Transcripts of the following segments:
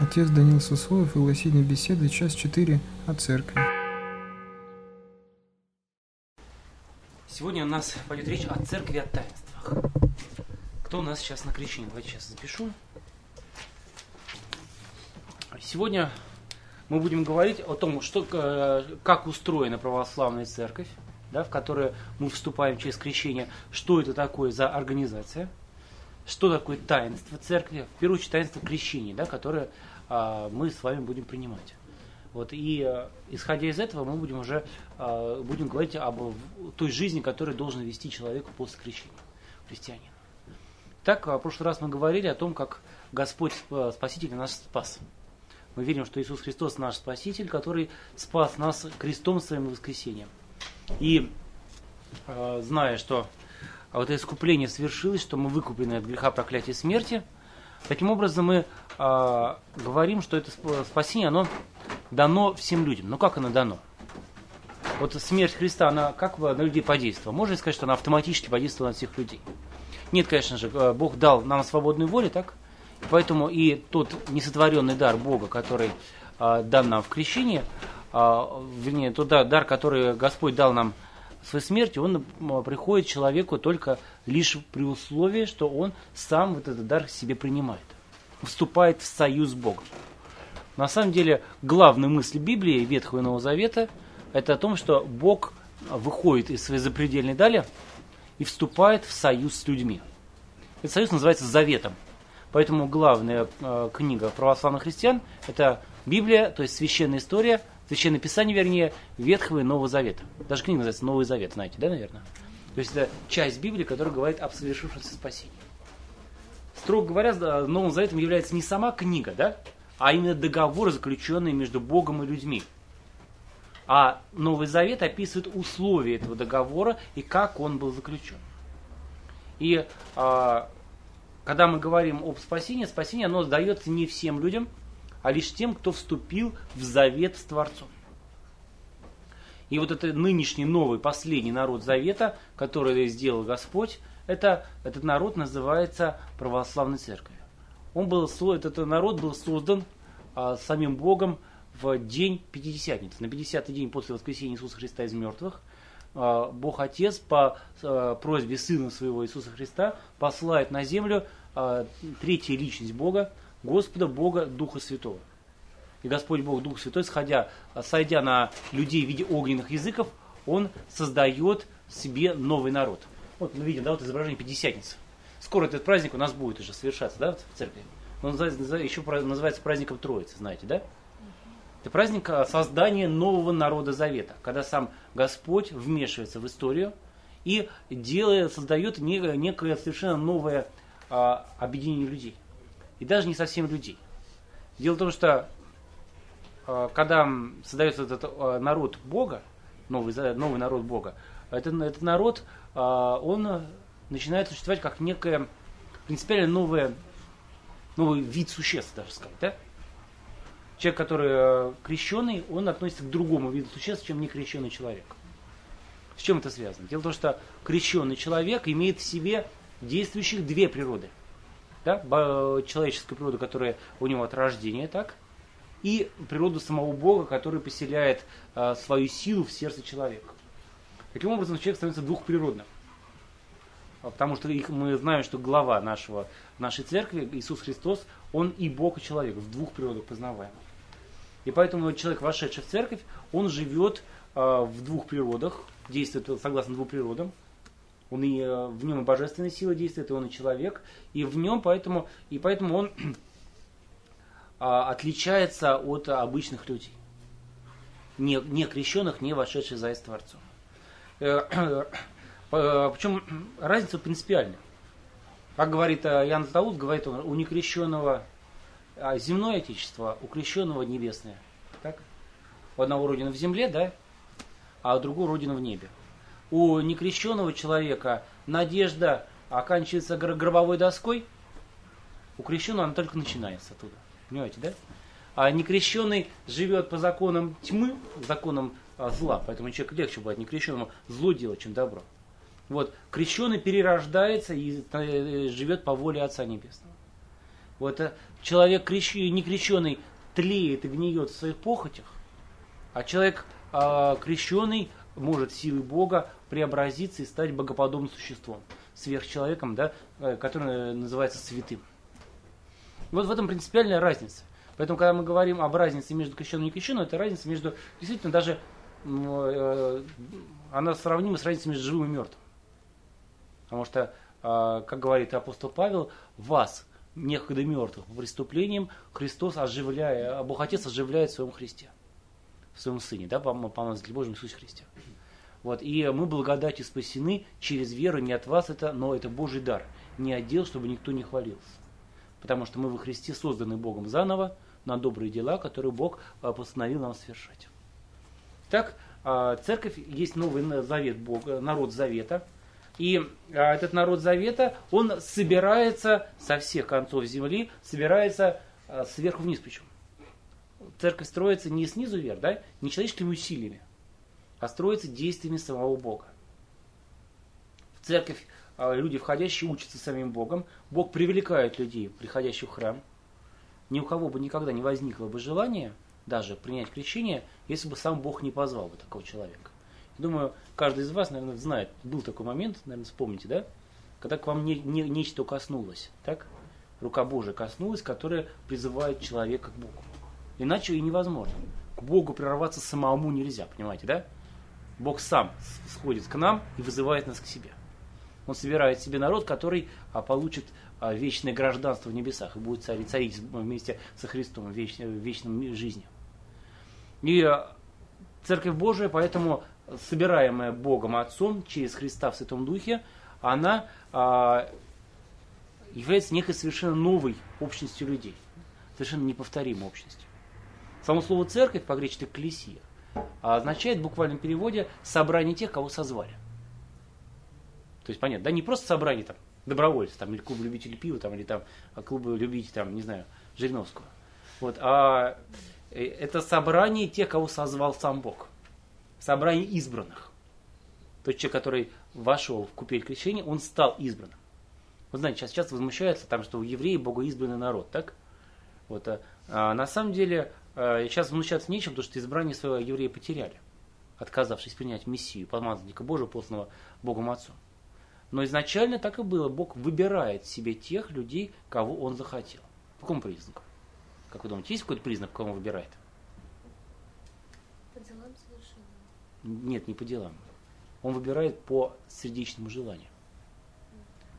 Отец Данил Сусоев и Лосиня беседы, часть 4 о церкви. Сегодня у нас пойдет речь о церкви, о таинствах. Кто у нас сейчас на крещении? Давайте сейчас запишу. Сегодня мы будем говорить о том, что, э, как устроена православная церковь, да, в которую мы вступаем через крещение, что это такое за организация – что такое таинство церкви, в первую очередь таинство крещения, да, которое а, мы с вами будем принимать. Вот, и а, исходя из этого мы будем уже а, будем говорить об той жизни, которую должен вести человек после крещения, христианин. Так, в прошлый раз мы говорили о том, как Господь Спаситель нас спас. Мы верим, что Иисус Христос наш Спаситель, который спас нас крестом своим воскресением. И зная, что а вот это искупление свершилось, что мы выкуплены от греха, проклятия смерти. Таким образом, мы э, говорим, что это спасение, оно дано всем людям. Но как оно дано? Вот смерть Христа, она как на людей подействовала? Можно сказать, что она автоматически подействовала на всех людей? Нет, конечно же, э, Бог дал нам свободную волю, так? Поэтому и тот несотворенный дар Бога, который э, дан нам в крещении, э, вернее, тот дар, который Господь дал нам своей смерти он приходит человеку только лишь при условии, что он сам вот этот дар себе принимает, вступает в союз с Богом. На самом деле, главная мысль Библии, Ветхого и Нового Завета, это о том, что Бог выходит из своей запредельной дали и вступает в союз с людьми. Этот союз называется заветом. Поэтому главная э, книга православных христиан – это Библия, то есть священная история – Священное Писание, вернее, Ветхого и Нового Завета. Даже книга называется Новый Завет, знаете, да, наверное? То есть это часть Библии, которая говорит об совершившемся спасении. Строго говоря, Новым Заветом является не сама книга, да, а именно договор, заключенный между Богом и людьми. А Новый Завет описывает условия этого договора и как он был заключен. И а, когда мы говорим об спасении, спасение оно дается не всем людям – а лишь тем, кто вступил в завет с Творцом. И вот это нынешний новый, последний народ завета, который сделал Господь, это, этот народ называется православной церковью. Он был, этот народ был создан а, самим Богом в день Пятидесятницы, на 50-й день после воскресения Иисуса Христа из мертвых. А, Бог Отец по а, просьбе Сына Своего Иисуса Христа посылает на землю а, третья личность Бога, Господа Бога Духа Святого. И Господь Бог Дух Святой, сходя, сойдя на людей в виде огненных языков, Он создает себе новый народ. Вот мы видим, да, вот изображение Пятидесятницы. Скоро этот праздник у нас будет уже совершаться, да, в церкви. Он еще называется праздником Троицы, знаете, да? Это праздник а, создания нового народа Завета, когда сам Господь вмешивается в историю и делает, создает некое совершенно новое а, объединение людей и даже не совсем людей. Дело в том, что э, когда создается этот э, народ Бога, новый, новый народ Бога, этот, этот народ, э, он начинает существовать как некое принципиально новое, новый вид существ, даже сказать. Да? Человек, который крещенный, он относится к другому виду существ, чем не крещенный человек. С чем это связано? Дело в том, что крещенный человек имеет в себе действующих две природы – да, человеческую природу, которая у него от рождения, так, и природу самого Бога, который поселяет а, свою силу в сердце человека. Таким образом, человек становится двухприродным. А, потому что их, мы знаем, что глава нашего, нашей церкви, Иисус Христос, он и Бог, и человек, в двух природах познаваемых. И поэтому человек, вошедший в церковь, он живет э, в двух природах, действует согласно двум природам. Он и э, в нем и божественная сила действует, и он и человек, и в нем поэтому, и поэтому он а, отличается от обычных людей, не, не крещенных, не вошедших за Творцом. Э, э, Причем разница принципиальная. Как говорит Ян Златоуст, говорит он, у некрещенного а, земное отечество, у крещенного небесное. Так? У одного родина в земле, да, а у другого родина в небе у некрещенного человека надежда оканчивается гробовой доской, у крещенного она только начинается оттуда. Понимаете, да? А некрещенный живет по законам тьмы, законам а, зла, поэтому человек легче бывает некрещенному зло делать, чем добро. Вот, крещенный перерождается и э, живет по воле Отца Небесного. Вот э, человек крещ... не крещеный тлеет и гниет в своих похотях, а человек э, крещеный может силой Бога преобразиться и стать богоподобным существом, сверхчеловеком, да, э, который называется святым. Вот в этом принципиальная разница. Поэтому, когда мы говорим об разнице между крещенным и некрещенным, это разница между, действительно, даже э, она сравнима с разницей между живым и мертвым. Потому что, э, как говорит апостол Павел, вас, некогда мертвых по преступлениям, Христос оживляя, Бог Отец оживляет в своем Христе, в своем Сыне, да, по помазатель Божьему Иисусе Христе. Вот, и мы благодатью спасены через веру, не от вас это, но это Божий дар. Не отдел, чтобы никто не хвалился. Потому что мы во Христе созданы Богом заново на добрые дела, которые Бог а, постановил нам совершать. Так, а, церковь есть новый завет Бога, народ завета. И а, этот народ завета, он собирается со всех концов земли, собирается сверху вниз причем. Церковь строится не снизу вверх, да, не человеческими усилиями, а строится действиями самого Бога. В церковь люди, входящие, учатся самим Богом. Бог привлекает людей, приходящих в храм – ни у кого бы никогда не возникло бы желания даже принять крещение, если бы сам Бог не позвал бы такого человека. Думаю, каждый из вас, наверное, знает, был такой момент, наверное, вспомните, да? Когда к вам не, не, нечто коснулось, так? Рука Божия коснулась, которая призывает человека к Богу. Иначе и невозможно. К Богу прорваться самому нельзя, понимаете, да? Бог сам сходит к нам и вызывает нас к себе. Он собирает себе народ, который а, получит а, вечное гражданство в небесах и будет царить, царить вместе со Христом в, веч, вечном жизни. И а, Церковь Божия, поэтому собираемая Богом Отцом через Христа в Святом Духе, она а, является некой совершенно новой общностью людей, совершенно неповторимой общностью. Само слово церковь по-гречески «клесия» означает в буквальном переводе собрание тех, кого созвали. То есть понятно, да, не просто собрание там добровольцев, там, или клуб любителей пива, там, или там а, клубы любителей, там, не знаю, Жириновского. Вот, а э, это собрание тех, кого созвал сам Бог. Собрание избранных. Тот человек, который вошел в купель крещения, он стал избранным. Вы знаете, сейчас часто возмущаются, там, что евреи богоизбранный народ, так? Вот, а, а на самом деле, сейчас возмущаться нечем, потому что избрание своего еврея потеряли, отказавшись принять Мессию, помазанника Божьего, посланного Богом Отцом. Но изначально так и было. Бог выбирает себе тех людей, кого Он захотел. По какому признаку? Как вы думаете, есть какой-то признак, кого Он выбирает? По делам совершенно. Нет, не по делам. Он выбирает по сердечному желанию.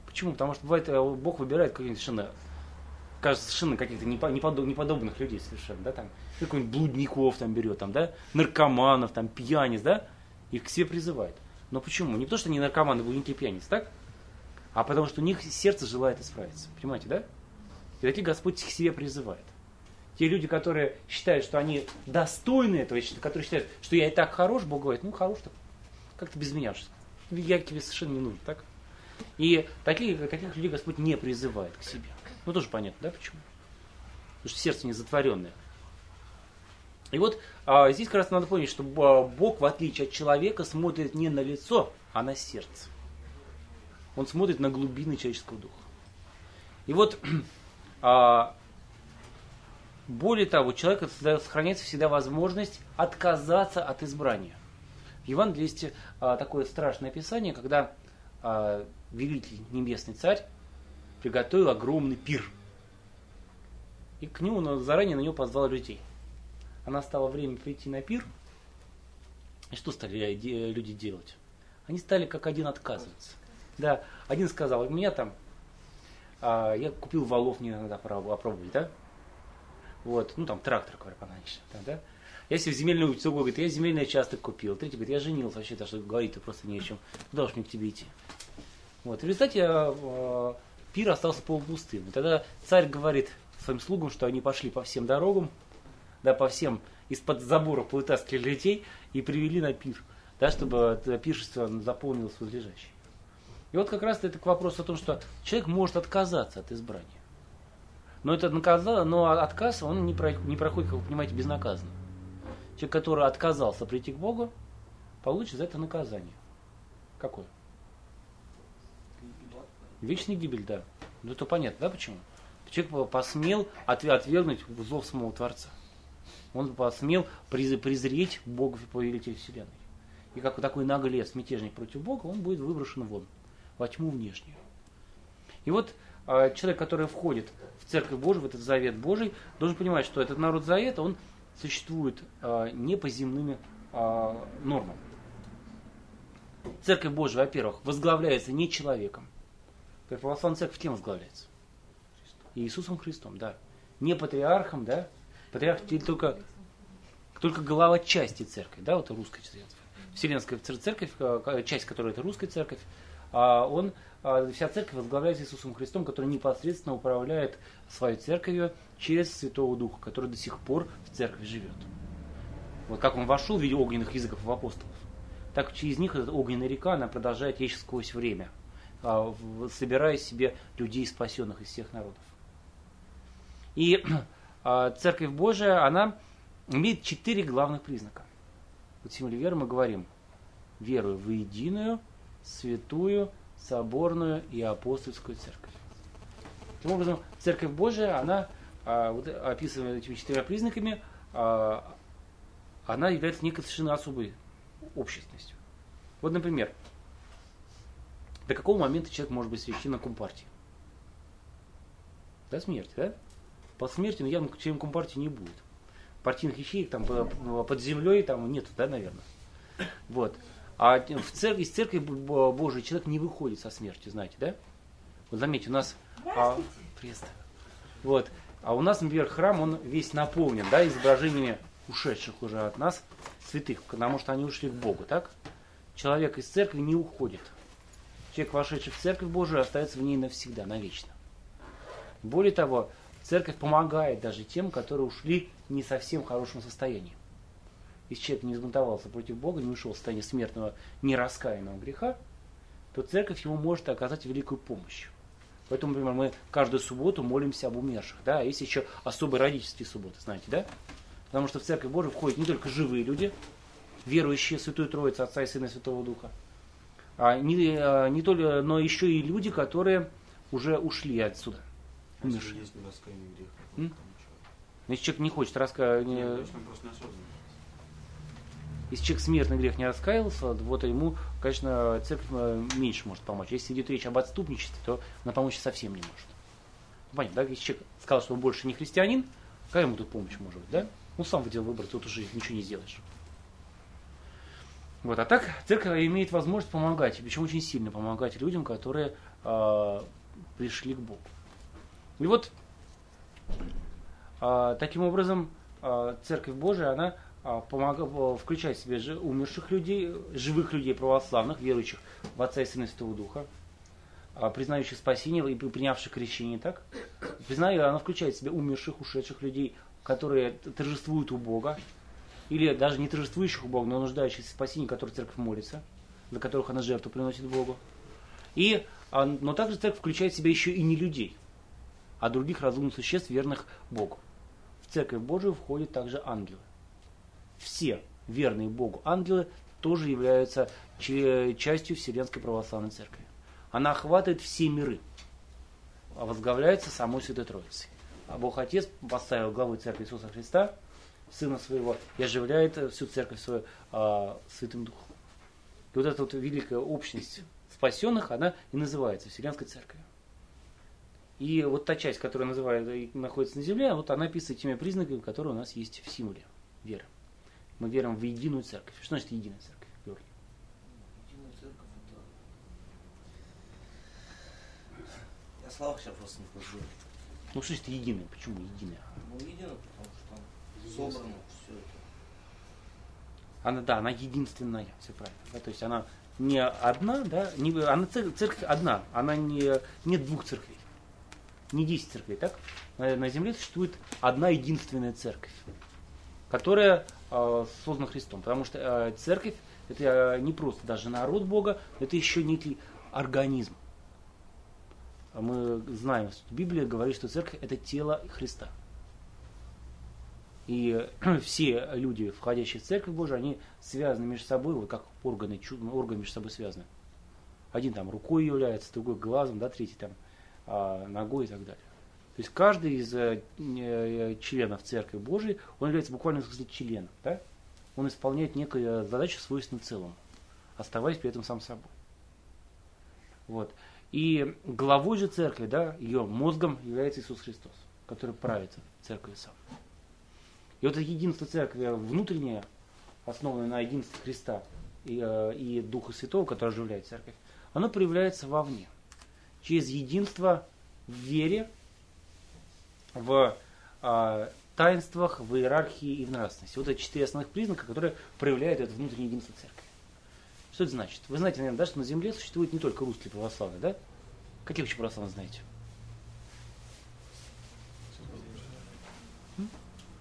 Почему? Потому что бывает, э, Бог выбирает каких-то совершенно, кажется, совершенно каких-то неподобных людей совершенно, да, там, какой-нибудь блудников там берет, там, да, наркоманов, там, пьяниц, да, их к себе призывает. Но почему? Не то, что они наркоманы, блудники, пьяницы, так? А потому что у них сердце желает исправиться. Понимаете, да? И такие Господь к себе призывает. Те люди, которые считают, что они достойны этого, которые считают, что я и так хорош, Бог говорит, ну хорош так, как то без меня. Я тебе совершенно не нужен, так? И таких, таких людей Господь не призывает к себе. Ну тоже понятно, да, почему? Потому что сердце не затворенное. И вот а, здесь как раз надо помнить, что Бог, в отличие от человека, смотрит не на лицо, а на сердце. Он смотрит на глубины человеческого духа. И вот, а, более того, у человека сохраняется всегда возможность отказаться от избрания. В Евангелии есть а, такое страшное описание, когда а, великий небесный царь приготовил огромный пир. И к нему заранее на него позвал людей – она стала время прийти на пир, и что стали люди делать? Они стали как один отказываться. Да, один сказал, у меня там, а, я купил валов, мне надо опробовать, да? Вот, ну там трактор, говорю, пораньше, там, да? Я себе земельную, другой говорит, я земельный участок купил. Третий говорит, я женился, вообще, так что говорить-то просто не о чем. Куда уж мне к тебе идти? Вот, в результате э, пир остался полупустым. И тогда царь говорит своим слугам, что они пошли по всем дорогам, да, по всем из-под забора повытаскивали людей и привели на пир, да, чтобы пиршество заполнилось возлежащей. И вот как раз это к вопросу о том, что человек может отказаться от избрания. Но, это наказа... но отказ, он не, про... не проходит, как вы понимаете, безнаказанно. Человек, который отказался прийти к Богу, получит за это наказание. Какое? Вечная гибель, да. Ну это понятно, да, почему? Человек посмел отвергнуть зов самого Творца. Он посмел презреть Бога повелителя Вселенной. И как такой наглец, мятежник против Бога, он будет выброшен вон, во тьму внешнюю. И вот а, человек, который входит в Церковь Божию, в этот завет Божий, должен понимать, что этот народ завета, он существует а, не по земным а, нормам. Церковь Божия, во-первых, возглавляется не человеком. Православная церковь кем возглавляется? Иисусом Христом, да. Не патриархом, да. Патриарх только, только голова части церкви, да, вот русская церковь. Вселенская церковь, часть которой это русская церковь, а он, а, вся церковь возглавляется Иисусом Христом, который непосредственно управляет своей церковью через Святого Духа, который до сих пор в церкви живет. Вот как он вошел в виде огненных языков в апостолов, так через них эта огненная река, она продолжает течь сквозь время, собирая себе людей, спасенных из всех народов. И а, Церковь Божия, она имеет четыре главных признака. Вот символе веры мы говорим, верую в единую, святую, соборную и апостольскую церковь. Таким образом, Церковь Божия, она, а, вот, описывая этими четырьмя признаками, а, она является некой совершенно особой общественностью. Вот, например, до какого момента человек может быть священным компартии? До смерти, да? По смерти, ну, явно членом компартии не будет. Партийных ячеек там под землей там нету, да, наверное. Вот. А в церкви, из церкви Божией человек не выходит со смертью, знаете, да? Вот заметьте, у нас... А, вот. А у нас, например, храм, он весь наполнен, да, изображениями ушедших уже от нас святых, потому что они ушли к Богу, так? Человек из церкви не уходит. Человек, вошедший в церковь Божию, остается в ней навсегда, навечно. Более того, церковь помогает даже тем, которые ушли не совсем в хорошем состоянии если человек не взбунтовался против Бога, не ушел в состояние смертного нераскаянного греха, то церковь ему может оказать великую помощь. Поэтому, например, мы каждую субботу молимся об умерших. Да? Есть еще особые родительские субботы, знаете, да? Потому что в Церковь Божию входят не только живые люди, верующие в Святую Троицу, Отца и Сына и Святого Духа, не, а, не только, но еще и люди, которые уже ушли отсюда. Умершие. Если есть грех. М? Если человек не хочет раскаивать... Если человек смертный грех не раскаялся, вот ему, конечно, церковь э, меньше может помочь. Если идет речь об отступничестве, то она помочь совсем не может. Ну, понятно, да? Если человек сказал, что он больше не христианин, какая ему тут помощь может быть, да? Ну, сам выделил выбор, тут уже ничего не сделаешь. Вот, а так церковь имеет возможность помогать, причем очень сильно помогать людям, которые э, пришли к Богу. И вот э, таким образом э, церковь Божия, она а, помогал, включать в себе умерших людей, живых людей православных, верующих в Отца и Сына Святого Духа, а, признающих спасение и принявших крещение, так? Признаю, она включает в себя умерших, ушедших людей, которые торжествуют у Бога, или даже не торжествующих у Бога, но нуждающихся в спасении, которые церковь молится, за которых она жертву приносит Богу. И, а, но также церковь включает в себя еще и не людей, а других разумных существ, верных Богу. В церковь Божию входят также ангелы все верные Богу ангелы тоже являются частью Вселенской Православной Церкви. Она охватывает все миры, а возглавляется самой Святой Троицей. А Бог Отец поставил главой Церкви Иисуса Христа, Сына Своего, и оживляет всю Церковь свою а, Святым Духом. И вот эта вот великая общность спасенных, она и называется Вселенской Церковью. И вот та часть, которая называет, находится на земле, вот она описывает теми признаками, которые у нас есть в символе веры. Мы верим в единую церковь. Что значит единая церковь, Георгий? Единая церковь это... Я слова сейчас просто не хожу. Ну что значит единая? Почему единая? Ну единая, потому собрано все это. Она, да, она единственная, все правильно. Да, то есть она не одна, да, не, она церковь одна, она не, нет двух церквей, не десять церквей, так? На, на земле существует одна единственная церковь, которая Э, создан Христом. Потому что э, церковь это не просто даже народ Бога, это еще некий организм. А мы знаем, что Библия говорит, что церковь это тело Христа. И все люди, входящие в церковь Божию, они связаны между собой, вот как органы, органы между собой связаны. Один там рукой является, другой глазом, да, третий там а, ногой и так далее. То есть каждый из э, э, членов Церкви Божией, он является буквально сказать, членом. Да? Он исполняет некую задачу, свойственную целому, оставаясь при этом сам собой. Вот. И главой же церкви, да, ее мозгом является Иисус Христос, который правит церковью сам. И вот это единство церкви внутреннее, основанное на единстве Христа и, э, и Духа Святого, который оживляет церковь, оно проявляется вовне. Через единство в вере, в э, таинствах, в иерархии и в нравственности. Вот это четыре основных признака, которые проявляют это внутреннее единство церкви. Что это значит? Вы знаете, наверное, да, что на земле существует не только русские православные, да? Каких еще православных знаете?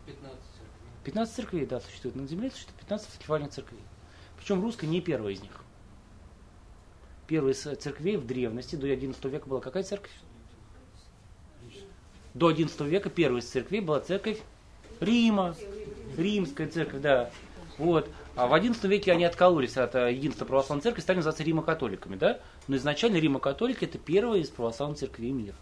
15 15 церквей, да, существует на земле, существует 15 церквальных церквей. Причем русская не первая из них. Первой из церквей в древности, до 11 века была какая церковь? До 11 века первой из церквей была церковь Рима. Римская церковь, да. Вот. А в XI веке они откололись от э, единства православной церкви и стали называться римокатоликами, да? Но изначально римокатолики это первая из православных церквей мира.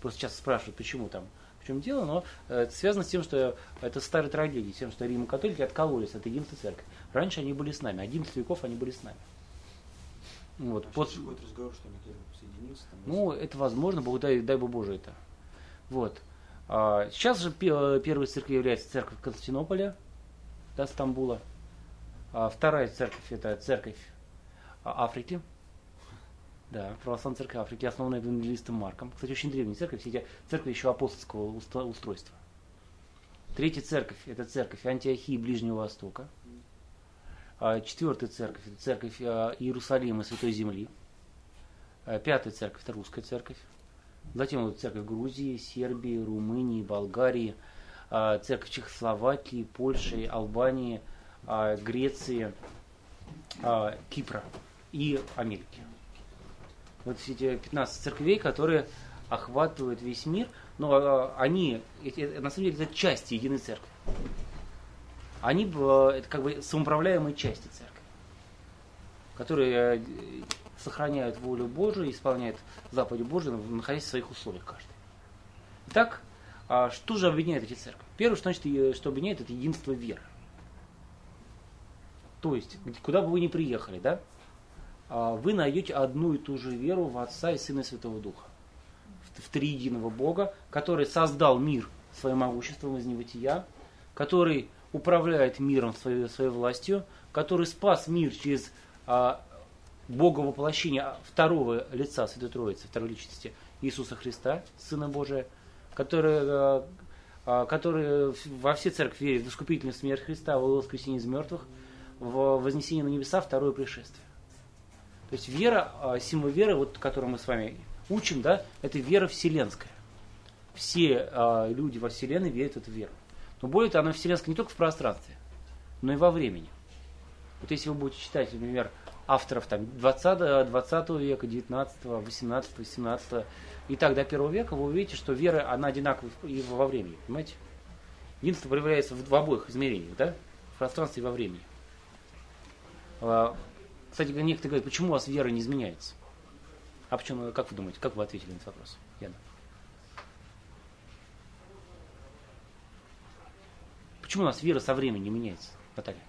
Просто сейчас спрашивают, почему там, в чем дело, но э, это связано с тем, что это старая трагедия, тем, что римокатолики откололись от единства церкви. Раньше они были с нами, 11 веков они были с нами. Вот. А После- ходит разговор, что они хотят присоединиться. Там, ну, это возможно, Бог дай, дай бы Боже это. Вот. А, сейчас же пе- первой церковью является церковь Константинополя, да, Стамбула. А вторая церковь это церковь а, Африки. Да, православная церковь Африки, основанная евангелистом Марком. Кстати, очень древняя церковь, все эти церкви еще апостольского устройства. Третья церковь это церковь Антиохии Ближнего Востока. А, Четвертая церковь это церковь а, Иерусалима Святой Земли. А, Пятая церковь это русская церковь. Затем вот церковь Грузии, Сербии, Румынии, Болгарии, церковь Чехословакии, Польши, Албании, Греции, Кипра и Америки. Вот эти 15 церквей, которые охватывают весь мир, но а, они, эти- э, на самом деле, это части единой церкви. Они э, это как бы самоуправляемые части церкви, которые э, сохраняют волю Божию, исполняют заповеди Божьи, находясь в своих условиях каждый. Итак, а что же объединяет эти церкви? Первое, что значит, что объединяет, это единство веры. То есть, куда бы вы ни приехали, да, а, вы найдете одну и ту же веру в Отца и Сына и Святого Духа. В, в триединого Бога, который создал мир своим могуществом из небытия, который управляет миром своей, своей властью, который спас мир через а, Бога воплощения второго лица Святой Троицы, второй личности Иисуса Христа, Сына Божия, который, а, а, который во все церкви верит в искупительную смерть Христа, в воскресение из мертвых, в вознесение на небеса, второе пришествие. То есть вера, а, символ веры, вот, которую мы с вами учим, да, это вера вселенская. Все а, люди во Вселенной верят в эту веру. Но более того, она вселенская не только в пространстве, но и во времени. Вот если вы будете читать, например, авторов там, 20, 20 века, 19, 18, 18 и так до 1 века, вы увидите, что вера, она одинакова и во времени, понимаете? Единство проявляется в, в обоих измерениях, да? В пространстве и во времени. Кстати, некоторые говорят, почему у вас вера не изменяется? А почему, как вы думаете, как вы ответили на этот вопрос, Яна? Почему у нас вера со временем не меняется, Наталья?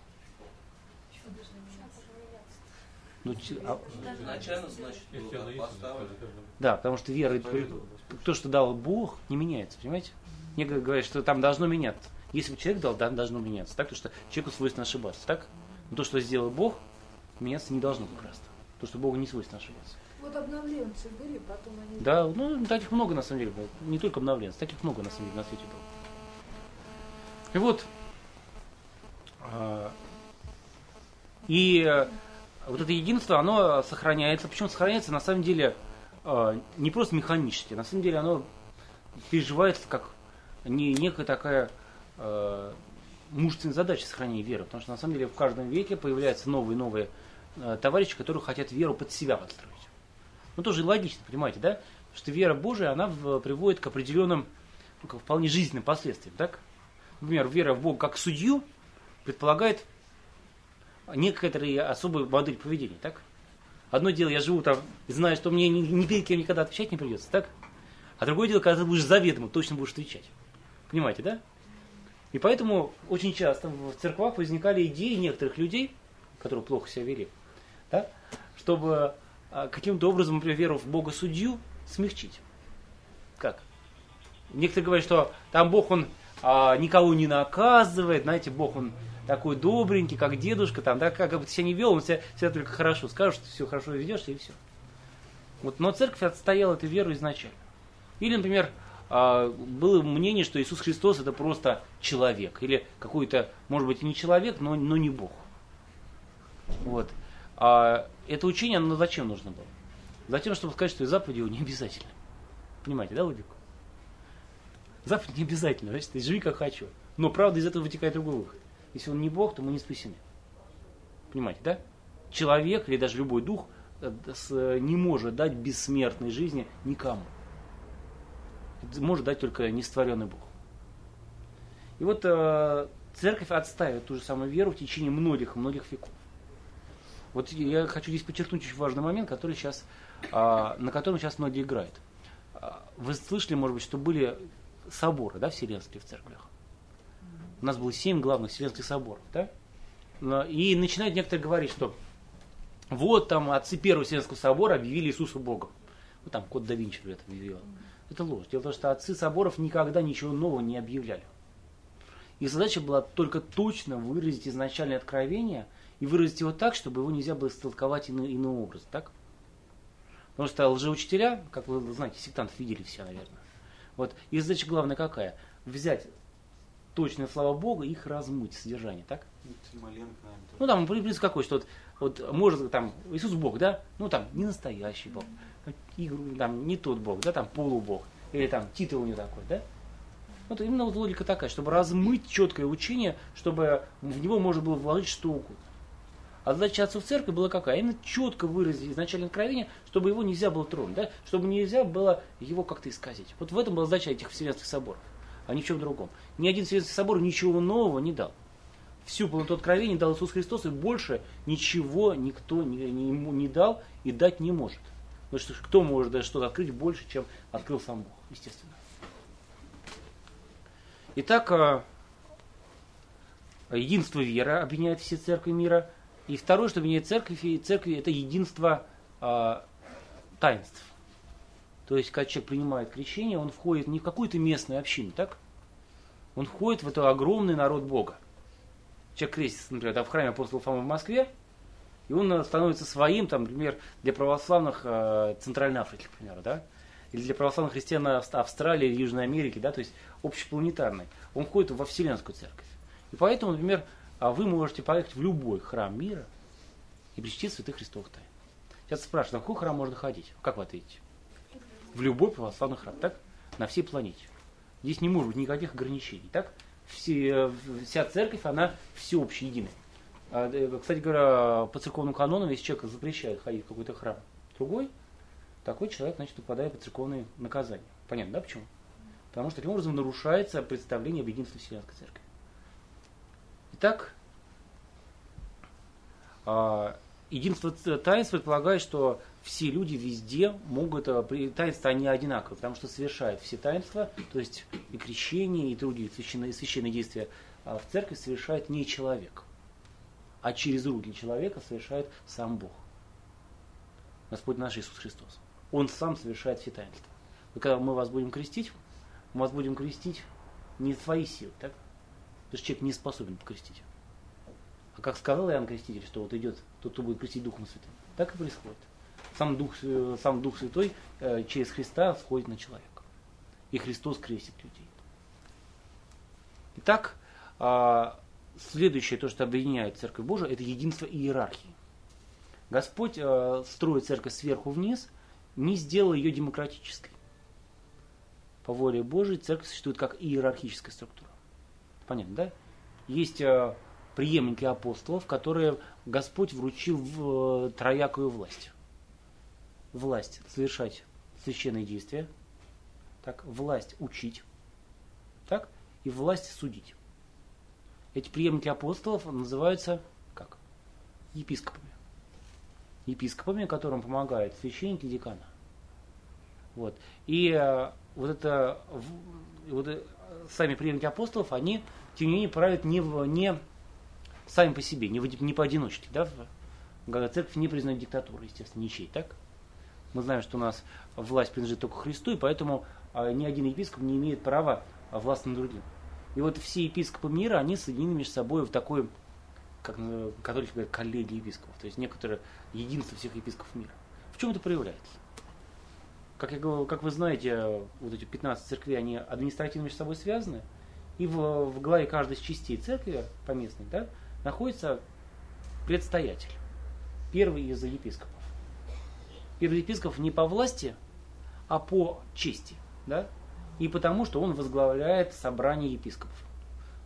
Ну, а- Изначально, значит, было да, потому что вера, то, что дал Бог, не меняется, понимаете? Некоторые говорят, что там должно меняться. Если бы человек дал, там должно меняться. Так, потому что человеку свойственно ошибаться, так? Но то, что сделал Бог, меняться не должно как раз. То, что Богу не свойственно ошибаться. Вот обновленцы были, потом они... Да, ну таких много на самом деле было. Не только обновленцев, таких много на самом деле на свете было. И вот. а, И э, вот это единство, оно сохраняется. Почему сохраняется? На самом деле а, не просто механически. На самом деле оно переживается как не некая такая э, мужественная задача сохранения веры. Потому что на самом деле в каждом веке появляются новые и новые э, товарищи, которые хотят веру под себя подстроить. Ну, тоже логично, понимаете, да? Что вера Божия, она в- приводит к определенным, ну, как вполне жизненным последствиям, так? Например, вера в Бога как судью предполагает некоторые особые модели поведения, так? Одно дело, я живу там и знаю, что мне ни, ни перед кем никогда отвечать не придется, так? А другое дело, когда ты будешь заведомо, точно будешь отвечать. Понимаете, да? И поэтому очень часто в церквах возникали идеи некоторых людей, которые плохо себя вели, да, чтобы а, каким-то образом, например, веру в Бога судью смягчить. Как? Некоторые говорят, что там Бог, он а, никого не наказывает, знаете, Бог, он такой добренький, как дедушка, там, да, как бы ты себя не вел, он себя, себя только хорошо скажет, что ты все хорошо ведешь, и все. Вот, но церковь отстояла эту веру изначально. Или, например, было мнение, что Иисус Христос это просто человек. Или какой-то, может быть, не человек, но, но не Бог. Вот. А это учение, оно зачем нужно было? Затем, чтобы сказать, что заповеди его не обязательно. Понимаете, да, логику? Заповедь не обязательно, значит, живи как хочу. Но правда из этого вытекает другой выход. Если он не Бог, то мы не спасены. Понимаете, да? Человек или даже любой дух э, не может дать бессмертной жизни никому. Может дать только нестворенный Бог. И вот э, церковь отстаивает ту же самую веру в течение многих-многих веков. Вот я хочу здесь подчеркнуть очень важный момент, который сейчас, а, на котором сейчас многие играют. А, вы слышали, может быть, что были соборы, да, вселенские в церквях? У нас было семь главных вселенских соборов, да? И начинают некоторые говорить, что вот там отцы первого Вселенского собора объявили Иисуса Богом. Ну там код да Винчи это объявил. Это ложь. Дело в том, что отцы соборов никогда ничего нового не объявляли. Их задача была только точно выразить изначальное откровение – и выразить его так, чтобы его нельзя было истолковать иным, иным образом, так? Потому что лжеучителя, как вы знаете, сектантов видели все, наверное. Вот. И задача главная какая? Взять точные слова Бога и их размыть содержание, так? Ну там принцип какой, что вот, вот может там Иисус Бог, да? Ну там не настоящий Бог, игру, там не тот Бог, да, там полубог, или там титул него такой, да? Вот именно вот логика такая, чтобы размыть четкое учение, чтобы в него можно было вложить что угодно. А задача отцов церкви была какая? Именно четко выразить изначальное откровение, чтобы его нельзя было тронуть, да? чтобы нельзя было его как-то исказить. Вот в этом была задача этих Вселенских соборов, а ни в чем другом. Ни один Вселенский собор ничего нового не дал. Всю полноту откровения дал Иисус Христос, и больше ничего никто не, не, не дал и дать не может. Потому что кто может что-то открыть больше, чем открыл сам Бог, естественно. Итак, а, единство веры объединяет все церкви мира – и второе, что меняет церковь, и церкви это единство э, таинств. То есть, когда человек принимает крещение, он входит не в какую-то местную общину, так? Он входит в этот огромный народ Бога. Человек крестится, например, там, в храме апостола Фомы в Москве, и он становится своим, там, например, для православных э, Центральной Африки, к примеру, да? Или для православных христиан Австралии или Южной Америки, да, то есть общепланетарный. Он входит во Вселенскую церковь. И поэтому, например, а вы можете поехать в любой храм мира и причтить святых Христовых тайн. Сейчас спрашивают, на какой храм можно ходить? Как вы ответите? В любой православный храм, так? На всей планете. Здесь не может быть никаких ограничений, так? Все, вся церковь, она всеобщая, единая. А, э, кстати говоря, по церковным канонам, если человек запрещает ходить в какой-то храм другой, такой человек, значит, попадает под церковные наказания. Понятно, да, почему? Потому что таким образом нарушается представление об единстве Вселенской Церкви. Итак, а, единство таинств предполагает, что все люди везде могут, а, таинства они одинаковые, потому что совершают все таинства, то есть и крещение, и другие священные, священные действия а, в церкви совершает не человек, а через руки человека совершает сам Бог. Господь наш Иисус Христос. Он сам совершает все таинства. И когда мы вас будем крестить, мы вас будем крестить не свои силы, так? Потому что человек не способен покрестить. А как сказал Иоанн Креститель, что вот идет тот, кто будет крестить Духом Святым, так и происходит. Сам Дух, сам Дух Святой э, через Христа сходит на человека. И Христос крестит людей. Итак, а, следующее, то, что объединяет Церковь Божию, это единство иерархии. Господь, э, строит церковь сверху вниз, не сделал ее демократической. По воле Божией церковь существует как иерархическая структура. Понятно, да? Есть э, преемники апостолов, которые Господь вручил в э, троякую власть. Власть совершать священные действия, так, власть учить, так, и власть судить. Эти преемники апостолов называются как? Епископами. Епископами, которым помогают священники декана. Вот. И э, вот это, вот э, сами преемники апостолов, они, тем не менее, правят не, в, не сами по себе, не, в, не поодиночке. Да? Церковь не признает диктатуру, естественно, ничей, так? Мы знаем, что у нас власть принадлежит только Христу, и поэтому а, ни один епископ не имеет права власть над другим. И вот все епископы мира, они соединены между собой в такой, как католики говорят, коллегии епископов, то есть некоторое единство всех епископов мира. В чем это проявляется? Как, я, как вы знаете, вот эти 15 церквей, они административно между собой связаны, и в, в главе каждой из частей церкви поместной да, находится предстоятель, первый из епископов. Первый епископ не по власти, а по чести. Да? И потому, что он возглавляет собрание епископов.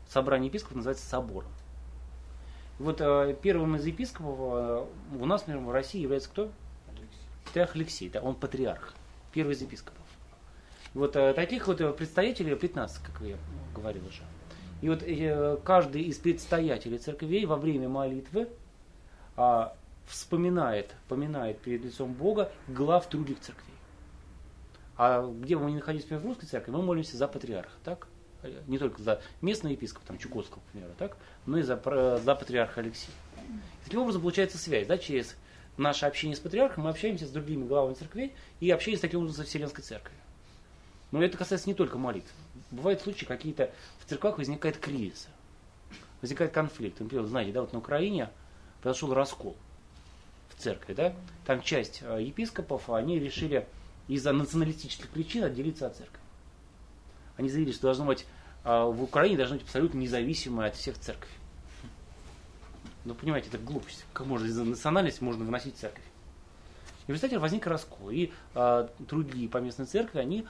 Собрание епископов называется собором. Вот э, первым из епископов э, у нас, например, в России является кто? Алексей. Алексей, да, он патриарх, первый из епископов. И вот э, таких вот э, представителей 15, как я говорил уже. И вот э, каждый из представителей церквей во время молитвы э, вспоминает, поминает перед лицом Бога глав других церквей. А где бы мы ни находились, в русской церкви, мы молимся за патриарха, так? Не только за местного епископа, там, Чукотского, к примеру, так? но и за, за патриарха Алексея. Таким образом получается связь, да, через наше общение с патриархом мы общаемся с другими главами церквей и общаемся таким образом со Вселенской церковью. Но это касается не только молитв. Бывают случаи, какие-то в церквах возникает кризис, возникает конфликт. Например, знаете, да, вот на Украине произошел раскол в церкви, да, там часть э, епископов, они решили из-за националистических причин отделиться от церкви. Они заявили, что должно быть э, в Украине должна быть абсолютно независимая от всех церковь. Ну, понимаете, это глупость. Как можно из-за национальности можно выносить церковь? И в результате возник раскол. И э, другие поместной церкви, они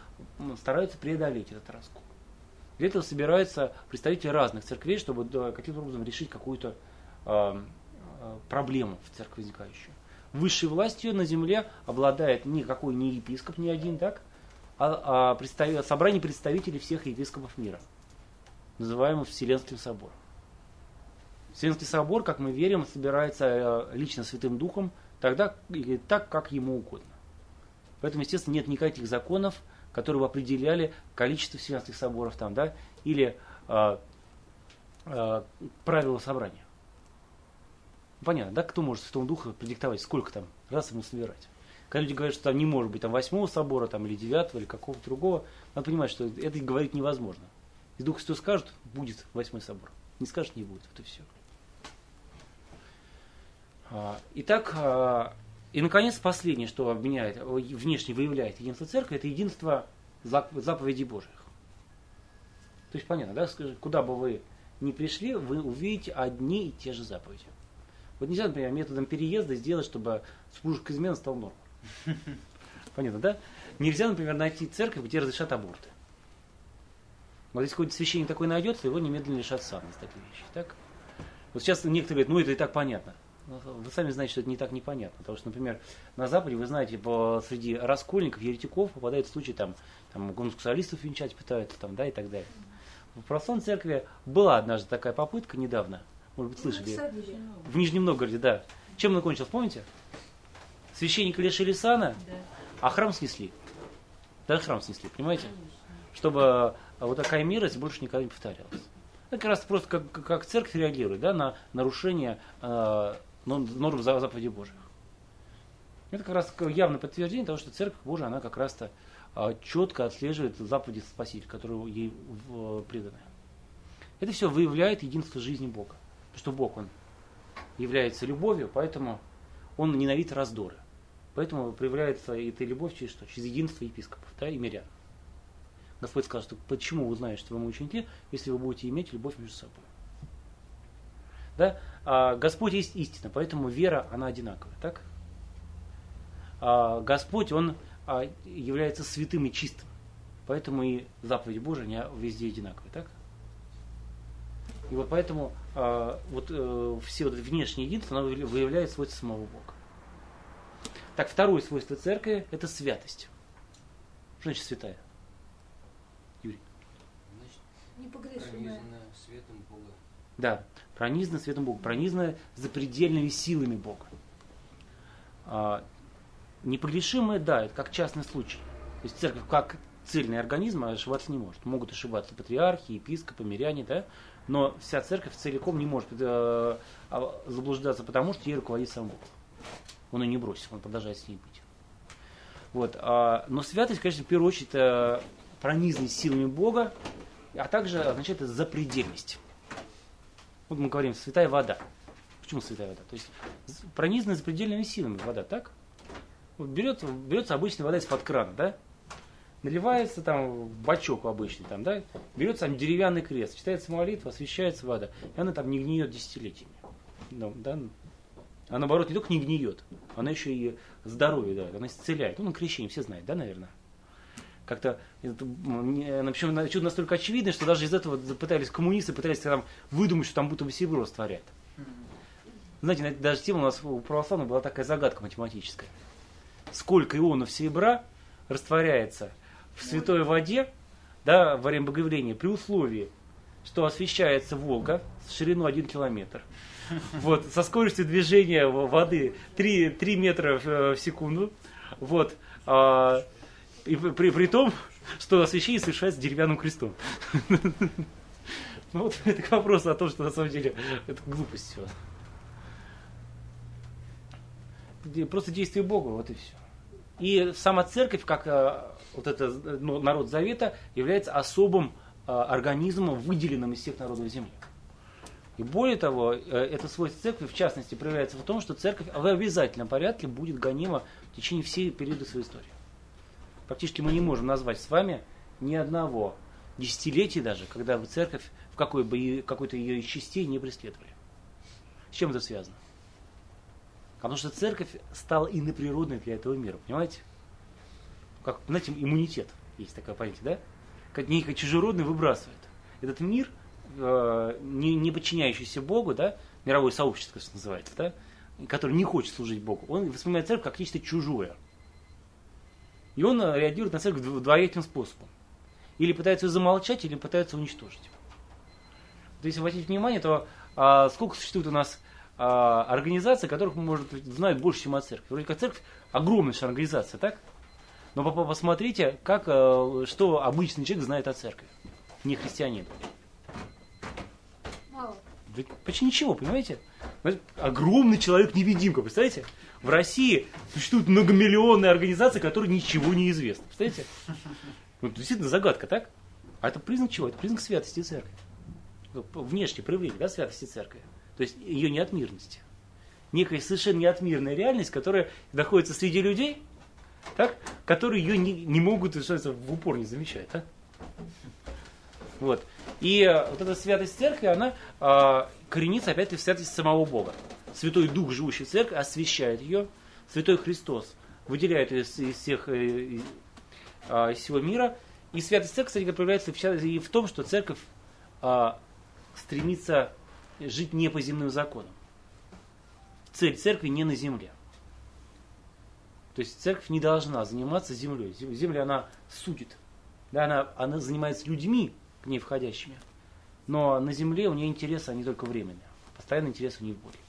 стараются преодолеть этот раскол. Для этого собираются представители разных церквей, чтобы каким-то образом решить какую-то э, проблему в церкви возникающую. Высшей властью на земле обладает никакой не епископ, ни один, так, а, а представ... собрание представителей всех епископов мира, называемый Вселенским собором. Вселенский собор, как мы верим, собирается э, лично Святым Духом тогда или так, как ему угодно. Поэтому, естественно, нет никаких законов, которые бы определяли количество Вселенских соборов там, да, или э, э, правила собрания. Понятно, да, кто может Святому Духу предиктовать, сколько там раз ему собирать. Когда люди говорят, что там не может быть там восьмого собора, там, или девятого, или какого-то другого, надо понимать, что это говорить невозможно. И Дух Святой скажет, будет восьмой собор. Не скажет, не будет. Вот и все. А, итак, а, и наконец последнее, что обменяет, внешне выявляет единство церкви, это единство заповедей Божьих. То есть понятно, да, скажи, куда бы вы ни пришли, вы увидите одни и те же заповеди. Вот нельзя, например, методом переезда сделать, чтобы супружеская измена стал нормой. Понятно, да? Нельзя, например, найти церковь, где разрешат аборты. Вот если какой-то священник такой найдется, его немедленно лишат сана за такие вещи. Так? Вот сейчас некоторые говорят, ну это и так понятно. Но вы сами знаете, что это не так непонятно. Потому что, например, на Западе, вы знаете, по, среди раскольников, еретиков попадают случаи, там, там гомосексуалистов венчать пытаются, там, да, и так далее. В православной церкви была однажды такая попытка недавно, может быть, слышали. В Нижнем Новгороде, да. Чем он кончился, помните? Священника лишили сана, да. а храм снесли. Да, храм снесли, понимаете? Чтобы а, вот такая мерзость больше никогда не повторялась. Это как раз просто как, как церковь реагирует да, на нарушение э, норм заповедей Божьих. Это как раз явное подтверждение того, что церковь Божия, она как раз-то э, четко отслеживает заповеди Спасителя, которые ей преданы. Это все выявляет единство жизни Бога что Бог, Он является любовью, поэтому Он ненавидит раздоры. Поэтому проявляется эта любовь через что? Через единство епископов да, и мирян. Господь сказал, что почему вы знаете, что вы мои ученики, если вы будете иметь любовь между собой. Да? А Господь есть истина, поэтому вера, она одинаковая. Так? А Господь, Он а, является святым и чистым. Поэтому и заповедь Божия везде одинаковые. Так? И вот поэтому э, вот, э, все вот внешние единства, оно выявляет свойства самого Бога. Так, второе свойство церкви – это святость. Что значит святая? Юрий. Значит, пронизана светом Бога. Да, пронизана светом Бога, пронизана запредельными силами Бога. А, непогрешимая, да, это как частный случай. То есть церковь как цельный организм ошибаться не может. Могут ошибаться патриархи, епископы, миряне, да? Но вся церковь целиком не может э, а, заблуждаться, потому что ей руководит сам Бог. Он ее не бросил, он продолжает с ней быть. Вот. А, но святость, конечно, в первую очередь э, пронизанность силами Бога, а также означает это запредельность. Вот мы говорим, святая вода. Почему святая вода? То есть пронизанная запредельными силами вода, так? Вот берется, берется обычная вода из-под крана, да? Наливается там бачок обычный, там, да? Берется там деревянный крест, читается молитва, освещается вода, и она там не гниет десятилетиями. Ну, да? А наоборот, не только не гниет, она еще и здоровье дает, она исцеляет. Ну, на крещение все знают, да, наверное? Как-то, причем чудо настолько очевидно, что даже из этого пытались коммунисты, пытались там выдумать, что там будто бы серебро растворяет. Знаете, даже тема у нас у православных была такая загадка математическая. Сколько ионов серебра растворяется в святой воде, да, во время богоявления, при условии, что освещается Волга с шириной 1 километр, вот, со скоростью движения воды 3, 3 метра в секунду, вот, а, и при, при том, что освящение совершается деревянным крестом. Ну вот это к вопросу о том, что на самом деле это глупость все. Просто действие Бога, вот и все. И сама церковь, как э, вот это ну, народ Завета, является особым э, организмом, выделенным из всех народов земли. И более того, э, это свойство церкви, в частности, проявляется в том, что церковь в обязательном порядке будет гонима в течение всей периода своей истории. Практически мы не можем назвать с вами ни одного десятилетия даже, когда бы церковь в какой бы какой-то ее из частей не преследовали. С чем это связано? Потому что церковь стала иноприродной для этого мира, понимаете? Как, знаете, иммунитет, есть такое понятие, да? Как некий чужеродный выбрасывает. Этот мир, э, не, не подчиняющийся Богу, да, мировое сообщество, что называется, да, который не хочет служить Богу, он воспринимает церковь как нечто чужое. И он э, реагирует на церковь двояким способом. Или пытается ее замолчать, или пытается уничтожить. То если обратить внимание, то а, сколько существует у нас а, организаций, которых, может, знают больше, чем о церкви. Вроде как церковь огромнейшая организация, так? Но посмотрите, как, а, что обычный человек знает о церкви, не христианин. Мало. Почти ничего, понимаете? Огромный человек-невидимка, представляете? В России существует многомиллионные организации, которые ничего не известны. Представляете? Вот действительно загадка, так? А это признак чего? Это признак святости церкви. Внешнее проявление да, святости церкви. То есть ее неотмирности. Некая совершенно неотмирная реальность, которая находится среди людей, так, которые ее не, не могут в упор не замечать. Так? Вот. И э, вот эта святость церкви, она э, коренится опять-таки в святости самого Бога. Святой Дух, живущий в церкви, освящает ее. Святой Христос выделяет ее из, из всех э, э, из всего мира. И святость церкви, кстати, проявляется и в том, что церковь э, стремится жить не по земным законам. Цель церкви не на земле. То есть церковь не должна заниматься землей. Земля она судит. Да, она, она занимается людьми, к ней входящими. Но на земле у нее интересы, они только временные. Постоянный интерес у нее более.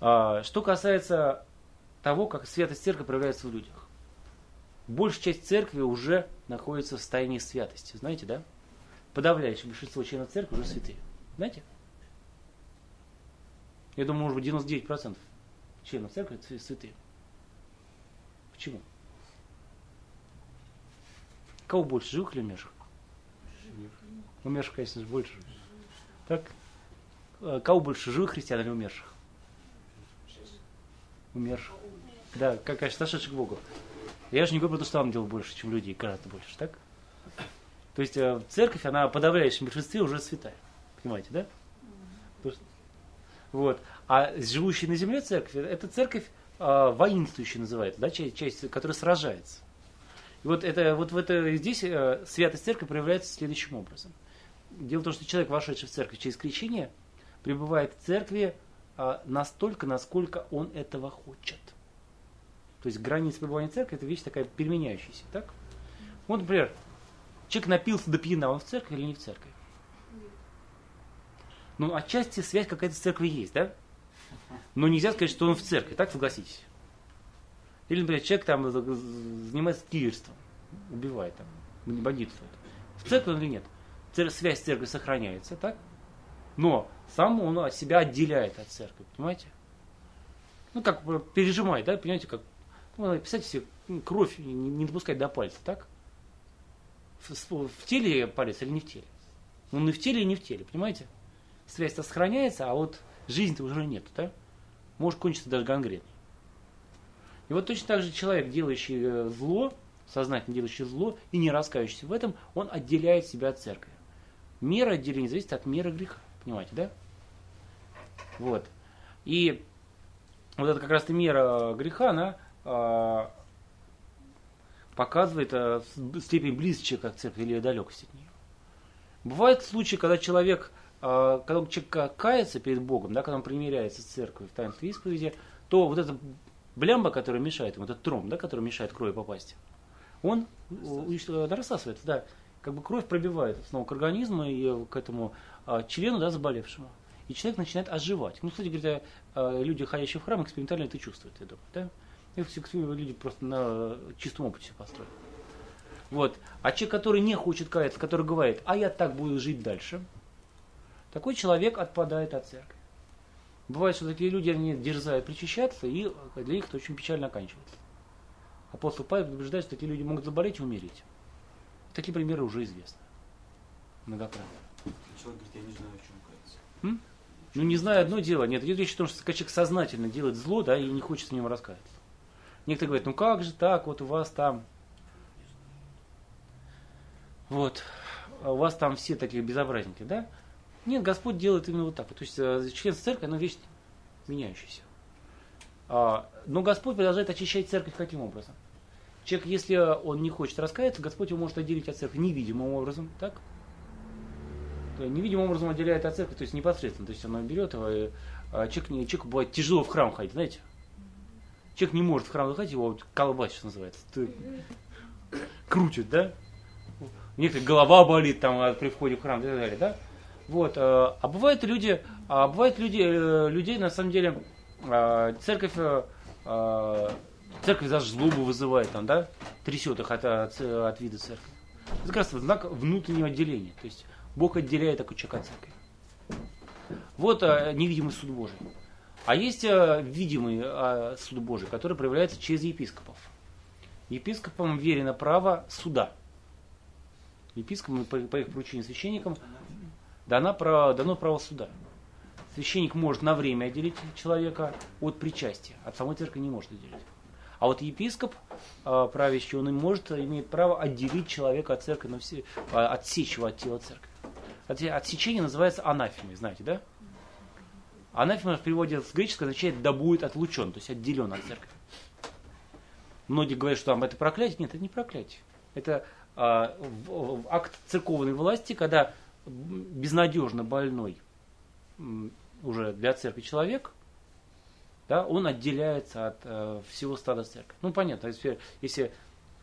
А, что касается того, как святость церкви проявляется в людях. Большая часть церкви уже находится в состоянии святости. Знаете, да? Подавляющее большинство членов церкви уже святые. Знаете? Я думаю, может быть, 99% членов церкви святые. Почему? Кого больше, живых или умерших? Умерших, конечно же, больше. Так? А кого больше, живых христиан или умерших? Умерших. Да, как, конечно, сошедших к Богу. Я же не говорю, что там делал больше, чем людей, гораздо больше, так? То есть э, церковь, она в подавляющем большинстве уже святая. Понимаете, да? Вот. А живущая на земле церковь, это церковь э, воинствующая называется, да, часть, часть, которая сражается. И вот, это, вот в это, здесь э, святость церкви проявляется следующим образом. Дело в том, что человек, вошедший в церковь через крещение, пребывает в церкви э, настолько, насколько он этого хочет. То есть граница пребывания в церкви это вещь такая переменяющаяся. Так? Вот, например, человек напился до пьяна, он в церкви или не в церкви? Ну, отчасти связь какая-то с церковью есть, да? Но нельзя сказать, что он в церкви, так согласитесь? Или, например, человек там занимается киллерством. убивает, там, бандитствует. В церкви он или нет? Связь с церковью сохраняется, так? Но сам он от себя отделяет от церкви, понимаете? Ну, как пережимает, да, понимаете, как, ну, представьте себе, ну, кровь не, не допускать до пальца, так? В, в теле палец или не в теле? Он и в теле, и не в теле, понимаете? Связь-то сохраняется, а вот жизни-то уже нет, да? Может кончиться даже гангреной. И вот точно так же человек, делающий э, зло, сознательно делающий зло и не раскаивающийся в этом, он отделяет себя от церкви. Мера отделения зависит от меры греха. Понимаете, да? Вот. И вот эта как раз то мера греха, она э, показывает э, степень близости человека к церкви или далекость от нее. Бывают случаи, когда человек, когда человек кается перед Богом, да, когда он примиряется с церковью в таинстве исповеди, то вот эта блямба, которая мешает ему, этот тром, да, который мешает крови попасть, он рассасывается, да, как бы кровь пробивает снова к организму и к этому а, члену, да, заболевшему. И человек начинает оживать. Ну, кстати говоря, а, люди, ходящие в храм, экспериментально это чувствуют, я думаю, да? Все люди просто на чистом опыте построены. Вот. А человек, который не хочет каяться, который говорит, а я так буду жить дальше, такой человек отпадает от церкви. Бывает, что такие люди, они дерзают причащаться, и для них это очень печально оканчивается. Апостол Павел предупреждает, что такие люди могут заболеть и умереть. Такие примеры уже известны. Многократно. Человек говорит, я не знаю, в чем каяться. М? Ну, не знаю, одно дело. Нет, идет речь о том, что человек сознательно делает зло, да, и не хочет с ним раскаяться. Некоторые говорят, ну как же так, вот у вас там, вот, а у вас там все такие безобразники, да? Нет, Господь делает именно вот так. То есть э, член церкви, оно вещь меняющаяся. А, но Господь продолжает очищать церковь каким образом? Человек, если он не хочет раскаяться, Господь его может отделить от церкви невидимым образом, так? Невидимым образом отделяет от церкви, то есть непосредственно. То есть он берет его, и а, человек, человеку бывает тяжело в храм ходить, знаете? Человек не может в храм заходить, его колбасит, что называется. Крутит, да? У некоторых голова болит там при входе в храм и так далее, да? Вот. А, а бывают люди, а бывают люди, э, людей, на самом деле, а, церковь э, Церковь даже злобу вызывает, там, да, трясет их от, от, от вида церкви. Это как раз знак внутреннего отделения. То есть Бог отделяет такой человек от церкви. Вот невидимый суд Божий. А есть видимый суд Божий, который проявляется через епископов. Епископам верено право суда. Епископам по их поручению священникам дано право, дано право суда. Священник может на время отделить человека от причастия, от самой церкви не может отделить. А вот епископ э, правящий, он может, имеет право отделить человека от церкви, все, э, отсечь его от тела церкви. Отсечение называется анафемой, знаете, да? Анафема в переводе с греческого означает «да будет отлучен», то есть отделен от церкви. Многие говорят, что там это проклятие. Нет, это не проклятие. Это э, в, в акт церковной власти, когда безнадежно больной уже для церкви человек да, он отделяется от э, всего стада церкви. Ну, понятно, если, если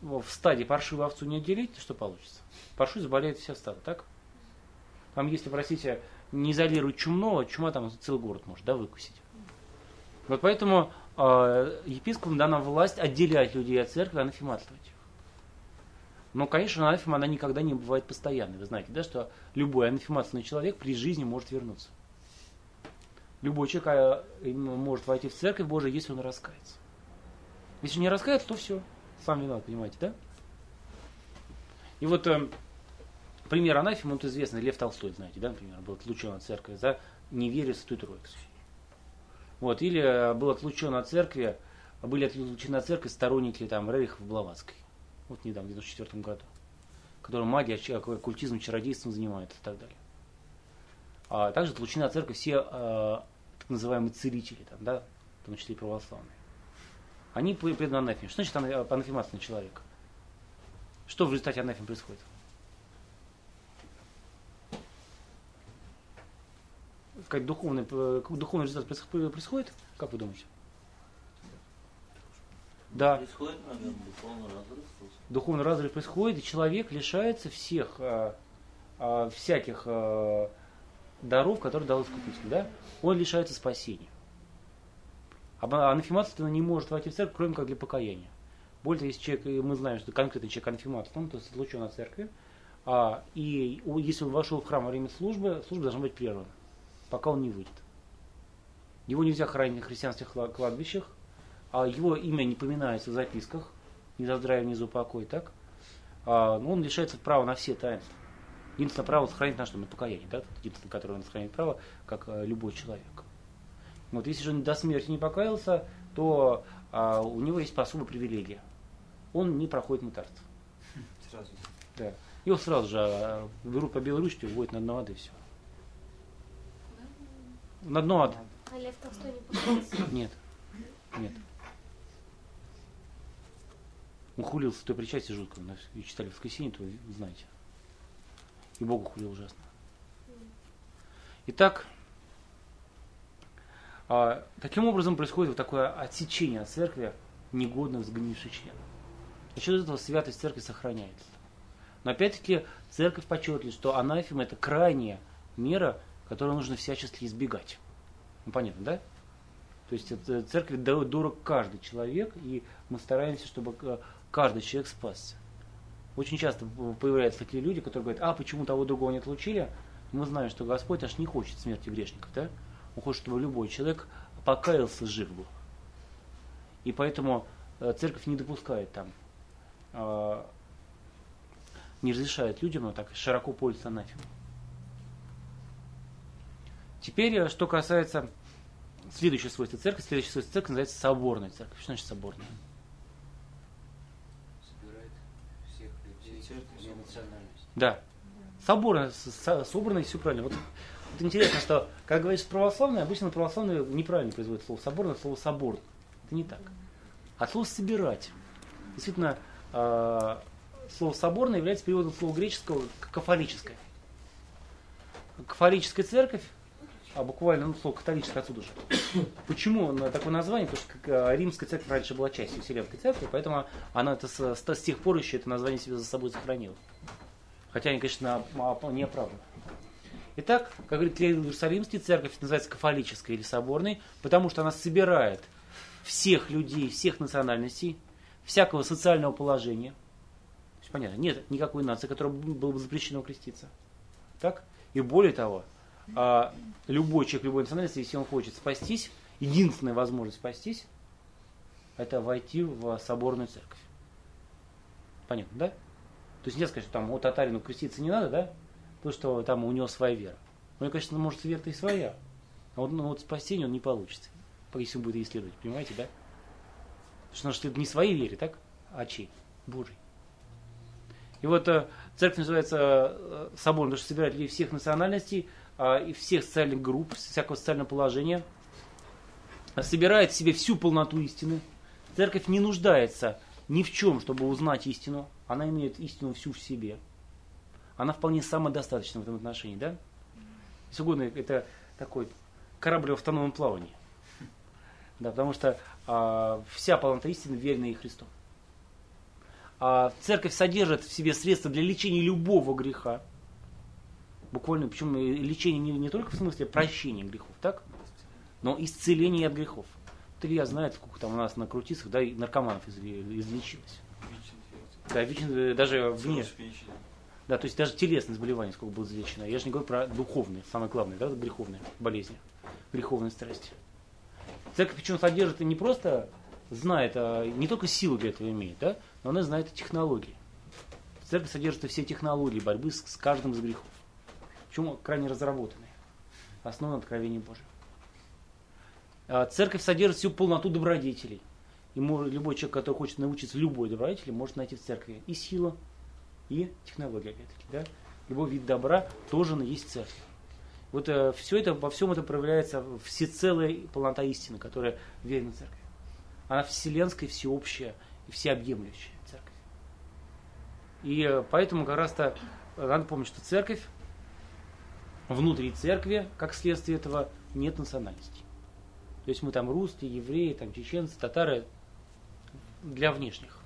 в стаде паршивую овцу не отделить, то что получится? Паршивый заболеет вся стадо, так? Там, если, простите, не изолировать чумного, чума там целый город может, да, выкусить. Вот поэтому э, епископам дана власть отделять людей от церкви, анафематствовать. Но, конечно, анафема, она никогда не бывает постоянной. Вы знаете, да, что любой анафематственный человек при жизни может вернуться. Любой человек а, может войти в церковь Божию, если он раскается. Если не раскается, то все. Сам виноват, понимаете, да? И вот э, пример анафема, вот известный, Лев Толстой, знаете, да, например, был отлучен от церкви за неверие в Святую Троицу. Вот, или э, был отлучен от церкви, были отлучены от церкви сторонники там Рерих в Блаватской. Вот недавно, в 1994 году. Которые магией, культизмом, чародейством занимаются и так далее. А также отлучены от церкви все э, так называемые целители, там, да, в том числе и православные. Они преданы анафеме. Что значит анафемация на человека? Что в результате анафем происходит? Как духовный, как духовный результат происходит? Как вы думаете? Да. Происходит, наверное, духовный разрыв. Духовный разрыв происходит, и человек лишается всех, а, а, всяких а, даров, которые дал Искупитель, да, он лишается спасения. А анафематство не может войти в церковь, кроме как для покаяния. Более того, если человек, и мы знаем, что конкретный человек он то есть отлучен от церкви, а, и если он вошел в храм во время службы, служба должна быть прервана, пока он не выйдет. Его нельзя хоронить на христианских кла- кладбищах, а его имя не поминается в записках, ни за здравие, ни за покой, так? А, ну, он лишается права на все таинства. Единственное право сохранить на что? На покаяние, да? Единственное, которое он сохранит право, как э, любой человек. Вот, если же он до смерти не покаялся, то а, у него есть особая привилегия. Он не проходит мытарство. Сразу. Да. Его сразу же а, берут по белой ручке, уводят на дно воды, все. На дно воды. А Лев Толстой не покаялся? Нет. Нет. Он хулил святой причастие жутко. И читали в воскресенье, то вы знаете. И Богу хулил ужасно. Итак, а, таким образом происходит вот такое отсечение от церкви негодных сгнивших членов. За счет этого святость церкви сохраняется. Но опять-таки церковь подчеркивает, что анафема это крайняя мера, которую нужно всячески избегать. Ну, понятно, да? То есть это церкви до- дорог каждый человек, и мы стараемся, чтобы э, каждый человек спасся. Очень часто появляются такие люди, которые говорят, а почему того другого не отлучили? Мы знаем, что Господь аж не хочет смерти грешников, да? Он хочет, чтобы любой человек покаялся, жив был. И поэтому э, церковь не допускает там, э, не разрешает людям вот так широко пользоваться анафемой. Теперь, э, что касается следующего свойства церкви, следующее свойство церкви называется соборная церковь. Что значит соборная? собирает всех людей Церковь вне национальности. Да. Соборная, с- со- собранная, все правильно. Вот, вот интересно, что, как говоришь православные, обычно православные неправильно производят слово соборное, слово собор. Это не так. А слово собирать. Действительно, э, слово соборное является переводом слова греческого кафолическое. Кафолическая церковь, а буквально ну, слово католическое отсюда же. Почему такое название? Потому что э, римская церковь раньше была частью Вселенской церкви, поэтому она это с- с тех пор еще это название себе за собой сохранила. Хотя они, конечно, оп- не оправданы. Итак, как говорит Иерусалимский, церковь называется кафолической или соборной, потому что она собирает всех людей, всех национальностей, всякого социального положения. То есть, понятно, нет никакой нации, которой было бы запрещено креститься. Так? И более того, а, любой человек любой национальности, если он хочет спастись, единственная возможность спастись, это войти в соборную церковь. Понятно, да? То есть нельзя сказать, что там у татарину креститься не надо, да? Потому что там у него своя вера. Ну, конечно, может, вера-то и своя. А вот, ну, вот спасение он не получится, если он будет исследовать, понимаете, да? Потому что исследует не своей вере, так? А чьей? Божьей. И вот э, церковь называется э, собором, потому что собирает людей всех национальностей а, и всех социальных групп, всякого социального положения. Собирает в себе всю полноту истины. Церковь не нуждается ни в чем, чтобы узнать истину. Она имеет истину всю в себе. Она вполне самодостаточна в этом отношении, да? Если угодно, это такой корабль в автономном плавании. Да, потому что а, вся полнота истины верена и Христу. А церковь содержит в себе средства для лечения любого греха. Буквально, причем лечение не, не только в смысле прощения грехов, так? Но исцеление от грехов. Вот Илья знает, сколько там у нас на крутицах, да, и наркоманов изле- излечилось. Да, ВИЧ, даже вне. Да, то есть даже телесные заболевания сколько было излечено. Я же не говорю про духовные, самое главное, да, греховные болезни, греховные страсти. Церковь причем содержит и не просто знает, а не только силу для этого имеет, да, но она знает и технологии. Церковь содержит и все технологии борьбы с, с каждым из грехов. Причем крайне разработанные, основаны на откровении Божьем. А Церковь содержит всю полноту добродетелей. И может, любой человек, который хочет научиться любой добродетели, может найти в церкви и силу, и технология, опять-таки. Да? Любой вид добра тоже есть в церкви. Вот э, все это, во всем это проявляется всецелая полнота истины, которая верена церкви. Она вселенская, всеобщая и всеобъемлющая церковь. И э, поэтому как раз-то надо помнить, что церковь, внутри церкви, как следствие этого, нет национальностей. То есть мы там русские, евреи, там чеченцы, татары для внешних.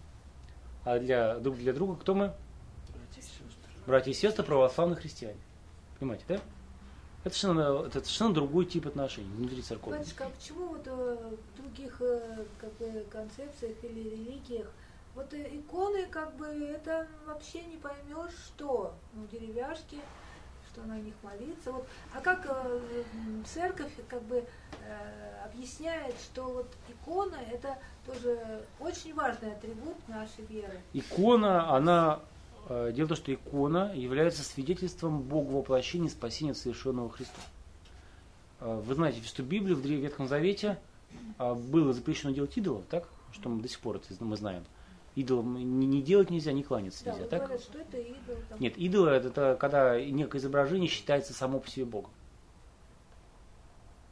А для друг для друга кто мы? Братья и сестры, православные христиане. Понимаете, да? Это совершенно, это совершенно другой тип отношений внутри церковных. Батюшка, а почему вот э, в других э, как бы, концепциях или религиях Вот э, иконы, как бы, это вообще не поймешь, что. Ну, деревяшки, что на них молиться. Вот. А как э, церковь, как бы, э, объясняет, что вот икона это тоже очень важный атрибут нашей веры. Икона, она... э, Дело в том, что икона является свидетельством Бога воплощения спасения совершенного Христа. Э, Вы знаете, что в Библии в Ветхом Завете а, было запрещено делать идолов, так? Что мы до сих пор это мы знаем. Идолам не, не делать нельзя, не кланяться Да, нельзя, так? говорят, что это идол. Там. Нет, идол это, это когда некое изображение считается само по себе Богом.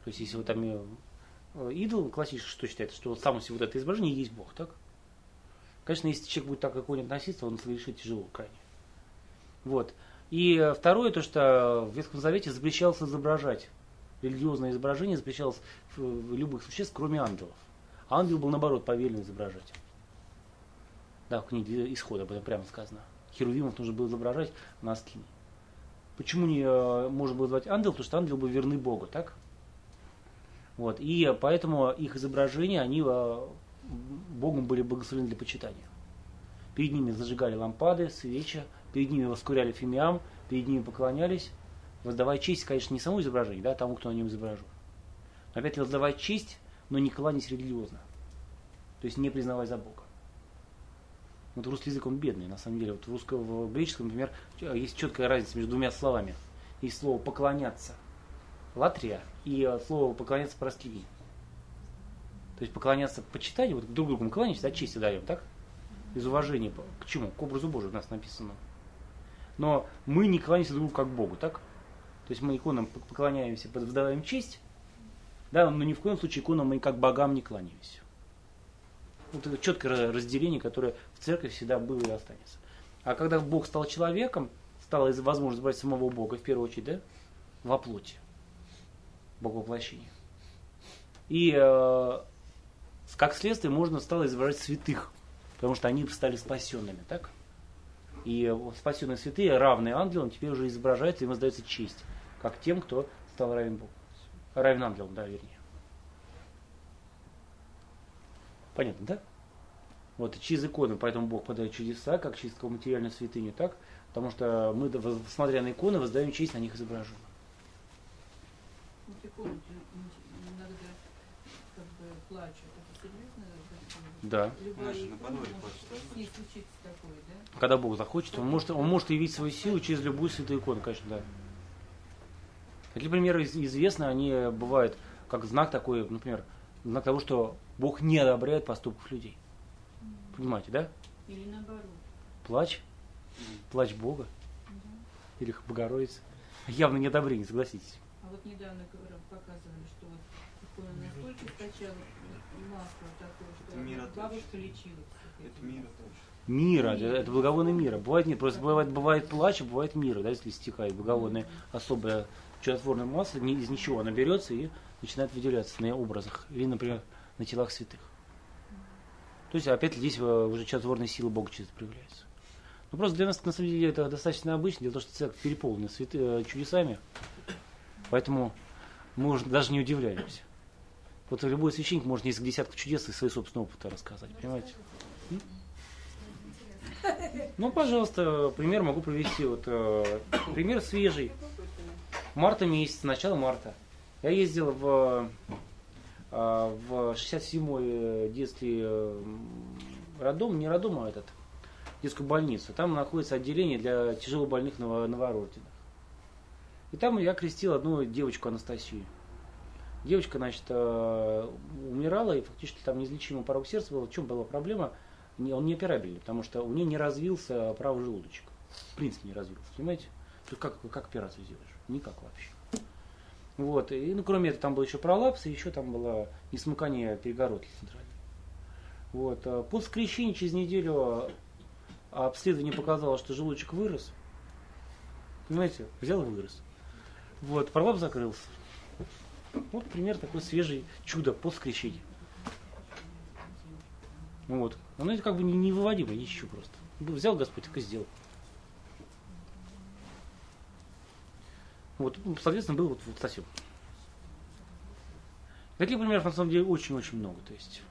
То есть, если вот там э, идол классический, что считается, что вот само себе вот это изображение и есть Бог, так? Конечно, если человек будет так к иконе относиться, он совершит тяжело крайне. Вот. И э, второе, то, что в Ветхом Завете запрещалось изображать. Религиозное изображение запрещалось в любых существ, кроме ангелов. А ангел был, наоборот, повелен изображать. Да, в книге Исхода об этом прямо сказано. Херувимов нужно было изображать на скине. Почему не э, можно было звать ангел? Потому что ангел был верны Богу, так? Вот. И поэтому их изображения, они э, Богом были благословены для почитания. Перед ними зажигали лампады, свечи, перед ними воскуряли фимиам, перед ними поклонялись, воздавая честь, конечно, не самому изображению, да, тому, кто на нем изображен. Но опять воздавая честь, но не кланясь религиозно. То есть не признавая за Бога. Вот русский язык он бедный, на самом деле. Вот в русском, в греческом, например, есть четкая разница между двумя словами. Есть слово поклоняться, латрия, и э, слово поклоняться простлиги. То есть поклоняться почитанию, вот друг другу мы кланяемся, да, честь даем, так? Из уважения. К чему? К образу Божию у нас написано. Но мы не кланяемся друг другу как Богу, так? То есть мы иконам поклоняемся, выдаем честь, да, но ни в коем случае иконам мы как богам не кланяемся. Вот это четкое разделение, которое в церкви всегда было и останется. А когда Бог стал человеком, стало из- возможность брать самого Бога, в первую очередь, да, во плоти. Бог. И э, как следствие можно стало изображать святых, потому что они стали спасенными, так? И спасенные святые, равные ангелам, теперь уже изображаются, им воздается честь, как тем, кто стал равен Богу. Равен ангелам, да, вернее. Понятно, да? Вот, через иконы, поэтому Бог подает чудеса, как через такую материальную святыню, так? Потому что мы, смотря на иконы, воздаем честь на них изображенным. Вот иконы иногда как бы плачут. Это серьезно? Да. Когда Бог захочет, он может, он может явить свою силу через любую святую икону, конечно, да. Такие примеры из- известны, они бывают как знак такой, например, знак того, что Бог не одобряет поступков людей. Понимаете, да? Или наоборот. Плач, плач Бога или Богородица. Явно неодобрение, согласитесь. А вот недавно показывали, что вот икона настолько скачала масло такое, что Это мира бабушка лечилась. Это мира точно. Мира, это, это благовонный мира. Бывает нет, просто бывает, бывает плач, а бывает мира, да, если стекает благовонное особое чудотворное масло, из ничего оно берется и начинает выделяться на образах или, например, на телах святых. То есть, опять здесь э, уже чудотворная сила Бога это проявляется. Ну, просто для нас, на самом деле, это достаточно обычно, дело в что церковь переполнена святы, э, чудесами, поэтому мы уже даже не удивляемся. Вот любой священник может несколько десятков чудес из своего собственного опыта рассказать, понимаете? Ну, пожалуйста, пример могу привести. Вот, э, пример свежий. Марта месяц, начало марта. Я ездил в, в 67-й детский э, роддом, не роддом, а этот, детскую больницу. Там находится отделение для тяжелобольных ново- новорожденных. И там я крестил одну девочку Анастасию. Девочка, значит, э, умирала, и фактически там неизлечимый порог сердца был. В чем была проблема? Он не операбельный, потому что у нее не развился правый желудочек. В принципе, не развился, понимаете? Есть как, как операцию сделаешь? Никак вообще. Вот. И, ну, кроме этого, там был еще пролапс, и еще там было несмыкание перегородки центральной. Вот. а После скрещения через неделю а, обследование показало, что желудочек вырос. Понимаете? Взял и вырос. Вот. Пролапс закрылся. Вот пример такой свежий чудо после скрещения. Ну Вот. Оно как бы не- невыводимо, ничего просто. Взял Господь, так и сделал. Вот, ну, соответственно, был вот, вот совсем. Таких примеров на самом деле очень-очень много. То есть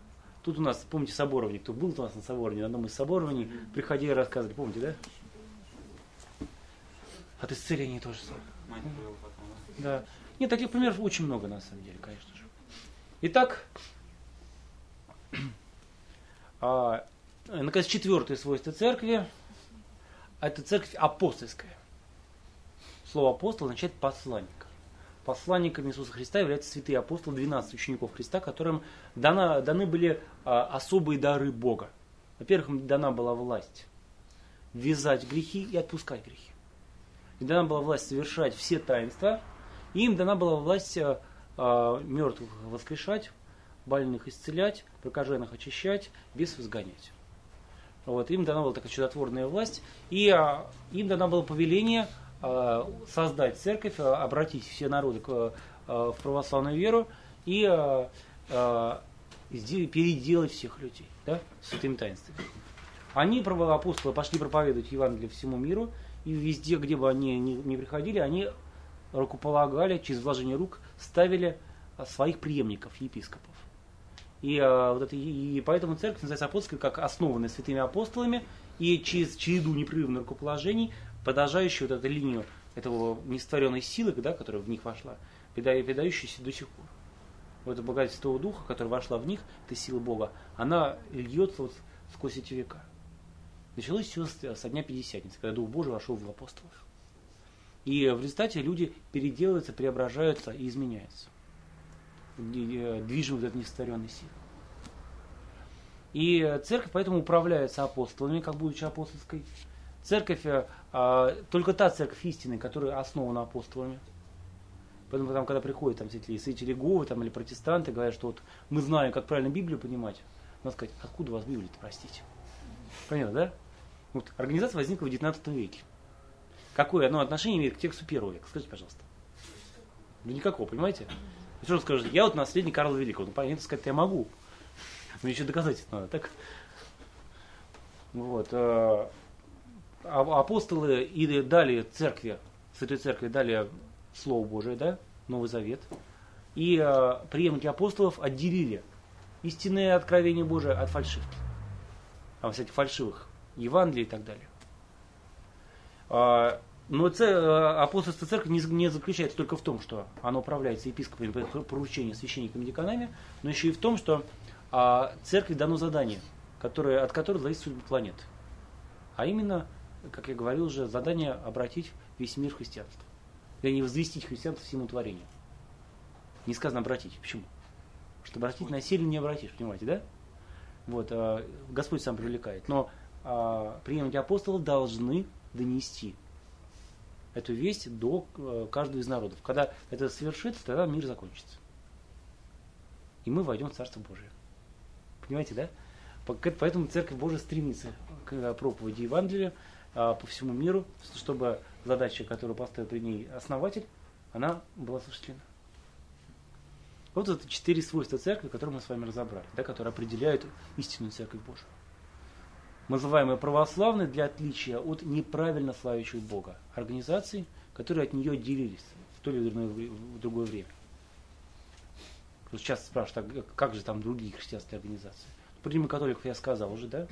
Тут у нас, помните, соборовник, кто был у нас на соборовании, на одном из соборований, приходили рассказывали, помните, да? От исцеления тоже самое. Да. Нет, таких примеров очень много, на самом деле, конечно же. Итак, а, наконец, четвертое свойство церкви – это церковь апостольская. Слово апостол означает посланник. Посланниками Иисуса Христа являются святые апостолы, 12 учеников Христа, которым дана, даны были а, особые дары Бога. Во-первых, им дана была власть вязать грехи и отпускать грехи. И дана была власть совершать все таинства, и им дана была власть а, а, мертвых воскрешать, больных исцелять, прокаженных очищать, бесов изгонять. Вот, им дана была такая чудотворная власть, и а, им дано было повеление создать церковь, а, обратить все народы а, в православную веру и переделать всех людей да, святыми таинствами. Они, апостолы, пошли проповедовать Евангелие всему миру, и везде, где бы они ни, приходили, они рукополагали, через вложение рук ставили своих преемников, епископов. И, вот это, и поэтому церковь называется апостольской, как основанная святыми апостолами, и через череду непрерывных рукоположений, продолжающую вот эту линию этого нестворенной силы, да, которая в них вошла, переда- передающуюся до сих пор. Вот благодать Святого Духа, которая вошла в них, эта сила Бога, она льется вот сквозь эти века. Началось все со дня Пятидесятницы, когда Дух Божий вошел в апостолов. И в результате люди переделываются, преображаются и изменяются. Д- Движимы вот этой нестворенной силой. И церковь поэтому управляется апостолами, как будучи апостольской. Церковь, э, а, только та церковь истины, которая основана апостолами. Поэтому там, когда приходят там, эти святители Иеговы там, или протестанты, говорят, что вот мы знаем, как правильно Библию понимать, надо сказать, откуда у вас Библия-то, простите. Понятно, да? Вот, организация возникла в 19 веке. Какое оно отношение имеет к тексту первого века? Скажите, пожалуйста. Ну никакого, понимаете? Что скажете, я вот наследник Карла Великого. Ну, понятно, сказать я могу. Но еще доказать это надо, так? Вот. Э, а- Апостолы и дали церкви, Святой Церкви дали Слово Божие, да, Новый Завет. И э, преемники апостолов отделили истинное откровение Божие от фальшивки. А всяких фальшивых Евангелий и так далее. А, Но це- э, апостольская церковь не, не заключается только в том, что она управляется епископами по поручению священниками деканами, но еще и в том, что а, церкви дано задание, которое, от которого зависит судьба планеты. А именно, как я говорил уже, задание обратить весь мир в христианство. Вернее, возвестить христианство всему творению. Не сказано обратить. Почему? Что обратить на силу не обратишь, понимаете, да? Вот, а, Господь сам привлекает. Но а, преемники апостолов должны донести эту весть до э, каждого из народов. Когда это совершится, тогда мир закончится. И мы войдем в Царство Божие. Понимаете, да? Поэтому Церковь Божия стремится к э, проповеди Евангелия по всему миру, чтобы задача, которую поставил перед ней основатель, она была осуществлена. Вот это четыре свойства церкви, которые мы с вами разобрали, да, которые определяют истинную церковь Божию. Мы называем ее православной для отличия от неправильно славящих Бога организаций, которые от нее отделились в то или в другое время. Вот Часто спрашивают, а как же там другие христианские организации? Рима католиков я сказал уже, да?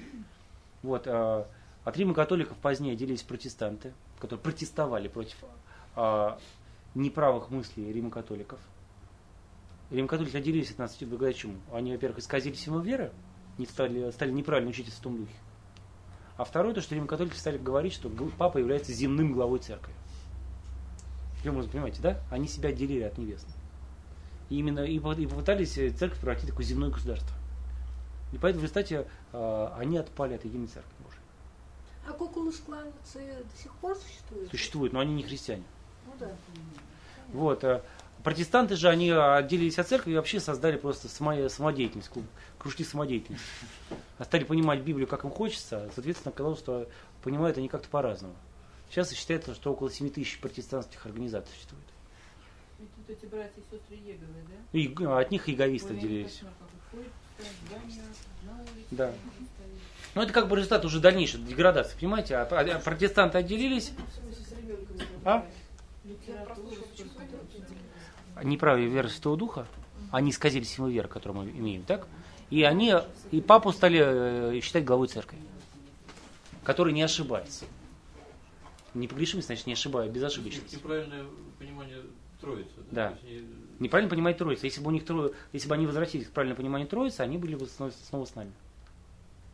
Вот, а, от Рима католиков позднее отделились протестанты, которые протестовали против а, неправых мыслей Рима католиков. Рим-католики отделились от нас благодаря чему? Они, во-первых, исказили символ веры, не стали, стали неправильно учить в Святом Духе. А второе, то, что рим-католики стали говорить, что папа является земным главой церкви. Вы понимаете, да? Они себя отделили от небесного. И именно и, и попытались э, церковь превратить в такое земное государство. И поэтому в результате э, они отпали от единой церкви. А кукулус кланяться до сих пор существует? Существуют, но они не христиане. Ну да. Вот. э, Протестанты же, они отделились от церкви и вообще создали просто само- самодеятельность, клуб- кружки самодеятельности. А стали понимать Библию, как им хочется, соответственно, оказалось, что понимают они как-то по-разному. Сейчас считается, что около 7 тысяч протестантских организаций существует. И тут эти братья и сестры Еговы, да? И г- от них они отделились. Да. Стоят. Ну, это как бы результат уже дальнейшей деградации, понимаете? А, а протестанты отделились, а? Неправильной веры Святого Духа, они исказили символ веры, которую мы имеем, так? И они, и папу стали э, считать главой церкви, который не ошибается. Непогрешимость, значит, не ошибает, безошибочность. Неправильное понимание Троицы. Да. То есть не- Неправильно понимать Троицу. Если бы у них трое, если бы они возвратились к правильному пониманию Троицы, они были бы снова с нами.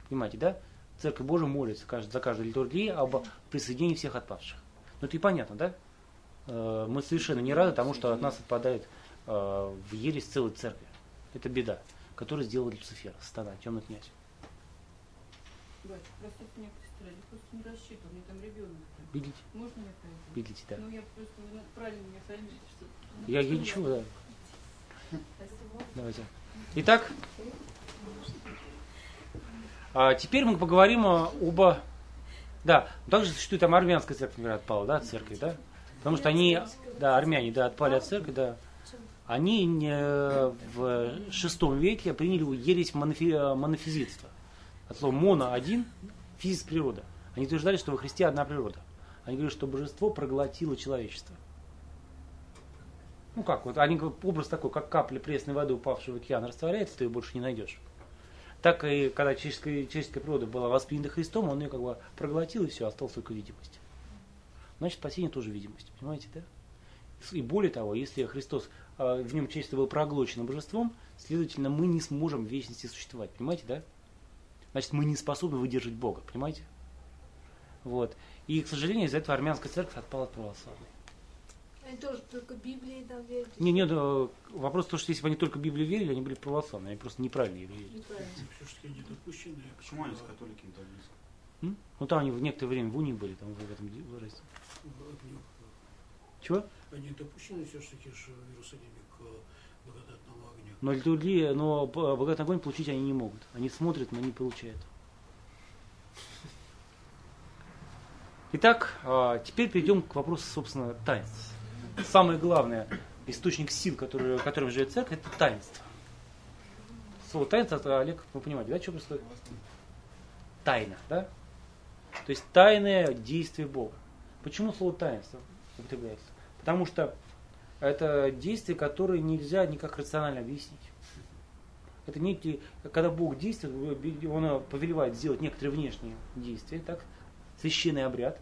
Понимаете, да? Церковь Божия молится за каждую литургию об присоединении всех отпавших. Ну это и понятно, да? Э, Мы совершенно не рады тому, что от нас отпадает э, в ересь целой церкви. Это беда, которую сделал Люцифер, сатана, темный князь. Батя, просто мне сестра, я просто не рассчитывал, у меня там ребенок. Видите? Можно мне пройти? Видите, да. Ну я просто, вы на- правильно меня поймите, что... Я, я ничего, да. Давайте. Итак, а теперь мы поговорим о- об... Да, также существует там армянская церковь, например, отпала, да, от церкви, да? Потому что они, да, армяне, да, отпали от церкви, да. Они в шестом веке приняли ересь монофи- монофизитства. От слова моно один, физис природа. Они утверждали, что во Христе одна природа. Они говорят, что божество проглотило человечество. Ну как, вот они образ такой, как капля пресной воды, упавшая в океан, растворяется, ты ее больше не найдешь. Так и когда человеческая, человеческая природа была воспринята Христом, он ее как бы проглотил, и все, осталась только видимость. Значит, спасение тоже видимость, понимаете, да? И более того, если Христос, э, в нем человечество было проглочено божеством, следовательно, мы не сможем в вечности существовать, понимаете, да? Значит, мы не способны выдержать Бога, понимаете? Вот. И, к сожалению, из-за этого армянская церковь отпала от православной. Они тоже только Библии там верят. Не, нет, вопрос в том, что если бы они только Библию верили, они были православные, они просто неправильно ее верили. Неправильно. Допущенные. Почему они с католиками так близко? М? Ну там они в некоторое время в Унии были, там в этом возрасте. Чего? Они допущены все-таки же в Иерусалиме к благодатному огню. Но литургия, но богатый огонь получить они не могут. Они смотрят, но не получают. Итак, а, теперь перейдем к вопросу, собственно, таинств. Самое главное, источник сил, который, которым живет церковь, это таинство. Слово таинство, это, Олег, вы понимаете, да, что происходит? Тайна, да? То есть тайное действие Бога. Почему слово таинство употребляется? Потому что это действие, которое нельзя никак рационально объяснить. Это некий, когда Бог действует, Он повелевает сделать некоторые внешние действия, так, священный обряд,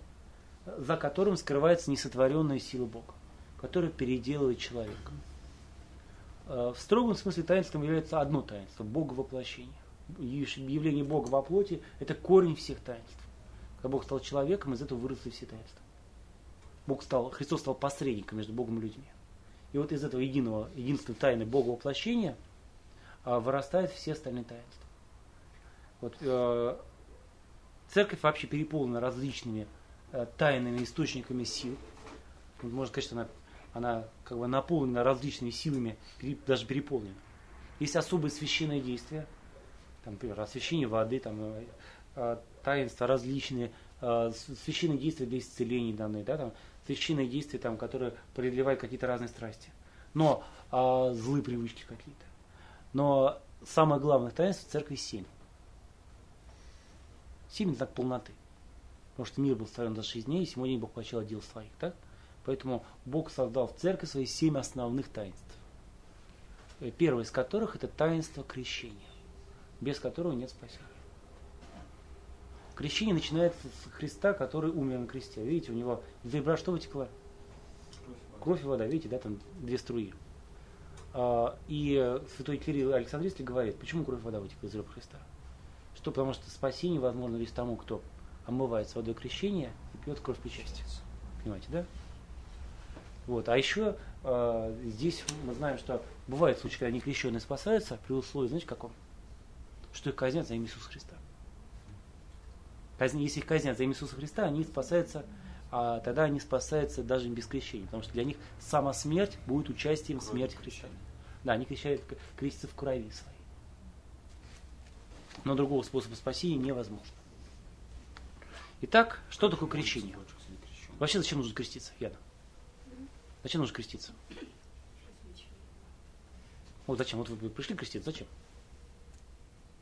за которым скрывается несотворенная сила Бога, которая переделывает человека. Э, В строгом смысле таинством является одно таинство – Бога воплощение. Явление Бога во плоти – это корень всех таинств. Когда Бог стал человеком, из этого выросли все таинства. Бог стал, Христос стал посредником между Богом и людьми. И вот из этого единого, единственной тайны Бога воплощения а, вырастают все остальные таинства. Вот, э, церковь вообще переполнена различными э, тайными источниками сил. Можно сказать, что она, она как бы наполнена различными силами, даже переполнена. Есть особые священные действия, там, например, освящение воды, там, э, э, таинства различные, э, священные действия для исцелений данные, да, там, священные действия, там, которые преодолевают какие-то разные страсти. Но а, злые привычки какие-то. Но самое главное таинство церкви семь. Семь это знак полноты. Потому что мир был сотворен за шесть дней, и сегодня Бог почал дел своих. Так? Поэтому Бог создал в церкви свои семь основных таинств. Э, Первое из которых это таинство крещения, без которого нет спасения. Крещение начинается с Христа, который умер на кресте. Видите, у него из ребра что вытекло? Кровь и вода, видите, да, там две струи. А, И э, святой Кирилл Александрийский говорит, почему кровь и вода вытекла из ребра Христа? Что потому что спасение возможно лишь тому, кто омывается водой крещения и пьет кровь причастия. Понимаете, да? Вот. А еще э, здесь мы знаем, что бывают случаи, когда некрещенные спасаются при условии, знаете, каком? Что их казнят за имя Иисуса Христа. Казни- если их казнят за имя Иисуса Христа, они спасаются, а тогда они спасаются даже без крещения, потому что для них сама смерть будет участием в смерти Христа. Да, они крещают, крестятся в крови своей. Но другого способа спасения невозможно. Итак, что такое крещение? Вообще зачем нужно креститься, Яна? Зачем нужно креститься? Вот зачем? Вот вы пришли креститься, зачем?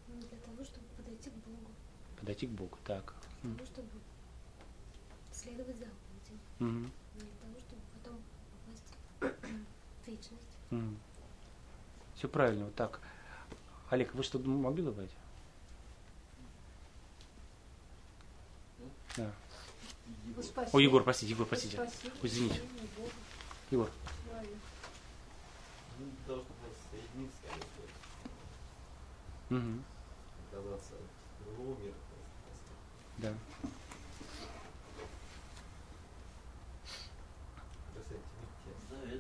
Ну, Для того, чтобы подойти к Богу. Подойти к Богу. Так. Для того, чтобы следовать заповедям. Мгм. Для того, чтобы потом попасть в вечность. Все правильно, вот так. Олег, вы что могли добавить? Да. Вот спасибо. О, Егор, простите, Егор, простите. спасибо, извините. Егор. Ну, чтобы соединиться, оказаться другого мира. просто. Да.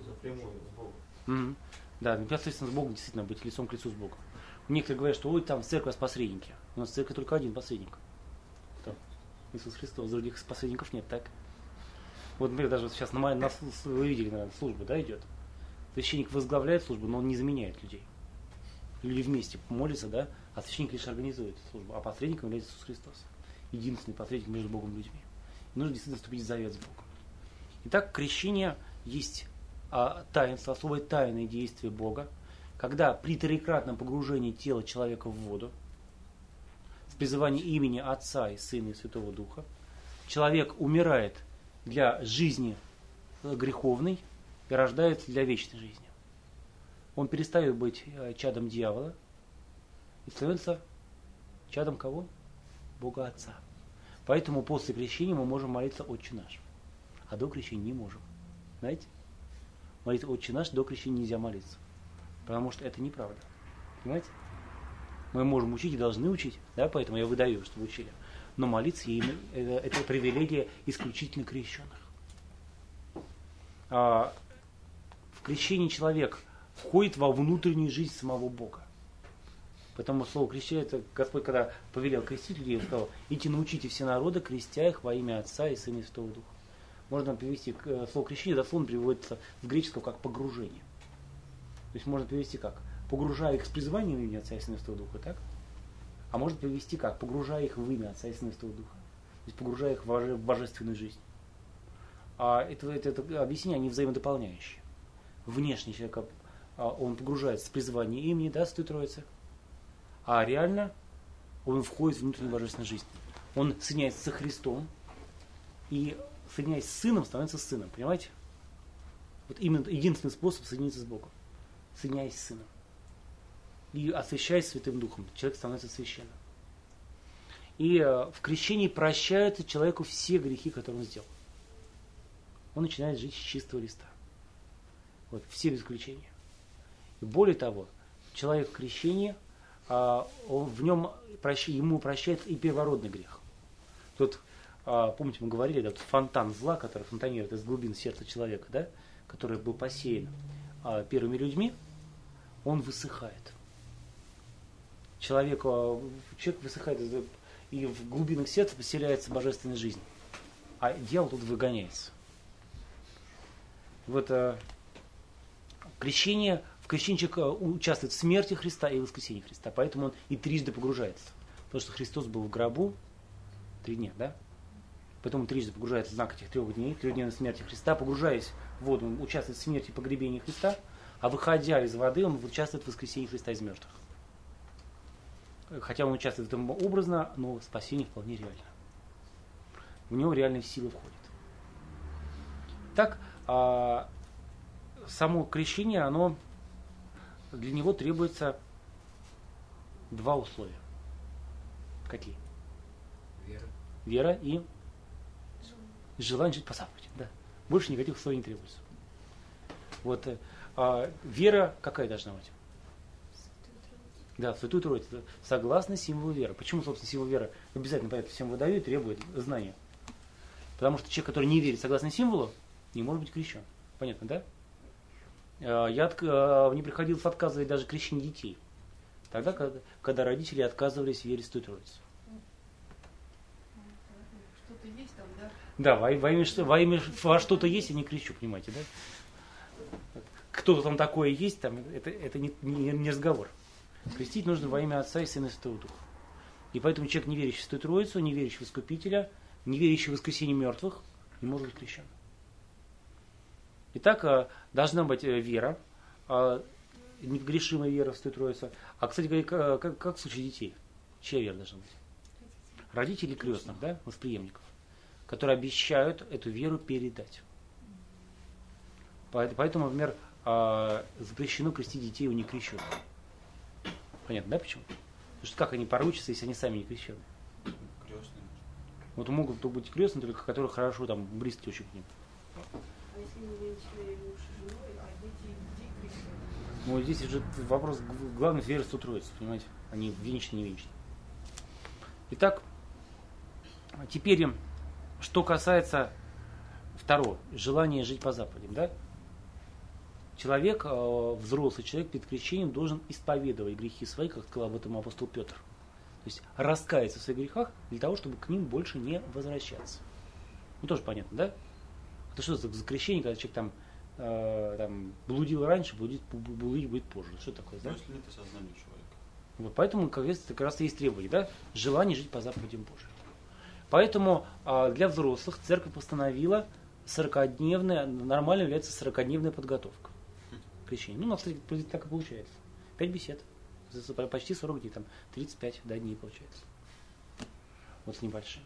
Напрямую с Богом. Да, непосредственно с Богом действительно быть лицом к лицу с Богом. Некоторые говорят, что ой, там в церкви у нас посредники. У нас в церкви только один посредник. Кто? Иисус Христос. Других посредников нет, так? Вот, например, даже вот сейчас на, на вы видели, наверное, служба, да, идет. Священник возглавляет службу, но он не заменяет людей. Люди вместе молятся, да, а священник лишь организует службу, а посредником является Иисус Христос. Единственный посредник между Богом и людьми. И нужно действительно вступить в завет с Богом. Итак, крещение есть а, таинство, особое тайное действие Бога, когда при троекратном погружении тела человека в воду, с призыванием имени Отца и Сына и Святого Духа, человек умирает для жизни э, греховной и рождается для вечной жизни. Он перестает быть э, чадом дьявола и становится чадом кого? Бога Отца. Поэтому после крещения мы можем молиться Отче наш, а до крещения не можем. Знаете? Молиться Отче наш до крещения нельзя молиться. Потому что это неправда. Понимаете? Мы можем учить и должны учить, да, поэтому я выдаю, что вы учили. Но молиться им, это, это привилегия исключительно крещенных. А, в крещении человек входит во внутреннюю жизнь самого Бога. Потому слово крещение, это Господь, когда повелел крестить людей, сказал, идите научите все народы, крестя их во имя Отца и Сына и Святого Духа. Можно перевести э, слово крещение, дословно переводится с греческого как погружение. То есть можно перевести как? Погружая их с призыванием имени Отца и Сына и Святого Духа, так? А можно перевести как? Погружая их в имя Отца и Сына Святого Духа. То есть погружая их в боже- в божественную жизнь. А это, это, это объяснение, они взаимодополняющие. Внешний человек, а, он погружается с призыванием имени, да, Святой Троицы. А реально он входит в внутреннюю божественную жизнь. Он соединяется со Христом и соединяясь с Сыном, становится Сыном. Понимаете? Вот именно единственный способ соединиться с Богом. Соединяясь с Сыном. И освящаясь Святым Духом. Человек становится священным. И э, в крещении прощаются человеку все грехи, которые он сделал. Он начинает жить с чистого листа. Вот, все без исключения. И более того, человек в крещении, а, он, в нем прощ- ему прощается и первородный грех. Тот, а, помните, мы говорили, да, тот фонтан зла, который фонтанирует из глубин сердца человека, да, который был посеян а, первыми людьми, он высыхает. Человек, а, человек высыхает, и в глубинах сердца поселяется божественная жизнь. А дьявол тут выгоняется. Вот а, крещение, в крещении человек а, участвует в смерти Христа и воскресении Христа. Поэтому он и трижды погружается. Потому что Христос был в гробу три дня, да? Поэтому трижды погружается в знак этих трех дней, трехдневной смерти Христа, погружаясь в воду, он участвует в смерти и погребении Христа, а выходя из воды, он участвует в воскресении Христа из мертвых. Хотя он участвует в этом образно, но спасение вполне реально. В него реальные силы входят. Так, а, само крещение, оно для него требуется два условия. Какие? Вера. Вера и желание жить по заповедям. Да. Больше никаких условий не требуется. Вот э, а, вера какая должна быть? Да, в Святую Троицу. да, Согласно символу веры. Почему, собственно, символ веры обязательно поэтому всем выдают и требует знания? Потому что человек, который не верит согласно символу, не может быть крещен. Понятно, да? А, Я а, мне приходилось отказывать даже крещение детей. Тогда, когда, когда родители отказывались верить в Святую Троицу. Что-то есть там, да? Да, во, во имя, во имя во что-то есть, я не кричу, понимаете, да? Кто-то там такое есть, там, это, это не, не, не разговор. Крестить нужно во имя Отца и Сына и Святого Духа. И поэтому человек, не верящий в Святую Троицу, не верящий в Искупителя, не верящий в воскресение мертвых, не может быть крещен. Итак, а, должна быть э, вера, а, непогрешимая вера в Святую Троицу. А, кстати говоря, ка- как, как в случае детей? Чья вера должна быть? Родителей крестных, да, восприемников которые обещают эту веру передать. Поэт- Поэтому, например, а, запрещено крестить детей у некрещенных. Понятно, да, почему? Потому что как они поручатся, если они сами не крещены? Крестный. Вот могут то быть крестные, только которые хорошо там близки очень к ним. А если не муж женой, а дети? Ну, здесь уже вопрос главный верство Троицы, понимаете? Они венчаны, не венчаны. Итак, а теперь, им, что касается второго, желания жить по заповедям, да? Человек, э, взрослый человек перед крещением должен исповедовать грехи свои, как сказал об этом апостол Петр. То есть раскаяться в своих грехах для того, чтобы к ним больше не возвращаться. Ну, тоже понятно, да? Это что за, крещение, когда человек там, э, там блудил раньше, блудить, блудить будет позже. Что такое, да? Но если нет осознания человека. Вот поэтому, как раз, как раз и есть требование, да? Желание жить по заповедям Божьим. Поэтому а, для взрослых церковь постановила 40-дневная, нормально является 40-дневная подготовка к крещению. Ну, у нас так и получается. 5 бесед. Почти 40 дней, там 35 да, дней получается. Вот с небольшим.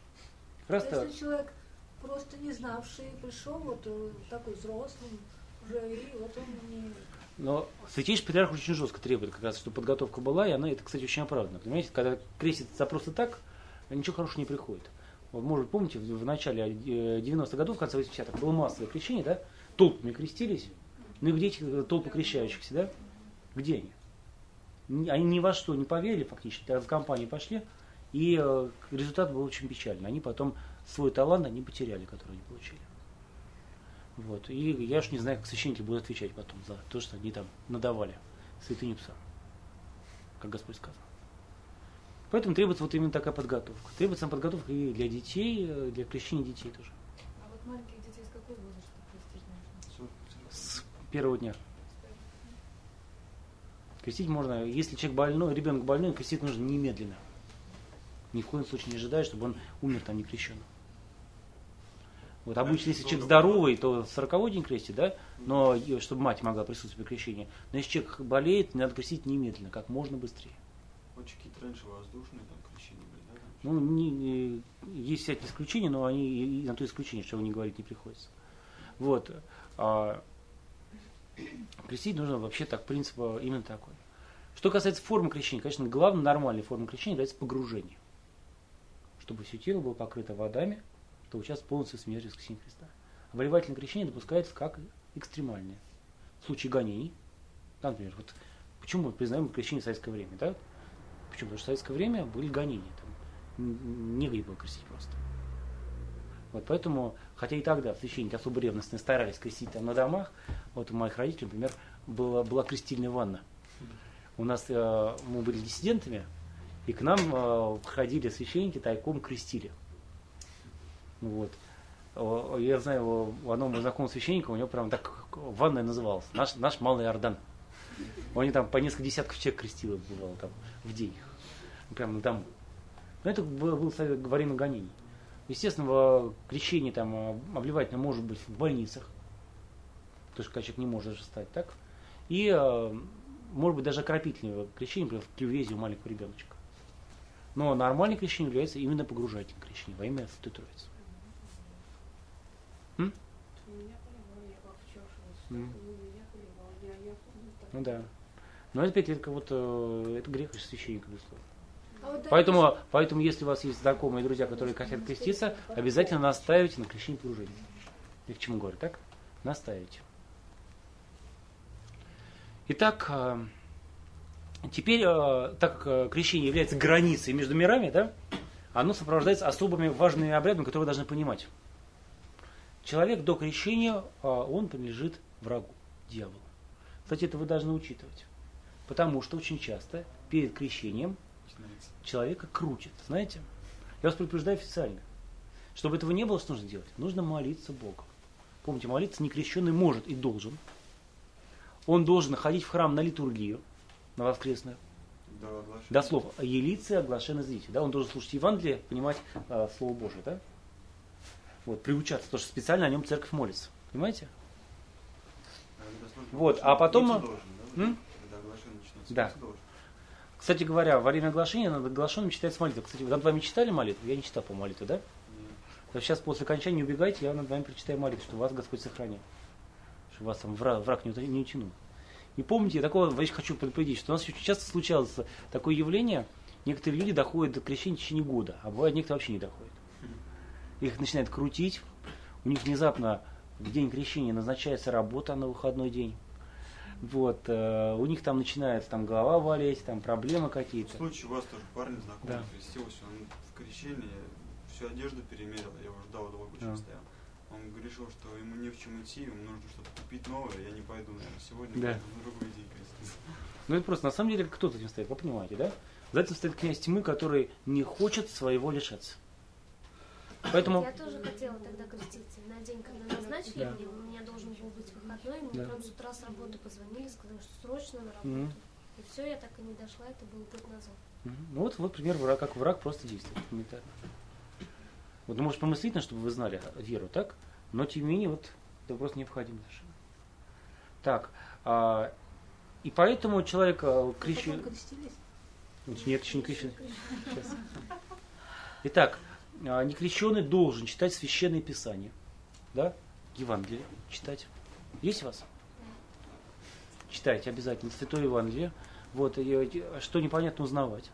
Раз Если человек просто не знавший пришел, вот э, такой взрослым уже, и вот он не... Но святейший патриарх очень жестко требует как раз, чтобы подготовка была, и она, это, кстати, очень оправдано. Понимаете, когда крестится просто так, ничего хорошего не приходит. Вот, может, помните, в, в начале э, 90-х годов, в конце 80-х, было массовое крещение, да? Толпами крестились. Ну и где эти э, толпы крещающихся, да? Где они? Ни- Они ни во что не поверили фактически, тогда в компании пошли, и э, результат был очень печальный. Они потом свой талант они потеряли, который они получили. Вот. И я уж не знаю, как священники будут отвечать потом за то, что они там надавали святыню псам, как Господь сказал. Поэтому требуется вот именно такая подготовка. Требуется подготовка и для детей, э, для крещения детей тоже. А вот маленьких детей с какого возраста крестить нужно? С первого дня. Крестить можно, если человек больной, ребенок больной, крестить нужно немедленно. Ни в коем случае не ожидая, чтобы он умер там не крещенным. Вот обычно, если человек здоровый, то 40 день крестит, да, но чтобы мать могла присутствовать при крещении. Но если человек болеет, надо крестить немедленно, как можно быстрее. Вот какие-то раньше воздушные там крещения были, да? Ну, не- не- есть всякие исключения, но они и на то исключение, что не говорить не приходится. Вот. А, крестить нужно вообще так, принцип а, именно такой. Что касается формы крещения, конечно, главной нормальной формой крещения является погружение. Чтобы все тело было покрыто водами, то участвовать полностью в смерти воскресения Христа. Обревательное крещение допускается как экстремальное. В случае гонений, да, например, вот почему мы признаем крещение в советское время, да? Почему? Потому что в советское время были гонения. Там негде было крестить просто. Вот поэтому, хотя и тогда священники особо ревностные старались крестить там на домах, вот у моих родителей, например, была, была крестильная ванна. У нас э, мы были диссидентами, и к нам э, ходили священники, тайком крестили. Вот. Я знаю, у одного знакомого священника, у него прям так ванная называлась. Наш, наш Малый Иордан. Они там по несколько десятков человек крестило бывало там в день. Прямо на дому. Но это было, было во время гонений. Естественно, крещение там э, обливательное может быть в больницах. Потому что когда человек не может даже встать, так? И э, может быть даже окропительное крещение, например, в клювезе у маленького ребеночка. Но нормальное крещение является именно погружательным крещением во имя Святой Троицы. Ну, так. Ну да. Но это опять это вот э, это грех священника, безусловно. Поэтому, поэтому, если у вас есть знакомые друзья, которые хотят креститься, обязательно настаивайте на крещении погружения. Я к чему говорю, так? Настаивайте. Итак, э, теперь, э, так как э, крещение является границей между мирами, да, оно сопровождается особыми важными обрядами, которые вы должны понимать. Человек до крещения, он принадлежит врагу, дьяволу. Кстати, это вы должны учитывать. Потому что очень часто перед крещением. Человека крутит, знаете? Я вас предупреждаю официально. Чтобы этого не было, что нужно делать? Нужно молиться Богу. Помните, молиться некрещенный может и должен. Он должен ходить в храм на литургию, на воскресную. До оглашения. До слов «елицы оглашены зритель». Да? Он должен слушать Евангелие, понимать э, Слово Божие. Да? Вот, приучаться, потому что специально о нем церковь молится. Понимаете? А Вот, начинается, а потом- должен, да? М? Когда оглашение начинается, Да. Кстати говоря, во время оглашения над оглашенным читается молитва. Кстати, вы над вами читали молитву? Я не читал по молитве, да? Нет. Сейчас после окончания убегайте, я над вами прочитаю молитву, чтобы вас Господь сохранил. Чтобы вас там враг, враг не, не утянул. И помните, я такого вещь хочу предупредить, что у нас очень часто случалось такое явление, некоторые люди доходят до крещения в течение года, а бывает некоторые вообще не доходят. Их начинает крутить, у них внезапно в день крещения назначается работа на выходной день. Вот, э, у них там начинается там голова болеть, там проблемы какие-то. Случай у вас тоже парень знакомый Да. крестился, он в крещении всю одежду перемерил, я его ждал долго очень Да. стоял. Он решил, что ему не в чем идти, ему нужно что-то купить новое, я не пойду, наверное, сегодня Да. пойду на другой день креститься. Ну это просто, на самом деле, кто за этим стоит, вы понимаете, да? За этим стоит князь тьмы, который не хочет своего лишаться. Поэтому, Я тоже хотела тогда креститься. На день, когда назначили Да. мне, у меня должен был быть выходной. Мне Да. прям с утра с работы позвонили, сказали, что срочно на работу. Мгм. И все, я так и не дошла, это был год назад. Мгм. ну вот, вот пример, враг, как враг просто действует элементарно. Вот, ну, может, помыслительно, чтобы вы знали веру, так? Но, тем не менее, вот, это просто необходимо совершенно. Так, а, и поэтому человек а, крестились? Нет, еще не. Сейчас. Итак, некрещенный должен читать священное писание. Да? Евангелие читать. Есть у вас? Читайте обязательно Святое Евангелие. Вот, и, что непонятно узнавать.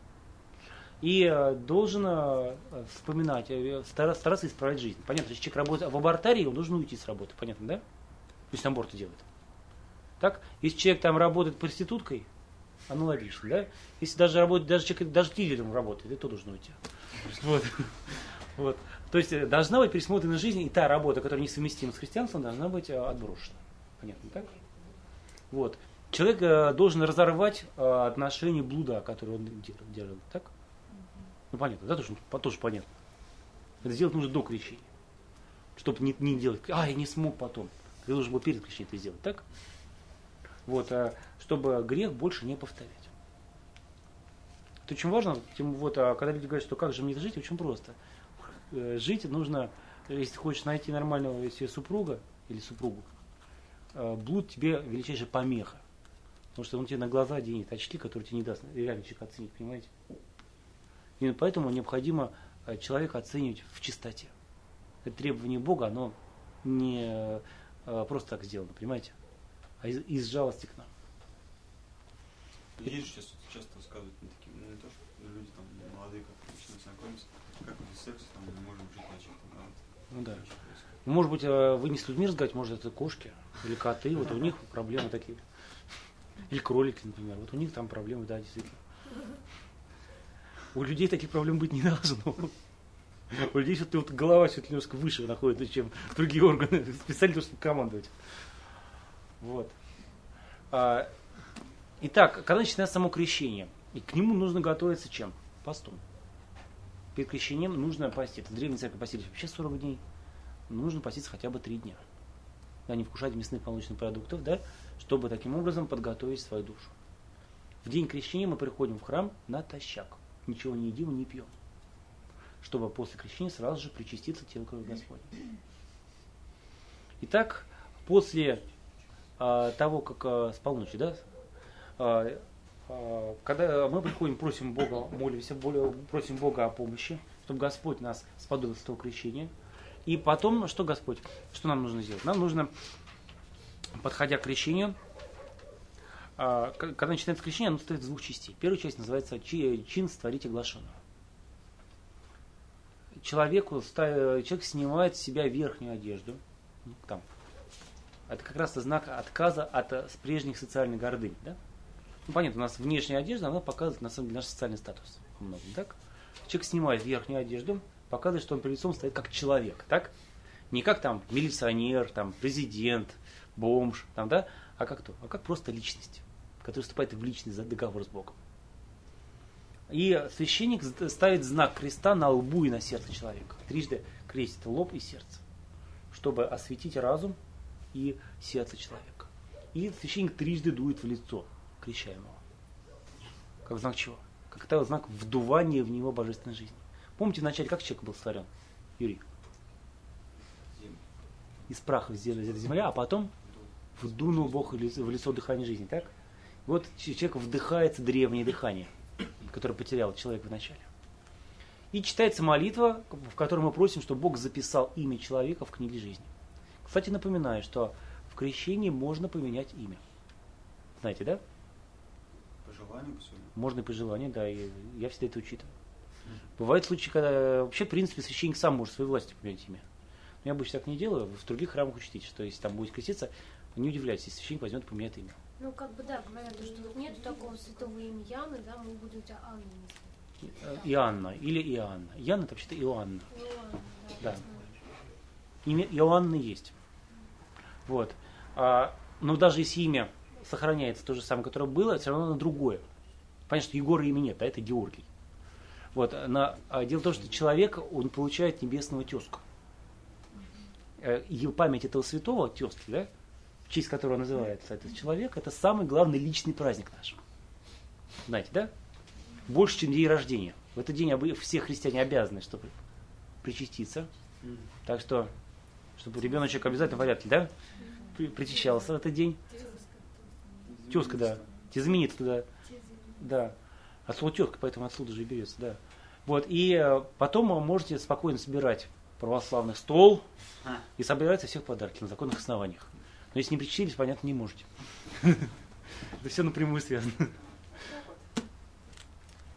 И э, должен э, вспоминать, э, стара- стараться исправлять жизнь. Понятно, если человек работает в абортарии, он должен уйти с работы. Понятно, да? Если он аборты делает. Так? Если человек там работает проституткой, аналогично, да? Если даже работает, даже человек даже дилером работает, это должен уйти. Вот. Вот. То есть э, должна быть пересмотрена жизнь, и та работа, которая несовместима с христианством, должна быть э, отброшена. Понятно, так? Вот. Человек э, должен разорвать э, отношения блуда, которые он делал, так? Ну понятно, да, тоже, тоже понятно. Это сделать нужно до крещения. Чтобы не, не делать, а, я не смог потом. Ты должен был перед крещением это сделать, так? Вот, а, чтобы грех больше не повторять. Это очень важно, тем вот, а когда люди говорят, что как же мне жить, очень просто. Э, Жить нужно, если хочешь найти нормального себе супруга или супругу, э, блуд тебе величайшая помеха. Потому что он тебе на глаза денет очки, которые тебе не даст реально человек оценить, понимаете? И поэтому необходимо э, человека оценивать в чистоте. Это требование Бога, оно не просто так сделано, понимаете? А из, из жалости к нам. Есть же часто рассказывают мне такие, ну не то, что люди там молодые как начинают знакомиться, там мы можем жить Ну да. Ну, Может быть, э, вы не с людьми разговариваете, может, это кошки или коты, вот у них проблемы такие. Или кролики, например. Вот у них там проблемы, да, действительно. У людей таких проблем быть не должно. У людей все-таки вот голова все-таки немножко выше находится, чем другие органы, специально того, чтобы командовать. Вот. А, итак, когда начинается само крещение, и к нему нужно готовиться чем? Постом. Перед крещением нужно поститься. В Древней Церкви постились вообще 40 дней. Нужно поститься хотя бы 3 дня. Да, не вкушать мясных молочных продуктов, да, чтобы таким образом подготовить свою душу. В день крещения мы приходим в храм натощак. Ничего не едим не пьем. Чтобы после крещения сразу же причаститься телу крови Господня. Итак, после а, того, как а, с полночи, да, а, когда мы приходим, просим Бога, молимся, просим Бога о помощи, чтобы Господь нас сподобил с того крещения. И потом, что Господь, что нам нужно сделать? Нам нужно, подходя к крещению, а, когда начинается крещение, оно состоит из двух частей. Первая часть называется чи- чин створить оглашенного. Человеку, человек снимает с себя верхнюю одежду, ну, там, это как раз знак отказа от э, прежних социальных гордынь. Да? Ну, понятно, у нас внешняя одежда, она показывает на самом деле наш социальный статус. во многом, так? Человек снимает верхнюю одежду, показывает, что он перед лицом стоит как человек, так? Не как там милиционер, там президент, бомж, там, да? А как то? А как просто личность, которая вступает в личный договор с Богом. И священник ставит знак креста на лбу и на сердце человека. Трижды крестит лоб и сердце, чтобы осветить разум и сердце человека. И священник трижды дует в лицо крещаемого. Как знак чего? Как это знак вдувания в него божественной жизни. Помните вначале, как человек был сотворен? Юрий? Из праха сделали земля, а потом вдунул Бог в лицо, дыхание жизни, так? Вот человек вдыхается древнее дыхание, которое потерял человек в начале. И читается молитва, в которой мы просим, чтобы Бог записал имя человека в книге жизни. Кстати, напоминаю, что в крещении можно поменять имя. Знаете, да? Желанию, по своему. Можно и по желанию, да, и я всегда это учитываю. Бывают случаи, когда вообще, в принципе, священник сам может своей властью поменять имя. Но я обычно так не делаю, в других храмах учтите, что если там будет креститься, не удивляйтесь, если священник возьмет и поменяет имя. Ну, как бы, да, говорят, что вот нет такого святого имени Яны, да, мы будем тебя Анной называть. Э, Иоанна или Иоанна. Иоанна это вообще-то Иоанна. Иоанна, Да. знаю. Имя Иоанны есть. Вот. А, но даже если имя сохраняется то же самое, которое было, все равно оно другое. Понятно, что Егора имя нет, а это Георгий. Вот. На, а дело в том, что человек, он получает небесного тезку. Э, И память этого святого тезки, да, в честь которого называется этот человек, это самый главный личный праздник наш. Знаете, да? Больше, чем день рождения. В этот день все христиане обязаны, чтобы причаститься. Так что, чтобы ребеночек обязательно в порядке, да? При- Причащался в этот день. Тезка, да. Тезаменит туда. Да. От слова тезка, поэтому отсюда же и берется, да. Вот, и э, потом вы можете спокойно собирать православный стол А. и собирать со всех подарки на законных основаниях. Но если не причастились, понятно, не можете. Это все напрямую связано.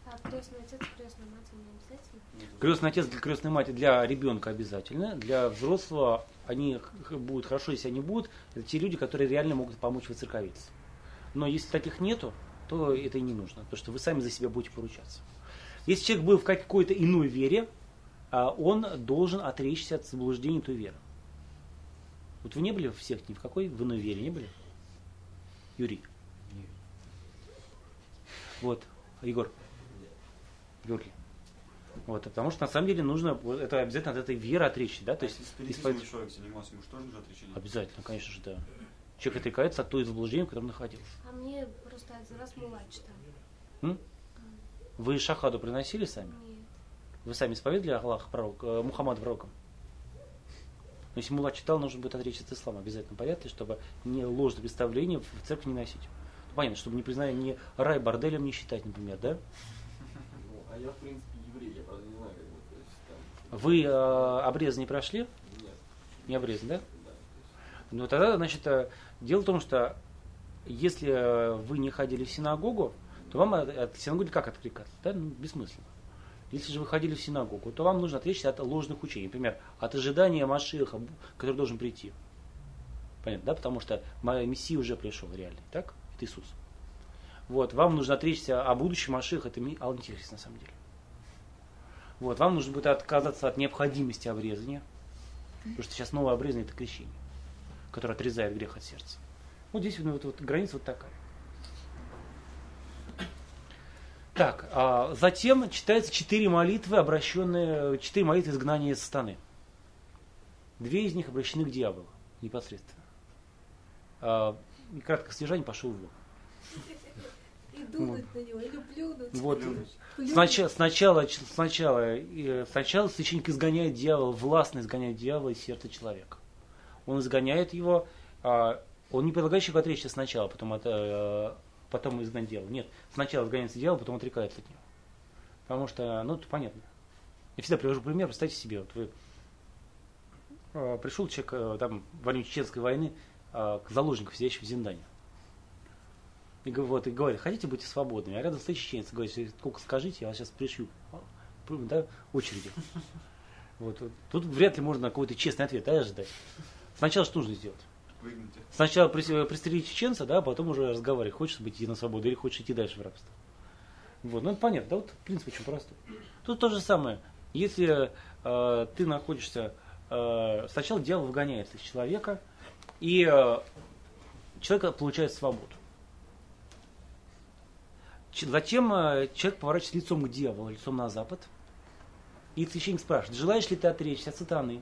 А крестный отец, крестная мать не обязательно? Крестный отец для крестной матери для ребенка обязательно. Для взрослого они будут хорошо, если они будут. Это те люди, которые реально могут помочь воцерковиться. Но если таких нету, то это и не нужно, потому что вы сами за себя будете поручаться. Если человек был в какой-то иной вере, а, он должен отречься от заблуждений той веры. Вот вы не были в секте ни в какой, в иной вере не были? Юрий. Вот, Егор. Георгий. Вот, потому что на самом деле нужно, это обязательно от этой веры отречься, да, то То есть есть, исповед- спиритизмом человек занимался, ему что тоже нужно отречение? Обязательно, конечно же, да. Человек отрекается от той заблуждения, в котором находился. А мне просто один раз мула читали. М? Вы шахаду приносили сами? Нет. Вы сами исповедовали Аллаха пророк, э, Мухаммада пророком? Но если мула читал, нужно будет отречься от ислама в обязательном порядке, чтобы не ложное представление в церковь не носить. Ну, понятно, чтобы не признали ни рай борделем не считать, например, да? Ну, а я, в принципе, еврей, я, правда, не знаю, как бы, то есть, там, Вы э, обрез не прошли? нет, Не обрезан, да? Ну тогда, значит, э, дело в том, что если э, вы не ходили в синагогу, то вам от, синагоги как откликаться? Да? Ну, бессмысленно. Если же вы ходили в синагогу, то вам нужно отречься от ложных учений. Например, от ожидания Машиха, который должен прийти. Понятно, да? Потому что Мессия уже пришел реальный, так? Это Иисус. Вот, вам нужно отречься о будущем Машиха, это антихрист на самом деле. Вот, вам нужно будет отказаться от необходимости обрезания, потому что сейчас новое обрезание это крещение который отрезает грех от сердца. Вот здесь ну, вот, вот граница вот такая. Так, а затем читается четыре молитвы, обращенные, четыре молитвы изгнания из сатаны. Две из них обращены к дьяволу непосредственно. А, и краткое содержание пошел вон. И дунуть на него, или плюнуть. Вот. Плюнуть. Плюнуть. Сначала, сначала, сначала, э, сначала священник изгоняет дьявола, властно изгоняет дьявола из сердца человека. Он изгоняет его, а, он не предлагает человеку отречься сначала, потом, от, э, потом изгнать дьявола. Нет, сначала изгоняется дьявол, потом отрекается от него. Потому что, ну, это понятно. Я всегда привожу пример, представьте себе, вот вы э, пришел человек э, там, во время Чеченской войны к заложникам, сидящим в Зиндане. И, вот, и говорит, хотите быть свободными? А рядом стоит чеченец, говорит, сколько скажите, я вас сейчас пришью. А, Да, очереди. Вот. Тут вряд ли можно какой-то честный ответ да, ожидать. Сначала что нужно сделать? Выгните. Сначала прис- пристрелить чеченца, да, а потом уже разговаривать, хочешь быть идти на свободу или хочешь идти дальше в рабство. Вот, ну это понятно, да, вот принцип очень простой. Тут то же самое. Если э, ты находишься, э, сначала дьявол выгоняется из человека, и э, человек получает свободу. Ч- Затем э, человек поворачивается лицом к дьяволу, лицом на запад. И священник спрашивает, желаешь ли ты отречься от сатаны,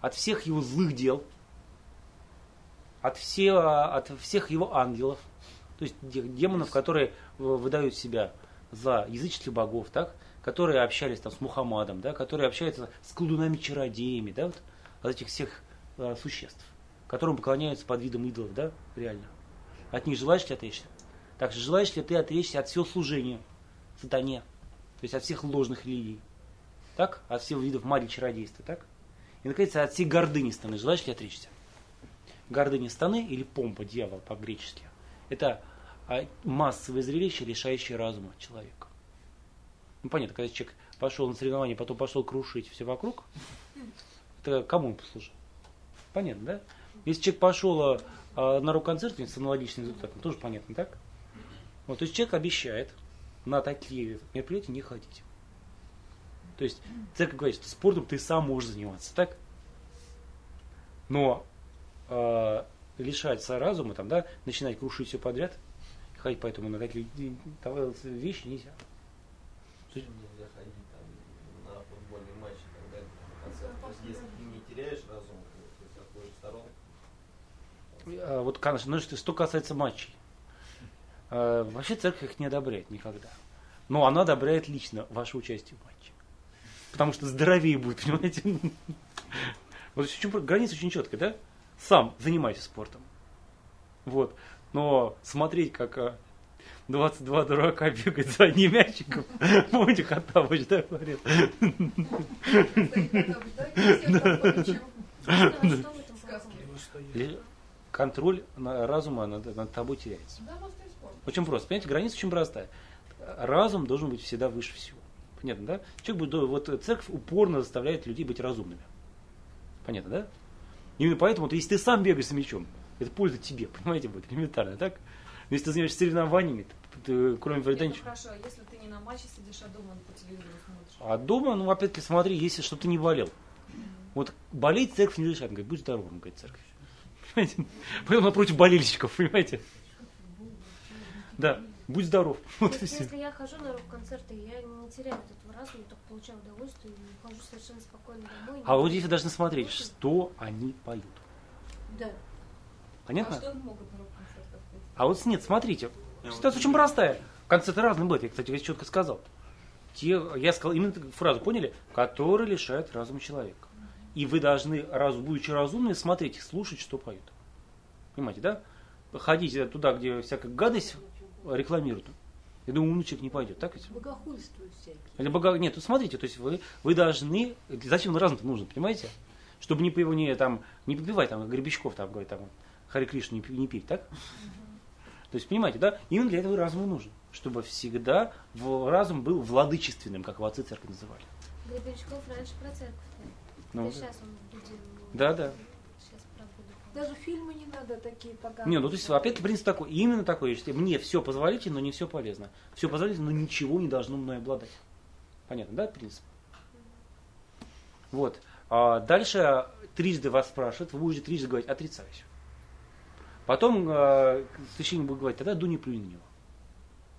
от всех его злых дел, от, все, от всех его ангелов, то есть де- демонов, которые выдают себя за языческих богов, так, которые общались там с Мухаммадом, да, которые общаются с колдунами-чародеями, да, вот, от этих всех э, существ, которым поклоняются под видом идолов, да, реально. От них желаешь ли отречься? Также желаешь ли ты отречься от всего служения сатане, то есть от всех ложных религий, так, от всех видов магии чародейства, так? И, наконец, от всей гордыни станы желаешь ли отречься? гордыня станы или помпа дьявола по-гречески. это а, массовое зрелище, лишающее разума человека. Ну понятно, когда человек пошел на соревнования, потом пошел крушить все вокруг, это кому он послужил? Понятно, да? Если человек пошел а, а, на рок-концерт с аналогичным результатом, тоже понятно, так? Вот, то есть человек обещает на такие мероприятия не ходить. То есть церковь говорит, что спортом ты сам можешь заниматься, так? Но э, лишаться разума, там, да, начинать крушить все подряд, ходить поэтому на такие э, вещи нельзя. Почему нельзя ходить там, на футбольный матч и так далее, на концерт? То есть, если ты не теряешь разум, то есть отходишь в сторону. А, Вот, конечно, ну, что, что касается матчей. Э, Вообще церковь их не одобряет никогда. Но она одобряет лично ваше участие в матче. Потому что здоровее будет, понимаете? Вот очень, граница очень четкая, да? Сам занимайся спортом. Вот. Но смотреть, как а, 22 дурака бегают за одним мячиком, помните, Хаттабыч, да, говорил? Контроль разума над, над тобой теряется. Очень просто. Понимаете, граница очень простая. Разум должен быть всегда выше всего. Понятно, да? Человек будет, до- вот церковь упорно заставляет людей быть разумными. Понятно, да? Именно поэтому, вот, если ты сам бегаешь с мячом, это польза тебе, понимаете, будет элементарно, так? Но если ты занимаешься соревнованиями, ты, ты, кроме вреда Нет, ну ничего. хорошо, а если ты не на матче сидишь, а дома по телевизору смотришь? А дома, ну, опять-таки, смотри, если чтобы ты не болел. Вот болеть церковь не решает. Говорит, будь здоровым, говорит церковь. Понимаете? Поэтому напротив болельщиков, понимаете? Да, будь здоров. Вот и Если, я хожу на рок-концерты, я не теряю от этого разума, только получаю удовольствие и хожу совершенно спокойно домой. А вот здесь вы должны смотреть, что они поют. Да. Понятно? А что могут на рок-концертах петь? А вот нет, смотрите, ситуация очень простая. Концерты разные бывают, я, кстати, весь четко сказал. Те, я сказал именно эту фразу, поняли? Которые лишают разума человека. И вы должны, раз, будучи разумными, смотреть слушать, что поют. Понимаете, да? Ходите туда, где всякая гадость рекламируют. Я думаю, умный человек не пойдет, так ведь? Богохульствуют всякие. Или бога... Нет, тут смотрите, то есть вы, вы должны, зачем разум нужно, понимаете? Чтобы не, не, там, не попивать там, гребешков, там, говорит, там, Хари Кришну не, не пить, так? То есть, понимаете, да? Именно для этого разум и нужен. Чтобы всегда разум был владычественным, как отцы церкви называли. Гребенщиков раньше про церковь. Ну, да. сейчас он. Да, да. Даже фильмы не надо такие поганые. Не, ну то есть опять принцип такой, именно такой, что мне все позволите, но не все полезно. Все позволите, но ничего не должно мной обладать. Понятно, да, принцип? Вот. А дальше трижды вас спрашивают, вы будете трижды говорить отрицаюсь. Потом э, священник будет говорить, тогда дуй не плюнь на него.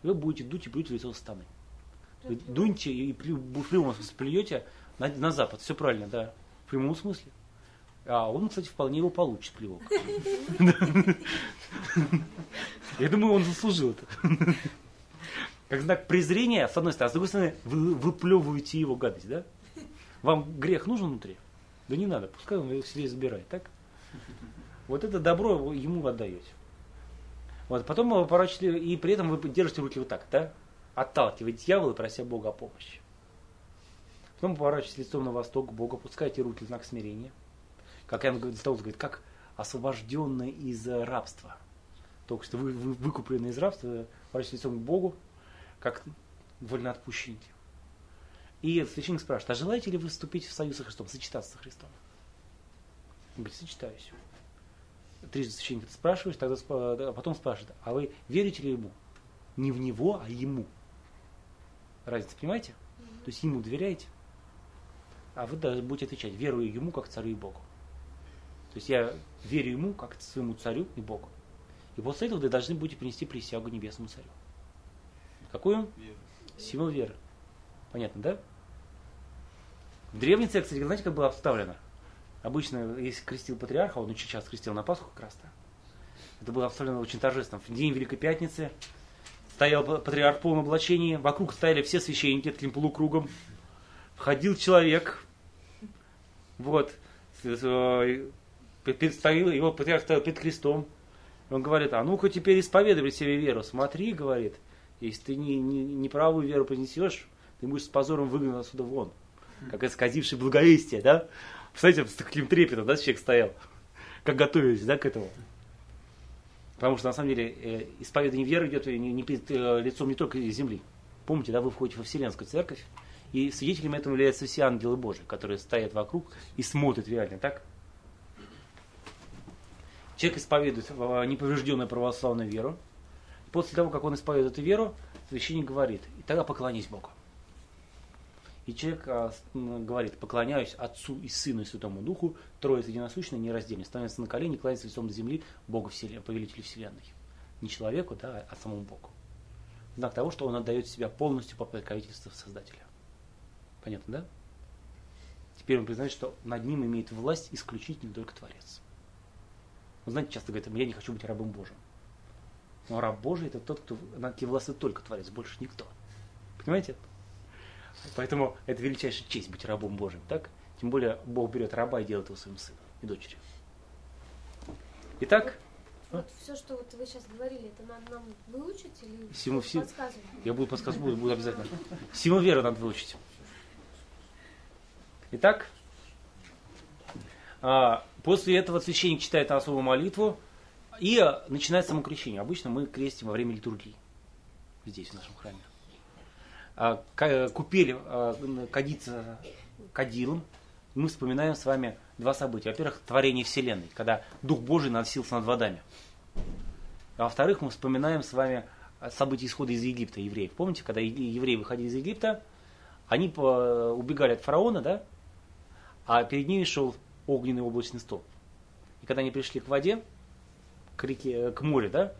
Вы будете дуть и плюнуть в лицо сатаны. Вы дуньте и плю, в прямом смысле плюете на, на запад. Все правильно, да. В прямом смысле. А он, кстати, вполне его получит плевок. Я думаю, он заслужил это. Как знак презрения, с одной стороны, а с другой стороны, вы выплевываете его гадость, да? Вам грех нужен внутри? Да не надо, пускай он его себе забирает, так? Вот это добро ему отдаете. Вот, потом вы поворачиваете, и при этом вы держите руки вот так, да? Отталкиваете дьявола, прося Бога о помощи. Потом поворачиваетесь лицом на восток к Богу, опускаете руки в знак смирения. Как Иоанн говорит, Златоуст говорит, как освобожденные из э, рабства. Только что вы, вы выкуплены из рабства, поворачиваетесь лицом к Богу, как вольноотпущенники. И священник спрашивает, а желаете ли вы вступить в союз со Христом, сочетаться со Христом? Он говорит, сочетаюсь. Трижды священник это спрашивает, тогда а потом спрашивает, а вы верите ли ему? Не в него, а ему. Разница, понимаете? То есть ему доверяете, а вы даже будете отвечать, верую ему как царю и Богу. То есть я верю ему как своему царю и Богу. И после этого вы должны будете принести присягу небесному царю. Какую? Вера. Символ веры. Понятно, да? В древней церкви, кстати, знаете, как было обставлено? Обычно, если крестил патриарха, он очень часто крестил на Пасху как раз то Это было обставлено очень торжественно. В день Великой Пятницы стоял патриарх в полном облачении, вокруг стояли все священники таким полукругом. Входил человек, вот, э, стоял, его патриарх стоял перед крестом. Он говорит, а ну-ка теперь исповедуй себе веру. Смотри, говорит, если ты не, не, неправую веру принесешь, ты будешь с позором выгнан отсюда вон. Как исказивший благовестие, да? Представляете, с таким трепетом, да, человек стоял. Как готовились, да, к этому. Потому что на самом деле э, исповедание веры идет не, не перед э, лицом не только земли. Помните, да, вы входите во Вселенскую церковь, и свидетелями этого являются все ангелы Божии, которые стоят вокруг и смотрят реально, так? Человек исповедует э, неповрежденную православную веру. После того, как он исповедует эту веру, священник говорит, и тогда поклонись Богу. И человек а, говорит, поклоняюсь Отцу и Сыну и Святому Духу, Троице единосущно, нераздельно, становится на колени, кланяется лицом до земли Богу Вселен... Повелителю Вселенной. Не человеку, да, а самому Богу. Знак того, что он отдает себя полностью по покровительству Создателя. Понятно, да? Теперь он признает, что над ним имеет власть исключительно только Творец. Вы знаете, часто говорят, я не хочу быть рабом Божьим. Но раб Божий это тот, кто над кем властвует только Творец, больше никто. Понимаете? Поэтому это величайшая честь быть рабом Божьим, так? Тем более Бог берет раба и делает его своим сыном и дочерью. Итак, Вот все, что вот вы сейчас говорили, это надо нам выучить или Всему все- подсказывать? я буду подсказывать, буду, буду обязательно. Символ веры надо выучить. Итак, а, после этого священник читает особую молитву и а, начинает самокрещение. Обычно мы крестим во время литургии здесь, в нашем храме. А, а, кадится кадилом. Мы вспоминаем с вами два события. Во-первых, творение Вселенной, когда Дух Божий носился над водами. А во-вторых, мы вспоминаем с вами события исхода из Египта евреев. Помните, когда евреи выходили из Египта, они убегали от фараона, да? А перед ними шел огненный облачный столб. И когда они пришли к воде, к реке, к морю, да,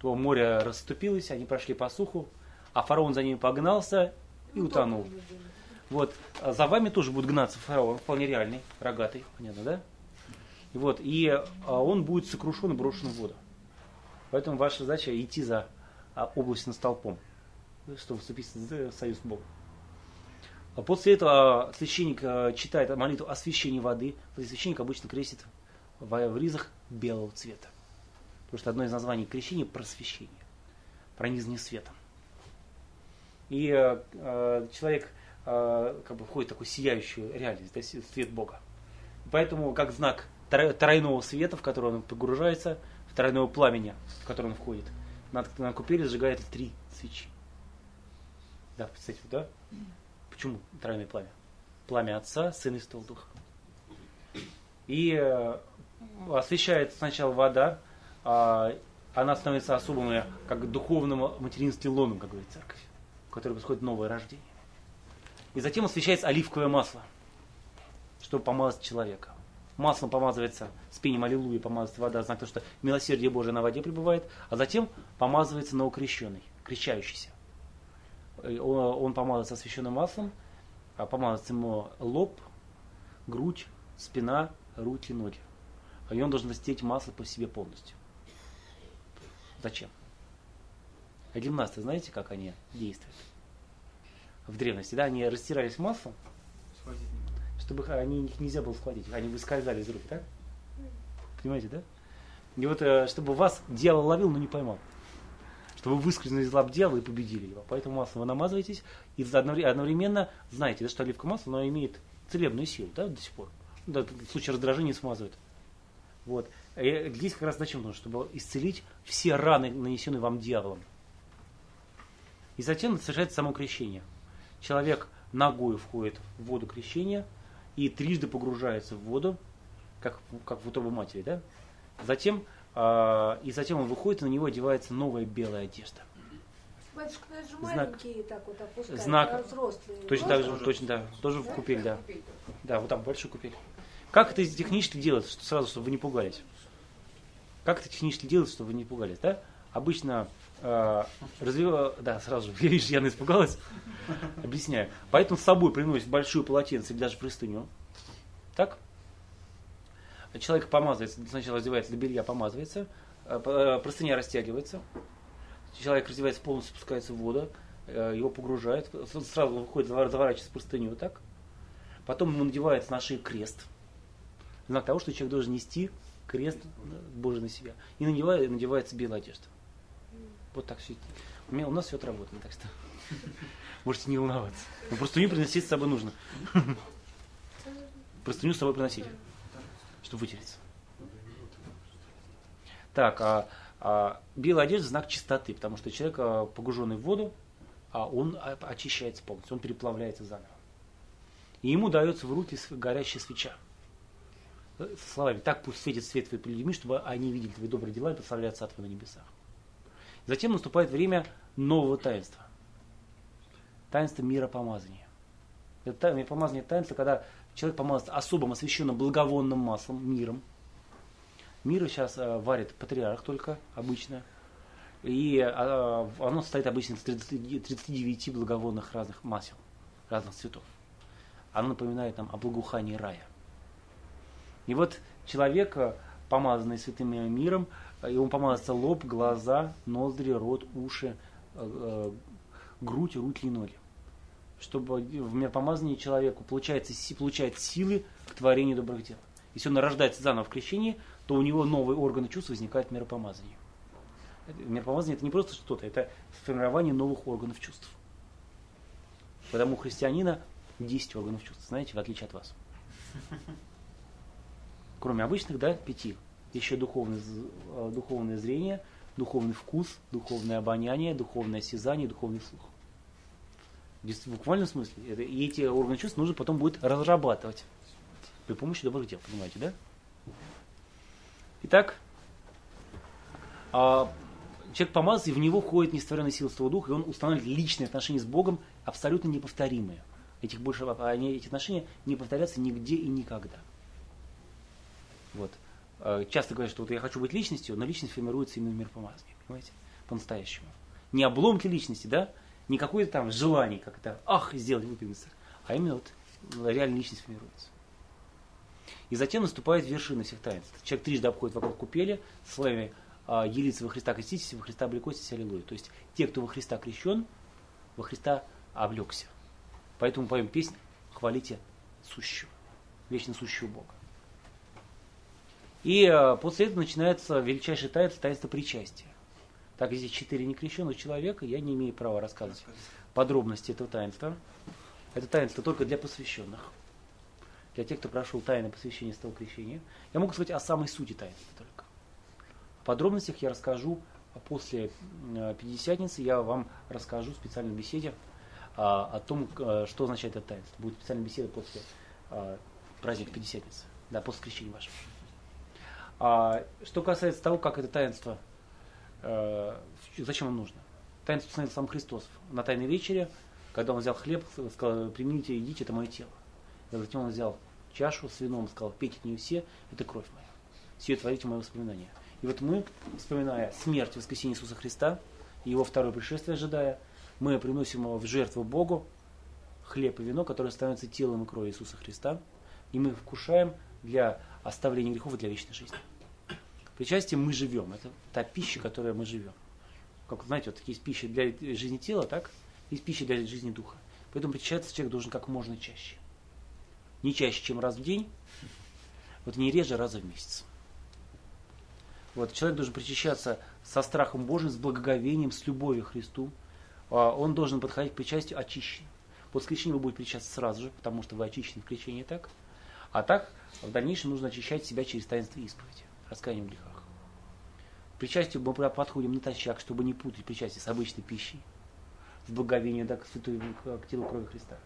то море расступилось, они прошли по суху, а фараон за ними погнался и утонул. Вот, а за вами тоже будет гнаться фараон, вполне реальный, рогатый, понятно, да? И вот, и а, он будет сокрушен и брошен в воду. Поэтому ваша задача идти за а, облачным столпом, чтобы вступить в союз с Богом. А после этого священник а, читает молитву о священии воды. Священник обычно крестит в, ризах белого цвета. Потому что одно из названий крещения – просвещение, пронизание светом. И э, э, человек э, как бы входит в такую сияющую реальность, да, свет Бога. Поэтому, как знак тро- тройного света, в который он погружается, в тройного пламени, в который он входит, на, на купели сжигает три свечи. Да, представьте, да? Почему тройное пламя? Пламя Отца, Сына и Святого Духа. И э, освещает сначала вода, а, она становится особым, э, как духовным материнским лоном, как говорит церковь, в которой происходит новое рождение. И затем освещается оливковое масло, чтобы помазать человека. Маслом помазывается, с пением аллилуйя помазывается вода, знак того, что милосердие Божие на воде пребывает, а затем помазывается новокрещенный, крещающийся. Э, Он, помазывается освященным маслом, а помазывается ему лоб, грудь, спина, руки, ноги. И он должен растеть масло по себе полностью. Зачем? А гимнасты, знаете, как они действуют? В древности, да, они растирались маслом, Схватить чтобы они, их нельзя было схватить, они выскользали из рук, так? Понимаете, да? И вот, э, чтобы вас дьявол ловил, но не поймал. Чтобы вы выскользнули из лап дьявола и победили его. Поэтому маслом вы намазываетесь, и одновре- одновременно знаете, что оливковое масло, оно имеет целебную силу, да, до сих пор. Да, в случае раздражения смазывает. Вот. И здесь как раз зачем нужно? Чтобы исцелить все раны, нанесенные вам дьяволом. И затем совершается само крещение. Человек ногою входит в воду крещения и трижды погружается в воду, как, как в утробу матери, да? Затем, и затем он выходит, и на него одевается новая белая одежда. Батюшка, ну это же Знак. маленькие так вот опускаются, Знак. а взрослые. Точно так же, точно, да, тоже в купель, да. Да, вот там большой купель. Как это технически делается, что сразу, чтобы вы не пугались? Как это технически делается, чтобы вы не пугались, да? Обычно э, развива- да, сразу же, видишь, Яна испугалась. Объясняю. Поэтому с собой приносит большую полотенце или даже простыню. Так? Человек помазывается, сначала раздевается до белья, помазывается, э, э, простыня растягивается, человек раздевается полностью, спускается в воду, э, его погружают, сразу выходит, завор- заворачивается в простыню, так? Потом ему надевается на шею крест. Знак того, что человек должен нести крест Божий на себя. И надевает, надевается белая одежда. Вот так все. У, меня, у нас все отработано, так что можете не волноваться. Но простыню приносить с собой нужно. Простыню с собой приносить, чтобы вытереться. Так, а А, белая одежда – знак чистоты, потому что человек, а, погруженный в воду, а он а, очищается полностью, он переплавляется заново. И ему дается в руки горящая свеча. Э, словами, так пусть светит свет твой перед людьми, чтобы они видели твои добрые дела и прославляют Отца на небесах. Затем наступает время нового таинства. Таинство миропомазания. Это та- миропомазание таинство, когда человек помазан особым освященным благовонным маслом, миром. Мир сейчас э, варит патриарх только обычно. И э, оно состоит обычно из 30 39 благовонных разных масел, разных цветов. Оно напоминает нам о благоухании рая. И вот человек, э, помазанный святым миром, э, ему помазался лоб, глаза, ноздри, рот, уши, грудь, руки и ноги. Чтобы в миропомазании человеку получается, получает силы к творению добрых дел. Если он рождается заново в крещении, то у него новые органы чувств возникают в миропомазании. Миропомазание это не просто что-то, это формирование новых органов чувств. Потому у христианина 10 органов чувств, знаете, в отличие от вас. Кроме обычных, да, пяти. Еще духовное, э, духовное зрение, духовный вкус, духовное обоняние, духовное осязание, духовный слух. В буквальном смысле. И эти органы чувств нужно потом будет разрабатывать при помощи добрых дел, понимаете, да? Итак, а, человек помазан, и в него входит нестворенная сила Святого Духа, и он устанавливает личные отношения с Богом, абсолютно неповторимые. Этих больше, они, эти отношения не повторятся нигде и никогда. Вот. А, Часто говорят, что вот я хочу быть личностью, но личность формируется именно в миропомазании, понимаете? По-настоящему. Не обломки личности, да? Не какое-то там желание, как это, ах, сделать, выпрямиться, а именно вот реально личность формируется. И затем наступает вершина всех таинств. Человек трижды обходит вокруг купели с словами а, «Елица во Христа креститесь, во Христа облекайтесь, аллилуйя». То есть те, кто во Христа крещен, во Христа облекся. Поэтому поем песню «Хвалите сущего», вечно сущего Бога. И а, после этого начинается величайшее таинство, таинство причастия. Так, здесь четыре некрещенных человека, я не имею права рассказывать подробности этого таинства. Это таинство только для посвященных для тех, кто прошел тайное посвящение того крещения. Я могу сказать о самой сути таинства только. О подробностях я расскажу после э, Пятидесятницы, я вам расскажу в специальной беседе а, о том, э, что означает это таинство. Будет специальная беседа после а, праздника Пятидесятницы, да, после крещения вашего. А, что касается того, как это таинство, зачем оно нужно? Таинство установил сам Христос на Тайной вечере, когда он взял хлеб, сказал, примите, едите, это мое тело. И затем он взял чашу с вином, сказал, пейте нее все, это кровь моя. Все творите мое воспоминание. И вот мы, вспоминая смерть и воскресение Иисуса Христа, и его второе пришествие ожидая, мы приносим его в жертву Богу, хлеб и вино, которое становится телом и кровью Иисуса Христа, и мы вкушаем для оставления грехов и для вечной жизни. Причастие мы живем, это та пища, которой мы живем. Как знаете, вот есть пища для жизни тела, так? Есть пища для жизни духа. Поэтому причащаться человек должен как можно чаще не чаще, чем раз в день, вот не реже раза в месяц. Вот, человек должен причащаться со страхом Божьим, с благоговением, с любовью к Христу. А, Он должен подходить к причастию очищенным. После крещения вы будете причащаться сразу же, потому что вы очищены в крещении так. А так, в дальнейшем нужно очищать себя через таинство исповеди, раскаяние в грехах. К причастию мы подходим натощак, чтобы не путать причастие с обычной пищей. В благоговение да, к, святой, к телу крови Христа.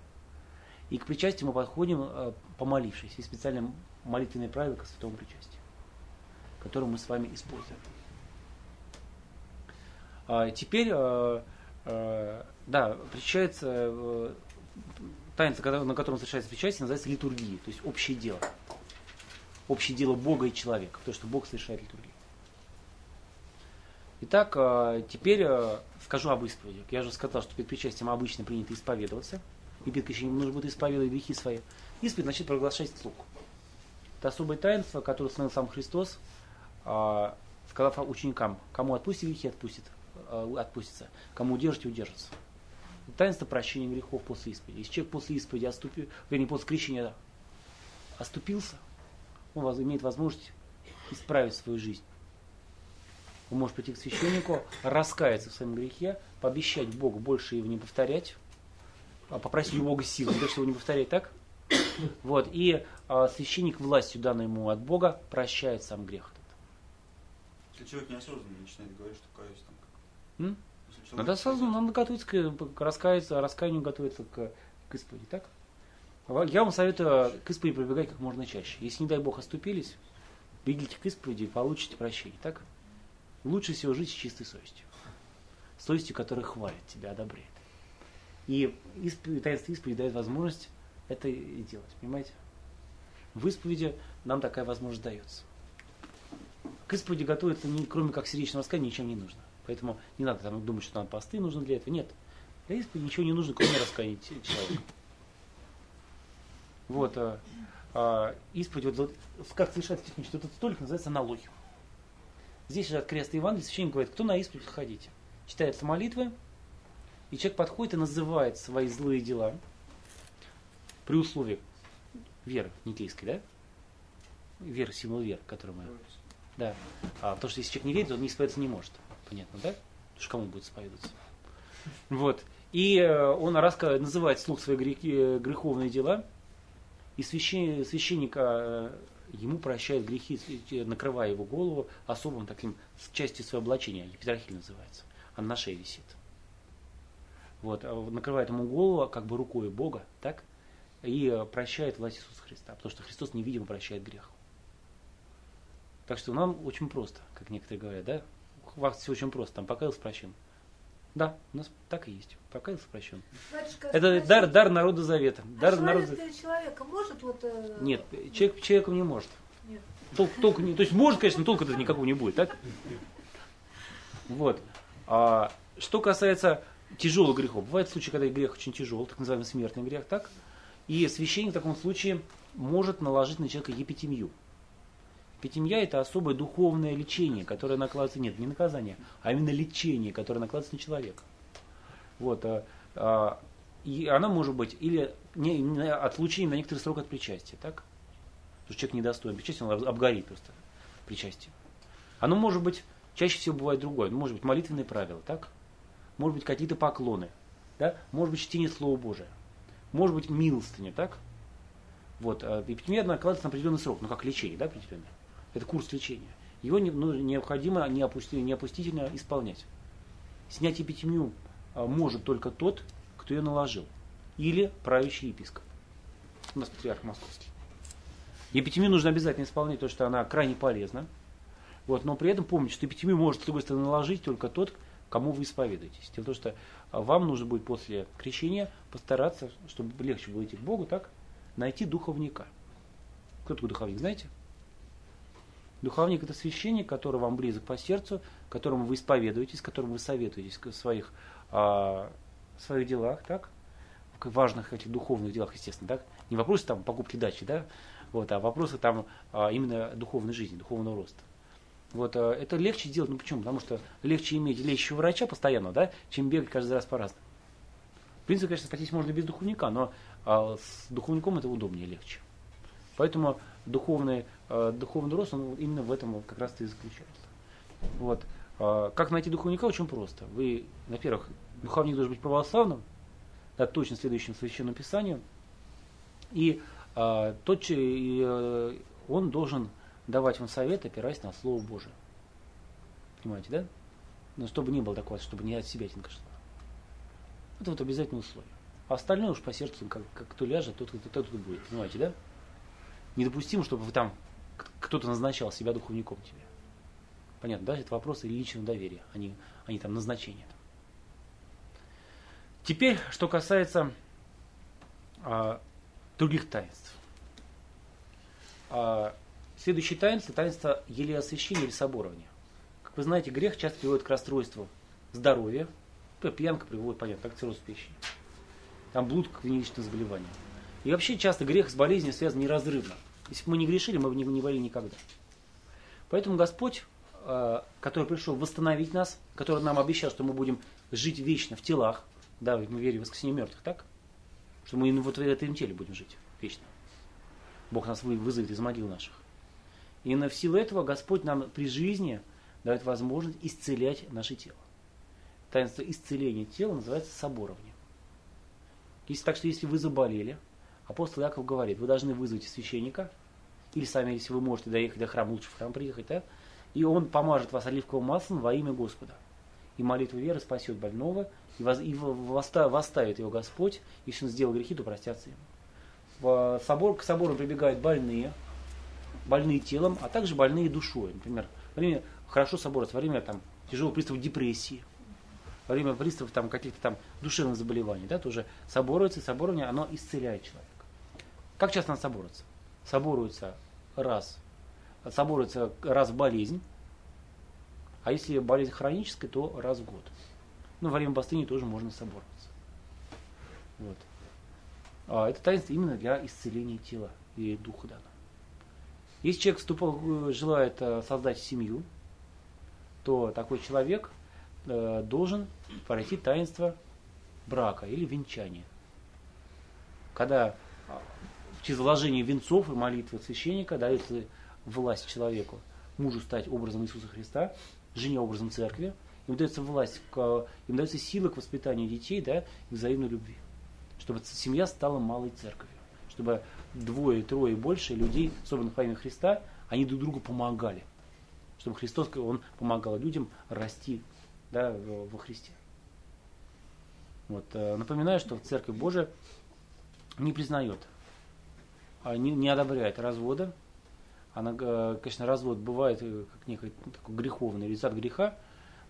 И к причастию мы подходим, э, помолившись. Есть специальное молитвенное правило к святому причастию, которое мы с вами используем. А теперь, э, э, да, причащается, э, таинство, на котором совершается причастие, называется литургией, то есть общее дело. Общее дело Бога и человека, то, что Бог совершает литургию. Итак, э, теперь э, скажу об исповеди. Я уже сказал, что перед причастием обычно принято исповедоваться. И перед крещением нужно будет исповедовать грехи свои. Исповедь значит провозглашать слуг. Это особое таинство, которое установил сам Христос, э, сказав ученикам, кому отпустите грехи, отпустит, отпустится, кому удержите, удержится. Таинство прощения грехов после исповеди. Если человек после исповеди оступил, вернее, после крещения оступился, имеет возможность исправить свою жизнь. Он может прийти к священнику, раскаяться в своем грехе, пообещать Богу больше его не повторять, а попросить у Бога силы, того, чтобы его не повторять, так? Вот, и а, священник властью, данной ему от Бога, прощает сам грех этот. Если человек неосознанно начинает говорить, что каюсь там как М? Если человек- Надо осознанно, надо готовиться к, к раскаяться, раскаянию готовиться к, к исповеди, так? Я вам советую к исповеди прибегать как можно чаще. Если, не дай Бог, оступились, бегите к исповеди и получите прощение, так? Лучше всего жить с чистой совестью. Совестью, которая хвалит тебя, одобряет. И исповедь, таинство исповеди дает возможность это и делать, понимаете? В исповеди нам такая возможность дается. К исповеди готовиться, не, кроме как сердечного раскаяния, ничем не нужно. Поэтому не надо там думать, что нам посты нужны для этого. Нет. Для исповеди ничего не нужно, кроме раскаяния человека. Вот. А, а, исповедь, вот, вот как совершать технически, этот столик называется налоги. Здесь же от креста Евангелия священник говорит, кто на исповедь ходите. Читается молитвы, и человек подходит и называет свои злые дела при условии веры никейской, да? Вера, символ веры, который мы... Да. А, потому что если человек не верит, он не исповедоваться не может. Понятно, да? Потому что кому будет исповедоваться? Вот. И э, он раска... называет слух свои грехи, э, греховные дела, и священ... священник э, ему прощает грехи, э, накрывая его голову особым таким частью своего облачения, епитрахиль называется. Она на шее висит. Вот, а накрывает ему голову как бы рукой Бога, так? И э, прощает власть Иисуса Христа, потому что Христос невидимо прощает грех. Так что нам очень просто, как некоторые говорят, да? У вас все очень просто, там покаялся, прощен. Да, у нас так и есть. Покаялся, прощен. Батюшка, Это дар, дар народа завета. а Дар человек народа... перед человеком может вот... э, Нет, человек человеком не может. Нет. Толк, толку не, то есть может, конечно, толку это никакого не будет, так? Вот. А, что касается тяжелых грехов, бывают случаи, когда грех очень тяжелый, так называемый смертный грех, так? И священник в таком случае может наложить на человека епитемию. Епитемия это особое духовное лечение, которое накладывается, нет, не наказание, а именно лечение, которое накладывается на человека. Вот, а, а, и она может быть или не, не- отлучение на некоторый срок от причастия, так? Потому что человек недостоин причастия, он обгорит просто причастие. Оно может быть, чаще всего бывает другое, может быть молитвенные правила, так? Может быть какие-то поклоны, да? Может быть чтение Слова Божия, может быть милостыня, так? Вот, а эпидемия накладывается на определенный срок, ну как лечение, да, определенное. Это курс лечения. Его не- ну, необходимо неопусти- неопустительно исполнять. Снять эпидемию а, может только тот, кто ее наложил. Или правящий епископ. У нас патриарх московский. Эпитемию нужно обязательно исполнять, потому что она крайне полезна. Вот, но при этом помните, что эпитемию может, с другой стороны, наложить только тот, кому вы исповедуетесь. Дело в том, что а, вам нужно будет после крещения постараться, чтобы легче было идти к Богу, так, найти духовника. Кто такой духовник, знаете? Духовник это священник, который вам близок по сердцу, которому вы исповедуетесь, которому вы советуетесь в своих, а, своих делах, так? В важных этих духовных делах, естественно, так? Не вопросы там покупки дачи, да? Вот, а вопросы там а, именно духовной жизни, духовного роста. Вот, а, это легче делать, ну почему? Потому что легче иметь лечащего врача постоянно, да, чем бегать каждый раз по-разному. В принципе, конечно, спастись можно без духовника, но а, с духовником это удобнее, легче. Поэтому духовный, э, духовный рост, он именно в этом как раз и заключается. Вот. А, Как найти духовника? Очень просто. Вы, во-первых, духовник должен быть православным, да, точно следующим священному писанию. И а, тот, че- э, он должен давать вам совет, опираясь на Слово Божие. Понимаете, да? Но чтобы не было такого, чтобы не от себя тинка шла. Это вот обязательное условие. А остальное уж по сердцу, как, как кто ляжет, тот, тот, тот, тот будет. Понимаете, да? Недопустимо, чтобы вы там кто-то назначал себя духовником тебе. Понятно, да? Это вопросы личного доверия, а не, а не там назначения. Теперь, что касается а, других таинств. А, следующее таинство – таинство елеосвящения или соборования. Как вы знаете, грех часто приводит к расстройству здоровья. Пьянка приводит, понятно, к цирроз печени. Там блуд к венерическим заболеваниям. И вообще часто грех с болезнью связан неразрывно. Если бы мы не грешили, мы бы не, не болели никогда. Поэтому Господь, э, который пришел восстановить нас, который нам обещал, что мы будем жить вечно в телах, да, мы верим в воскресение мертвых, так? Что мы вот в этом теле будем жить вечно. Бог нас вы- вызовет из могил наших. И в силу этого Господь нам при жизни дает возможность исцелять наше тело. Таинство исцеления тела называется соборование. Если, так что если вы заболели, апостол Яков говорит, вы должны вызвать священника, или сами, если вы можете доехать до храма, лучше в храм приехать, да? и он помажет вас оливковым маслом во имя Господа. И молитва веры спасет больного, и, воз- и восставит его Господь, если он сделал грехи, то простятся ему. В собор, к собору прибегают больные, больные телом, а также больные душой. Например, во время, хорошо собораться во время там, тяжелых приступов депрессии, во время приступов там, каких-то там душевных заболеваний, да, тоже соборуется, и соборование, оно исцеляет человека. Как часто надо собораться? Соборуется раз, соборуется раз в болезнь, а если болезнь хроническая, то раз в год. Ну, во время бастыни тоже можно собороваться. Вот. А это таинство именно для исцеления тела и духа дано. Если человек вступал, э, желает э, создать семью, то такой человек э, должен пройти таинство брака или венчания. Когда через вложение венцов и молитвы священника дается власть человеку, мужу стать образом Иисуса Христа, жене образом церкви, им дается власть, им дается сила к воспитанию детей, да, и взаимной любви. Чтобы семья стала малой церковью. Чтобы двое, трое и больше людей, собранных во имя Христа, они друг другу помогали. Чтобы Христос, Он помогал людям расти да, во Христе. Вот, э, напоминаю, что Церковь Божия не признает, не, не одобряет развода. Она, э, конечно, развод бывает э, как некий ну, такой греховный результат греха.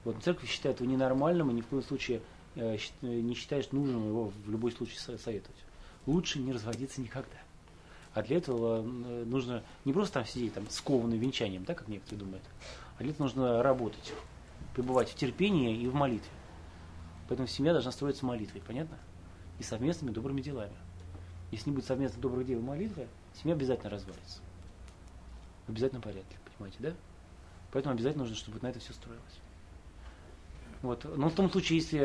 Вот, церковь считает его ненормальным и ни в коем случае э, не считает нужным его в любой случай со- советовать. Лучше не разводиться никогда. А для этого нужно не просто там сидеть там скованным венчанием, да, как некоторые думают, а для этого нужно работать, пребывать в терпении и в молитве. Поэтому семья должна строиться молитвой, понятно? И совместными добрыми делами. Если не будет совместных добрых дел и молитвы, семья обязательно развалится. В обязательном порядке, понимаете, да? Поэтому обязательно нужно, чтобы на это все строилось. Вот. Но в том случае, если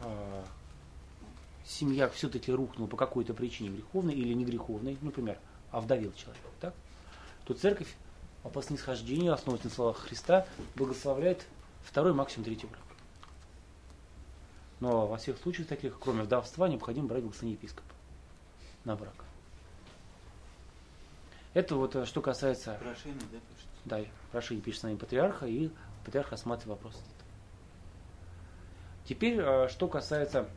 а, семья все-таки рухнула по какой-то причине греховной или не греховной, например, овдовел человек, так? то церковь по снисхождению, основываясь на словах Христа, благословляет второй, максимум третий брак. Но во всех случаях таких, кроме вдовства, необходимо брать благословение епископа на брак. Это вот э, что касается... Прошение, да, пишется? Да, прошение пишется на имя патриарха, и патриарх осматривает вопрос. Теперь, э, что касается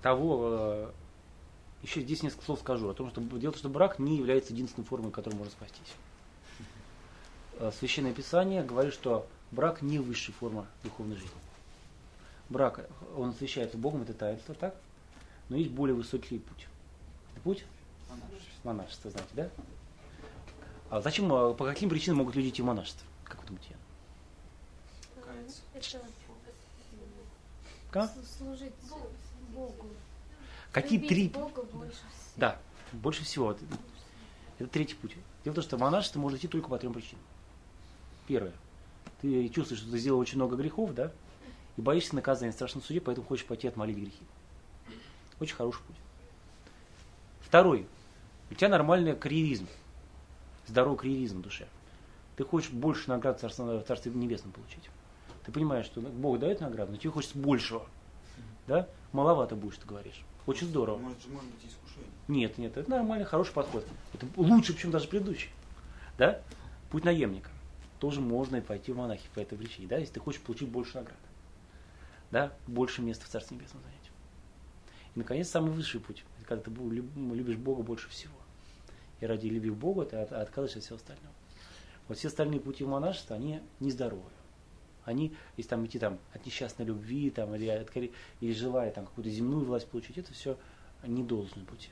того, э, еще здесь несколько слов скажу о том, что дело в том, что брак не является единственной формой, которой можно спастись. Священное Писание говорит, что брак не высшая форма духовной жизни. Брак, он освящается Богом, это таинство, так? Но есть более высокий путь. Это путь монашества, знаете, да? А зачем, э, по каким причинам могут люди идти в монашество? Как вы думаете? Каяться. Это Как? служить Богу. Какие Любить три... Бога больше всего. Да, больше всего. Это, это третий путь. Дело в том, что в монашество можно идти только по трем причинам. Первое. Ты чувствуешь, что ты сделал очень много грехов, да? И боишься наказания в страшном суде, поэтому хочешь пойти отмолить грехи. Очень хороший путь. Второй. У тебя нормальный карьеризм. Здоровый карьеризм в душе. Ты хочешь больше наград в Царстве, в Царстве Небесном получить. Ты понимаешь, что Бог дает награду, но тебе хочется большего. Да? Маловато будешь, ты говоришь. Очень здорово. Может же может быть искушение. Нет, нет, это нормальный, хороший подход. Это лучше, чем даже предыдущий. Да? Путь наемника. Тоже можно и пойти в монахи по этой причине, да, если ты хочешь получить больше наград. Да, больше места в Царстве Небесном занять. И, наконец, самый высший путь. Когда ты люб- любишь Бога больше всего. И ради любви к Богу ты от- отказываешься от всего остального. Вот все остальные пути в монашество, они нездоровые. Они, если там идти там, от несчастной любви, там, или, от, или желая там, какую-то земную власть получить, это все не должны пути.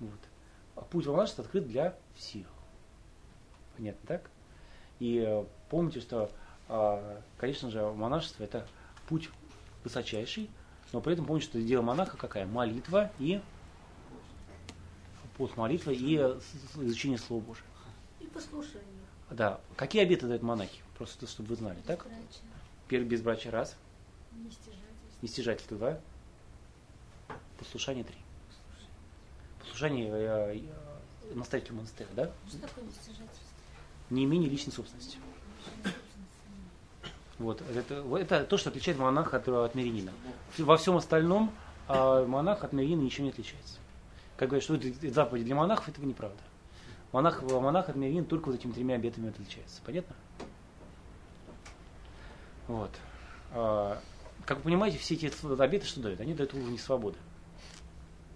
Вот. А путь в монашество открыт для всех. Понятно, так? И э, помните, что, конечно же, монашество это путь высочайший, но при этом помните, что дело монаха какая? Молитва и пост молитва и изучение Слова Божьего. И послушание. Да. Какие обеты дают монахи? Просто чтобы вы знали, так? Первый безбрачие раз, нестяжательство. нестяжательство два, послушание три. Послушание э, э, настоятелю монастыря, да? Что такое нестяжательство? не имение личной собственности. Вот, это, это то, что отличает монаха от, от мирянина. Во всем остальном а, монах от мирянина ничем не отличается. Как говорят, что это заповеди для монахов, это неправда. Монах, монах от мирянина только вот этими тремя обетами отличается. Понятно? Вот. А, как вы понимаете, все эти обеты что дают? Они дают уровень свободы.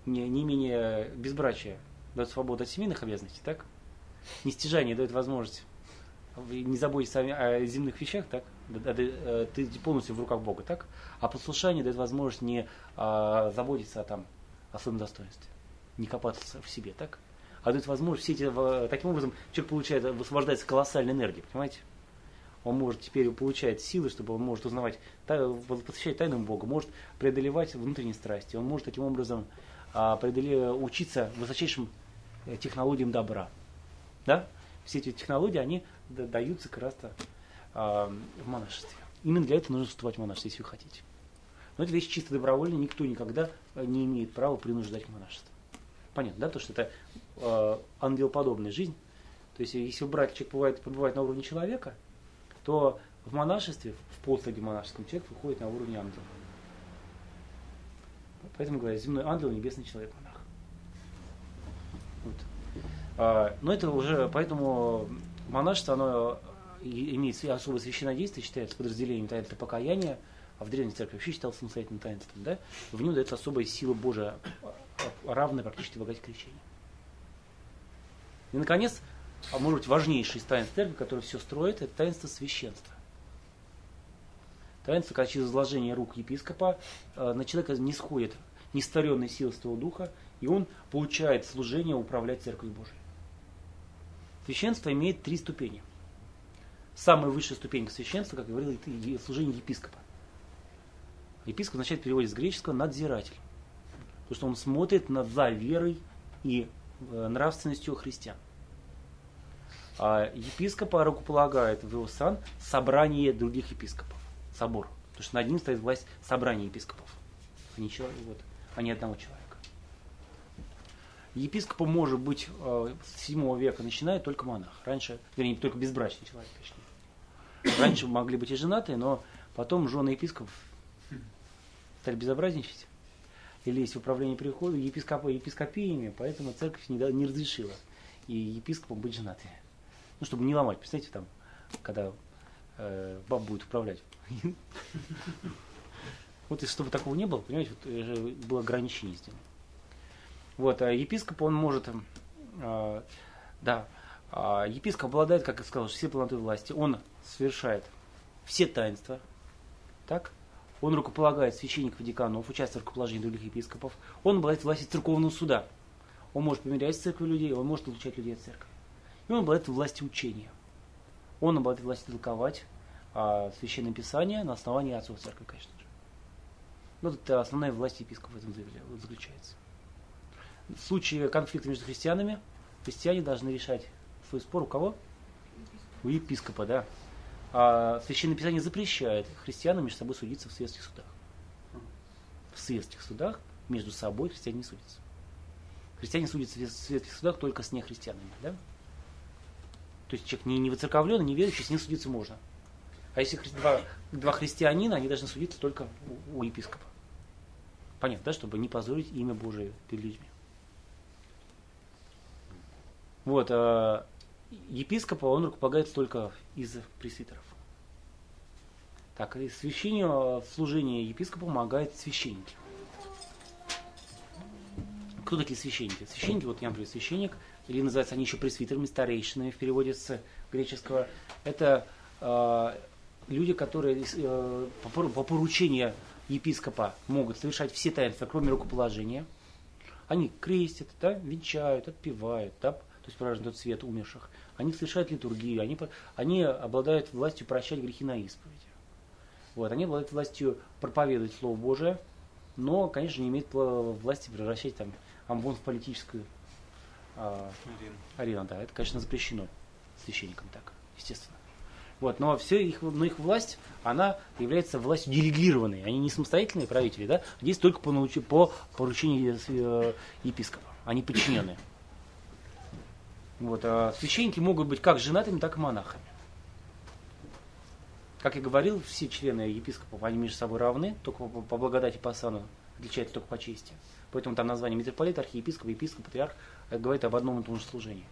Не, не менее безбрачия дают свободу от семейных обязанностей, так? Нестяжание дает возможность не заботиться о земных вещах, так? Да, э, Ты полностью в руках Бога, так? А послушание дает возможность не а, заботиться о, там, о своем достоинстве, не копаться в себе, так? А дает возможность все эти, таким образом человек получает, высвобождается колоссальная энергия, понимаете? Он может теперь получает силы, чтобы он может узнавать, посвящать тайнам Бога, может преодолевать внутренние страсти, он может таким образом а, преодоле, учиться высочайшим э, технологиям добра. Да? Все эти технологии, они даются как раз-то в монашестве. Именно для этого нужно вступать в монашество, если вы хотите. Но это вещь чисто добровольная, никто никогда э, не имеет права принуждать к монашеству. Понятно, да, то, что это э, ангелоподобная жизнь. То есть, если брать, человек бывает, побывает на уровне человека, то в монашестве, в послуге монашеском, человек выходит на уровень ангела. Поэтому говорят, земной ангел, небесный человек, монах. Вот. А, но это уже, поэтому монашество, оно имеет особое священное действие, считается подразделением таинства покаяния, а в Древней Церкви вообще считалось самостоятельным таинством, да? В нем дается особая сила Божия, равная практически благодати крещения. И, наконец, а может быть важнейший из таинств церкви, который все строит, это таинство священства. Таинство, когда через изложение рук епископа э, на человека не сходит нестворенной силы Святого Духа, и он получает служение управлять Церковью Божией. Священство имеет три ступени. Самая высшая ступенька священства, как говорил, это служение епископа. Епископ означает в переводе с греческого надзиратель. Потому что он смотрит над за верой и э, нравственностью христиан. А епископа рукополагает в его сан собрание других епископов, собор. Потому что над ним стоит власть собрания епископов, а не, человек, вот, а не одного человека. Епископом может быть э, с 7 века начинает только монах. Раньше, вернее, только безбрачный человек, точнее. Раньше могли быть и женатые, но потом жены епископов стали безобразничать. Или есть управление прихода епископа епископиями, поэтому церковь не, не разрешила и епископам быть женатыми. Ну, чтобы не ломать. Представляете, там, когда э, баб будет управлять. Вот если чтобы такого не было, понимаете, вот, было ограничение сделано. Вот, а епископ, он может, э, да, епископ обладает, как я сказал, все полнотой власти. Он совершает все таинства, так? Он рукополагает священников и деканов, участвует в рукоположении других епископов. Он обладает властью церковного суда. Он может помирять с церковью людей, он может отлучать людей от церкви. И он обладает властью учения. Он обладает властью толковать а, Священное Писание на основании отцов церкви, конечно же. Вот это основная власть епископа в этом заключается. В случае конфликта между христианами, христиане должны решать свой спор у кого? У епископа, да. А Священное Писание запрещает христианам между собой судиться в светских судах. В светских судах между собой христиане не судятся. Христиане судятся в светских судах только с нехристианами, да? То есть человек не, не выцерковленный, не верующий, с ним судиться можно. А если два, два христианина, они должны судиться только у, у епископа. Понятно, да, чтобы не позорить имя Божие перед людьми. Вот, а епископа он рукополагается только из пресвитеров. Так, и священию в служении епископа помогают священники. Кто такие священники? Священники, вот я, например, священник – или называются они еще пресвитерами, старейшинами в переводе с греческого. Это э, люди, которые э, по, по поручению епископа могут совершать все таинства, кроме рукоположения. Они крестят, да, венчают, отпевают, да, то есть празднуют свет умерших. Они совершают литургию, они, они обладают властью прощать грехи на исповеди. Вот, они обладают властью проповедовать Слово Божие, но, конечно, не имеют власти превращать там амвон в политическую а, арена, да, это, конечно, запрещено священникам так, естественно. Вот, но все их, но их власть, она является властью делегированной. Они не самостоятельные правители, да, здесь только по, научи, по поручению э, епископа. Они подчиненные. Вот, а священники могут быть как женатыми, так и монахами. Как я говорил, все члены епископов, они между собой равны, только по, по благодати по сану отличаются только по чести. Поэтому там название митрополит, архиепископ, епископ, патриарх говорит об одном и том же служении.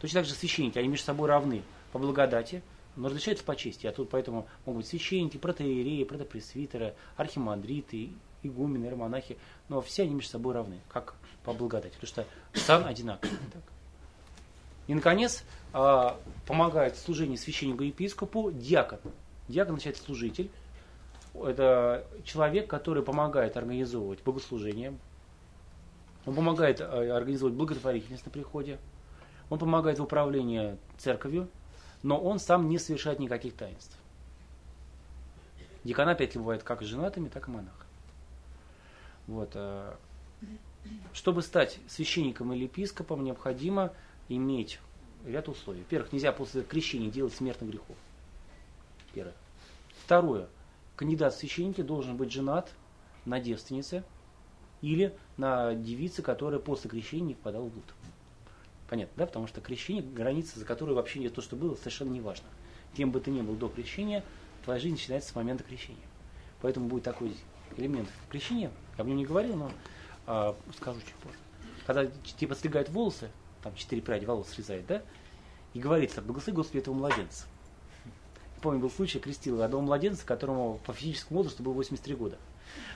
Точно так же священники, они между собой равны по благодати, но различаются по чести. А тут поэтому могут быть священники, протоиереи, протопресвитеры, архимандриты, игумены, иеромонахи, но все они между собой равны, как по благодати, потому что сан одинаковый. И, наконец, а, помогает в служении священнику епископу диакон. Диакон означает служитель. Это человек, который помогает организовывать богослужение. Он помогает а, организовывать благотворительность на приходе. Он помогает в управлении церковью, но он сам не совершает никаких таинств. Декана опять бывает как женатыми, так и монахами. Вот. а, Чтобы стать священником или епископом, необходимо иметь ряд условий. Во-первых, нельзя после крещения делать смертных грехов. Первое. Второе. Кандидат в священники должен быть женат на девственнице или на девице, которая после крещения не впадала в блуд. Понятно, да? Потому что крещение, граница, за которой вообще то, что было, совершенно не важно. Кем бы ты ни был до крещения, твоя жизнь начинается с момента крещения. Поэтому будет такой элемент крещения, я об нем не говорил, но а, скажу чуть позже. Когда тебе подстригают волосы, там четыре пряди волос срезает, да, и говорится, благослови Господи этого младенца. Помню, был случай, крестил одного младенца, которому по физическому возрасту было 83 года.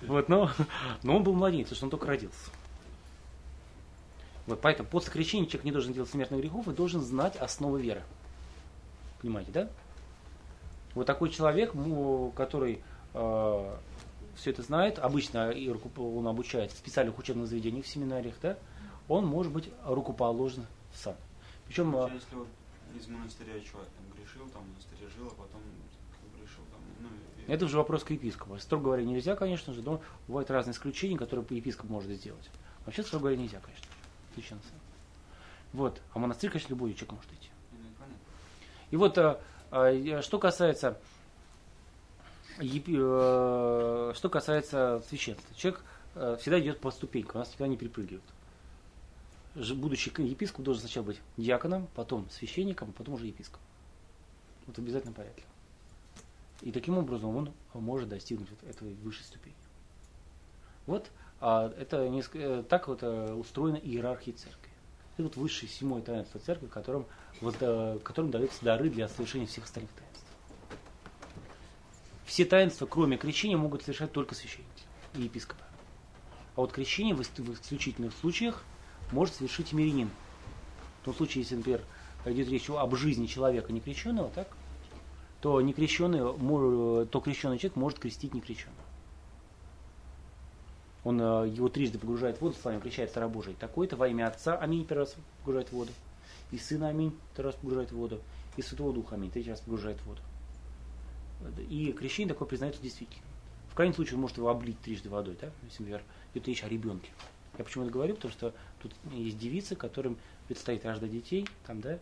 Вот, но, но он был младенец, потому что он только родился. Вот поэтому после крещения человек не должен делать смертных грехов и должен знать основы веры. Понимаете, да? Вот такой человек, который э, все это знает, обычно он обучается в специальных учебных заведениях, в семинариях, да, он может быть рукоположен в сан. Причем... Вообще, если вот из монастыря человек там грешил, там в монастыре жил, а потом грешил там, ну, и... Это уже вопрос к епископу. Строго говоря, нельзя, конечно же, но бывают разные исключения, которые епископ может сделать. Вообще, строго говоря, нельзя, конечно. Отлично. Вот. А монастырь, конечно, любой человек может идти. Ну, и вот, а, а, что касается э, что касается священства. Человек э, всегда идет по ступенькам, у нас никогда не перепрыгивает. Будущий епископ должен сначала быть диаконом, потом священником, а потом уже епископом. Вот в обязательном порядке. И таким образом он может достигнуть этой высшей ступени. Вот а это не, э, так вот устроена иерархия церкви. Это вот высшее седьмое таинство церкви, которым, вот, которым даются дары для совершения всех остальных таинств. Все таинства, кроме крещения, могут совершать только священники и епископы. А вот крещение в исключительных случаях может совершить мирянин. В том случае, если, например, идет речь об жизни человека некрещенного, так, то некрещенный, то крещенный человек может крестить некрещенного он э, его трижды погружает в воду, славим, кричает Цара Божий. Такой-то во имя Отца, аминь, первый раз погружает в воду. И Сына, аминь, второй раз погружает в воду. И Святого Духа, аминь, третий раз погружает в воду. И крещение такое признается действительно. В крайнем случае он может его облить трижды водой, да? если, например, идет речь о ребенке. Я почему это говорю? Потому что тут есть девицы, которым предстоит рождать детей, там, да,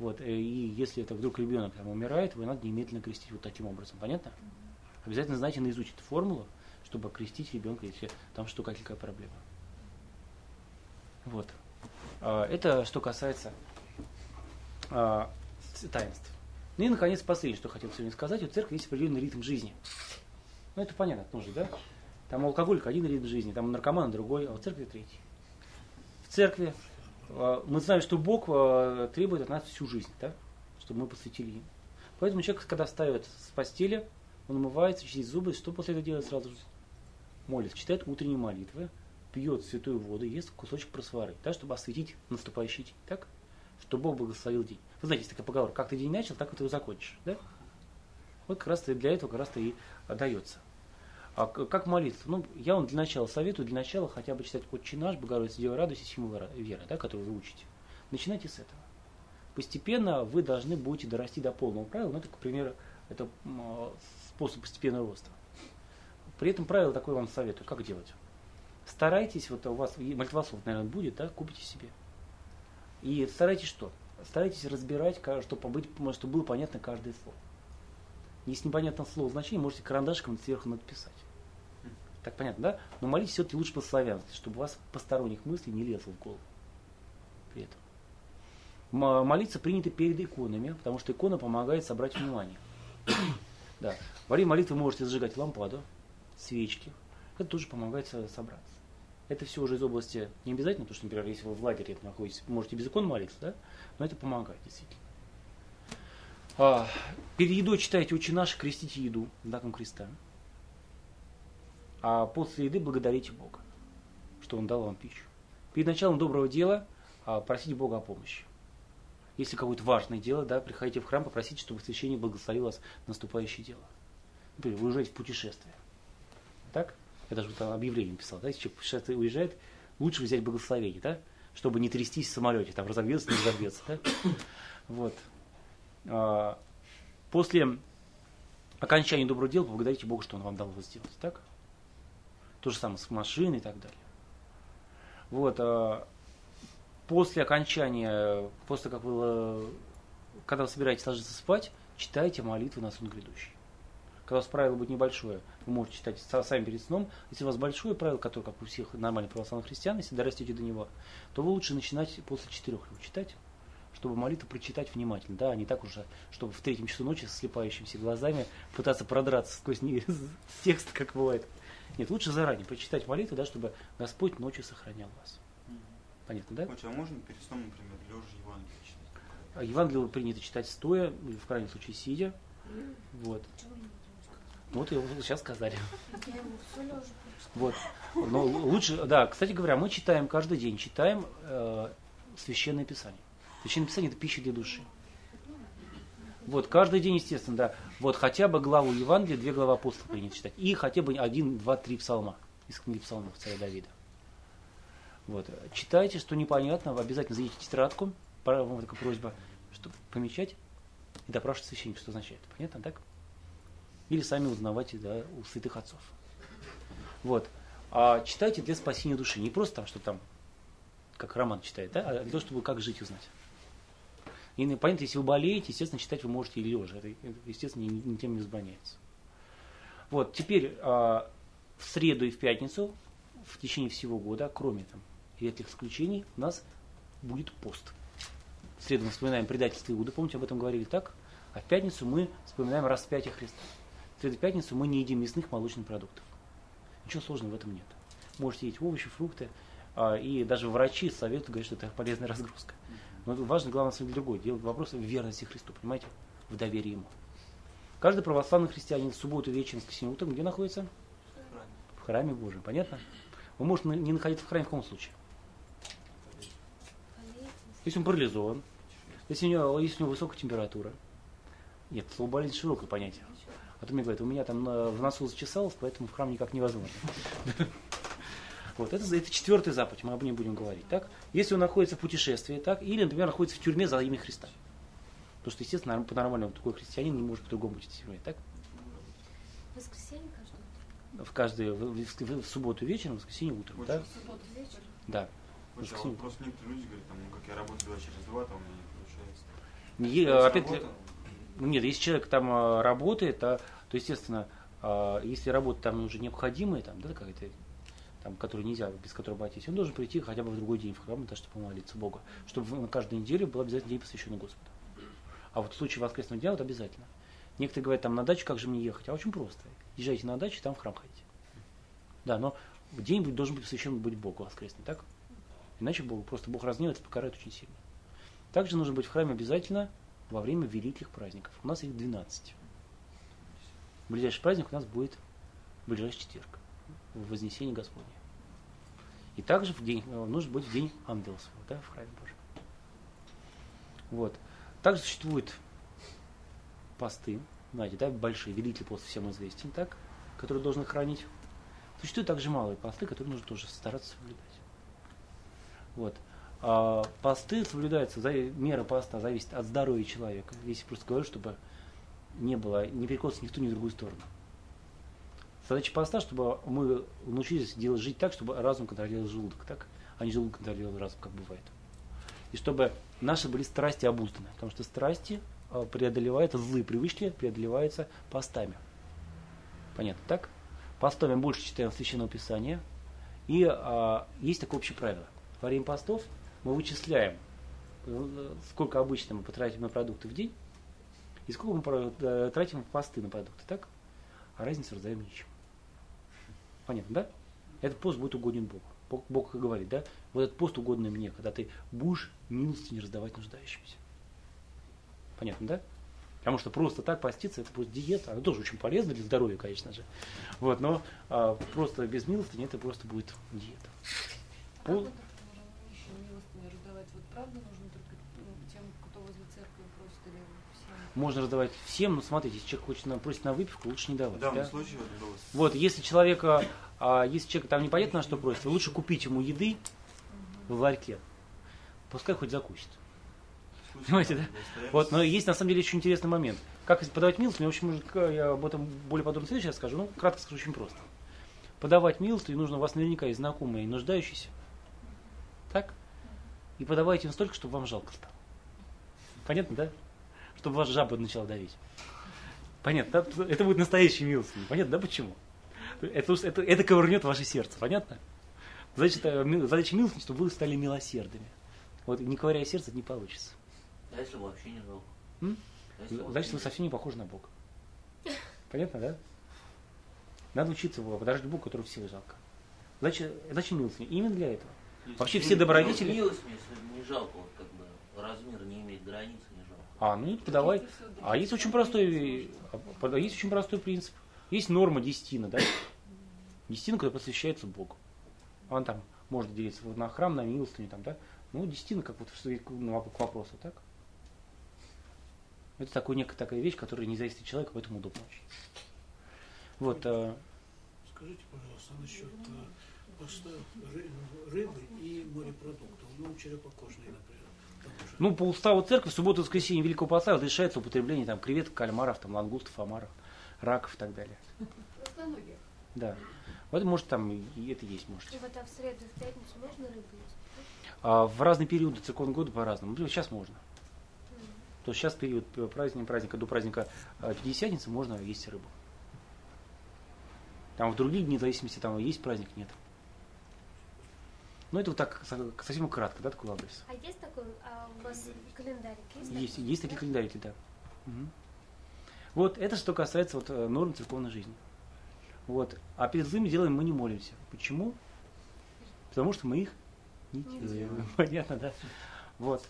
вот, э, и если это вдруг ребенок там умирает, его надо немедленно крестить вот таким образом. Понятно? Обязательно знайте наизусть эту формулу, чтобы окрестить ребенка, если там что, какая проблема. Вот. А, это что касается а, таинств. Ну и, наконец, последнее, что хотел сегодня сказать. У церкви есть определенный ритм жизни. Ну, это понятно тоже, да? Там у один ритм жизни, там у наркомана другой, а у церкви третий. В церкви а, мы знаем, что Бог требует от нас всю жизнь, да? чтобы мы посвятили ему. Поэтому человек, когда встает с постели, он умывается, чистит зубы, что после этого делает сразу же? молится, читает утренние молитвы, пьет святую воду, ест кусочек просвары, да, чтобы осветить наступающий день, так? Чтобы Бог благословил день. Вы знаете, есть такая поговорка, как ты день начал, так вот его закончишь, да? Вот как раз для этого как раз-то и отдается. А как молиться? Ну, я вам для начала советую, для начала хотя бы читать «Отче наш», «Богородица, Дева, радуйся», «Символ веры», да, который вы учите. Начинайте с этого. Постепенно вы должны будете дорасти до полного правила. Ну, это, к примеру, это способ постепенного роста. При этом правило такое вам советую. Как делать? Старайтесь, вот у вас мальтвасов, наверное, будет, да, купите себе. И старайтесь что? Старайтесь разбирать, чтобы, побыть, чтобы было понятно каждое слово. Если непонятно слово значение, можете карандашиком сверху написать. Так понятно, да? Но молитесь все-таки лучше по-славянски, чтобы у вас посторонних мыслей не лезло в голову. При этом. Молиться принято перед иконами, потому что икона помогает собрать внимание. Да. Во время молитвы вы можете зажигать лампаду, свечки. Это тоже помогает собраться. Это все уже из области не обязательно, потому что, например, если вы в лагере находитесь, можете без икон молиться, да? Но это помогает, действительно. А, перед едой читайте «Отче наш», крестите еду знаком креста. А после еды благодарите Бога, что Он дал вам пищу. Перед началом доброго дела а, просите Бога о помощи. Если какое-то важное дело, да, приходите в храм, попросите, чтобы священник благословил вас на наступающее дело. Например, вы уезжаете в путешествие. Так? Я даже там объявление писал, да, если человек путешествие уезжает, лучше взять благословение, да, чтобы не трястись в самолете, там разобьется, не разобьется, да. Вот. А, После окончания доброго дела поблагодарите Бога, что Он вам дал его сделать, так? То же самое с машиной и так далее. Вот. а, После окончания, после как вы, когда вы собираетесь ложиться спать, читайте молитвы на сон грядущий. Когда у вас правило будет небольшое, вы можете читать са- сами перед сном. Если у вас большое правило, которое, как у всех нормальных православных христиан, если дорастете до него, то вы лучше начинать после четырех его читать, чтобы молитву прочитать внимательно, да, а не так уже, чтобы в третьем часу ночи с слепающимися глазами пытаться продраться сквозь не- текст, как бывает. Нет, лучше заранее прочитать молитву, да, чтобы Господь ночью сохранял вас. Понятно, да? Отче, а можно перед сном, например, лежа Евангелие читать? А Евангелие принято читать стоя, или в крайнем случае сидя. Вот. Вот его сейчас сказали. Вот. Но лучше, да, кстати говоря, мы читаем каждый день, читаем э, священное писание. Священное писание это пища для души. Вот, каждый день, естественно, да. Вот хотя бы главу Евангелия, две главы апостола принято читать. И хотя бы один, два, три псалма из книги псалмов царя Давида. Вот. Читайте, что непонятно, обязательно зайдите в тетрадку, вам такая просьба, чтобы помечать и допрашивать священника, что означает. Понятно, так? Или сами узнавайте да, у святых отцов. Вот. А читайте для спасения души. Не просто там, что там, как роман читает, да, а для того, чтобы как жить узнать. И ну, понятно, если вы болеете, естественно, читать вы можете и лежа. Это, естественно, ни, ни тем не возбраняется. Вот, теперь а, в среду и в пятницу, в течение всего года, кроме там редких исключений, у нас будет пост. В среду мы вспоминаем предательство Иуды, помните, об этом говорили так? А в пятницу мы вспоминаем распятие Христа. В среду и пятницу мы не едим мясных молочных продуктов. Ничего сложного в этом нет. Можете есть овощи, фрукты, а, и даже врачи советуют, говорят, что это полезная разгрузка. Но важно, главное, самом деле, другое. Дело вопрос в верности Христу, понимаете? В доверии Ему. Каждый православный христианин в субботу вечером, воскресенье утром где находится? В храме Божьем. Понятно? Он может не находиться в храме в каком случае? Если он парализован, если у него, если у него высокая температура. Нет, слово болезнь широкое понятие. А то мне говорят, у меня там на- в носу зачесалось, поэтому в храм никак невозможно. Вот, это, это четвертая заповедь, мы об ней будем говорить. Так? Если он находится в путешествии, так, или, например, находится в тюрьме за имя Христа. Потому что, естественно, по-нормальному такой христианин не может по-другому быть в тюрьме. Так? Воскресенье каждое утро. В каждую, в, в- в- в субботу вечером, в воскресенье утром. Вот Да? В субботу вечером. Да. Отче, а вот просто некоторые люди говорят, там, ну как я работаю два через два, там у меня не получается. Не- есть опять, работа, ну, нет, если человек там а, работает, а, то, естественно, а, если работа там уже необходимая, там, да, какая-то, там, которую нельзя, без которой обойтись, он должен прийти хотя бы в другой день в храм, да, чтобы помолиться Богу, чтобы на каждую неделю был обязательно день, посвященный Господу. А вот в случае воскресного дня вот обязательно. Некоторые говорят, там на дачу, как же мне ехать? А очень просто. Езжайте на дачу, там в храм ходите. Да, но день должен быть посвящен быть Богу воскресный, так? Иначе Бог, просто Бог разгневается, покарает очень сильно. Также нужно быть в храме обязательно во время великих праздников. У нас их 12. Ближайший праздник у нас будет в ближайший четверг, в Вознесении Господне. И также в день, э, нужно быть в день ангела своего, да, в храме Божьем. Вот. Также существуют посты, знаете, да, большие, великий пост всем известен, так, которые должны хранить. Существуют также малые посты, которые нужно тоже стараться соблюдать. Вот. А посты соблюдаются, мера поста зависит от здоровья человека. Если просто говорю, чтобы не было, не перекосился ни в ту, ни в другую сторону. Задача поста, чтобы мы научились делать, жить так, чтобы разум контролировал желудок, так, а не желудок контролировал разум, как бывает. И чтобы наши были страсти обузданы, потому что страсти а, преодолеваются, злые привычки преодолеваются постами. Понятно, так? Постами больше читаем Священного Писания. И а, есть такое общее правило. Во время постов мы вычисляем, э, сколько обычно мы потратим на продукты в день, и сколько мы э, тратим в посты на продукты, так? А разницу раздаем ничем. Понятно, да? Этот пост будет угоден Богу. Бог, Бог и говорит, да, вот этот пост угодный мне, когда ты будешь милости не раздавать нуждающимся. Понятно, да? Потому что просто так поститься, это будет диета, она тоже очень полезна для здоровья, конечно же. Вот, но а, просто без милостыни это просто будет диета. Пол- как еще милостыню раздавать? Вот правда нужно только ну, тем, кто возле церкви просит или всем? Можно раздавать всем, но смотрите, если человек хочет на, просит на выпивку, лучше не давать. В данном да? случае вот было Вот, если человека, а, если человек там непонятно на что просит, лучше купить ему еды в ларьке. Пускай хоть закусит. Понимаете, да? Вот, но есть на самом деле очень интересный момент. Как подавать милостыню, в общем, я об этом более подробно в следующий раз скажу, ну, кратко скажу, очень просто. Подавать милостыню нужно, у вас наверняка есть знакомые и нуждающиеся. Так? И подавайте им столько, чтобы вам жалко стало. Понятно, да? Чтобы вас жаба начала давить. Понятно, да? Это будет настоящий милостыня. Понятно, да, почему? Это, это, это ковырнет ваше сердце, понятно? Задача, э, задача милостыни, чтобы вы стали милосердными. Вот не ковыряя сердце, это не получится. А если вообще не жалко? М? А если вообще Значит, вы совсем не похожи на Бога. Понятно, да? Надо учиться его, подожди Богу, которого всех жалко. Зачем, зачем милостыня? Именно для этого. Вообще все добродетели... Милость, если не жалко, вот как бы размер не имеет жалко. А, ну и подавай. А есть очень простой, под- есть очень простой принцип. Есть норма десятина, да? Десятина, которая посвящается Богу. Он там может делиться вот на храм, на милостыню, там, да? Ну, десятина, как вот ну, к вопросу, так? Это такой, некая такая вещь, которая не зависит от человека, поэтому удобно очень. Вот, э, Скажите, пожалуйста, насчет э, поста ры- рыбы и морепродуктов. Ну, черепокожные, например. Ну, по уставу церкви в субботу и воскресенье Великого Поста разрешается употребление там, креветок, кальмаров, там, лангустов, омаров, раков и так далее. Да. Вот может там и- это есть, может. Вот а в среду, в пятницу можно рыбу есть? А в разные периоды церковного года по-разному. Например, сейчас можно. То есть сейчас период э, праздника, праздника до праздника э, Пятидесятницы можно есть рыбу. Там в другие дни, в зависимости, там есть праздник, нет. Ну, это вот так со- совсем кратко, да, такой адрес. А есть такой, а у вас календарик есть? Есть, такой? есть такие календарики, да. Мгм. Вот это что касается вот, э, норм церковной жизни. Вот. А перед злыми делами мы не молимся. Почему? Потому что мы их не Не делаем. Понятно, да? Вот.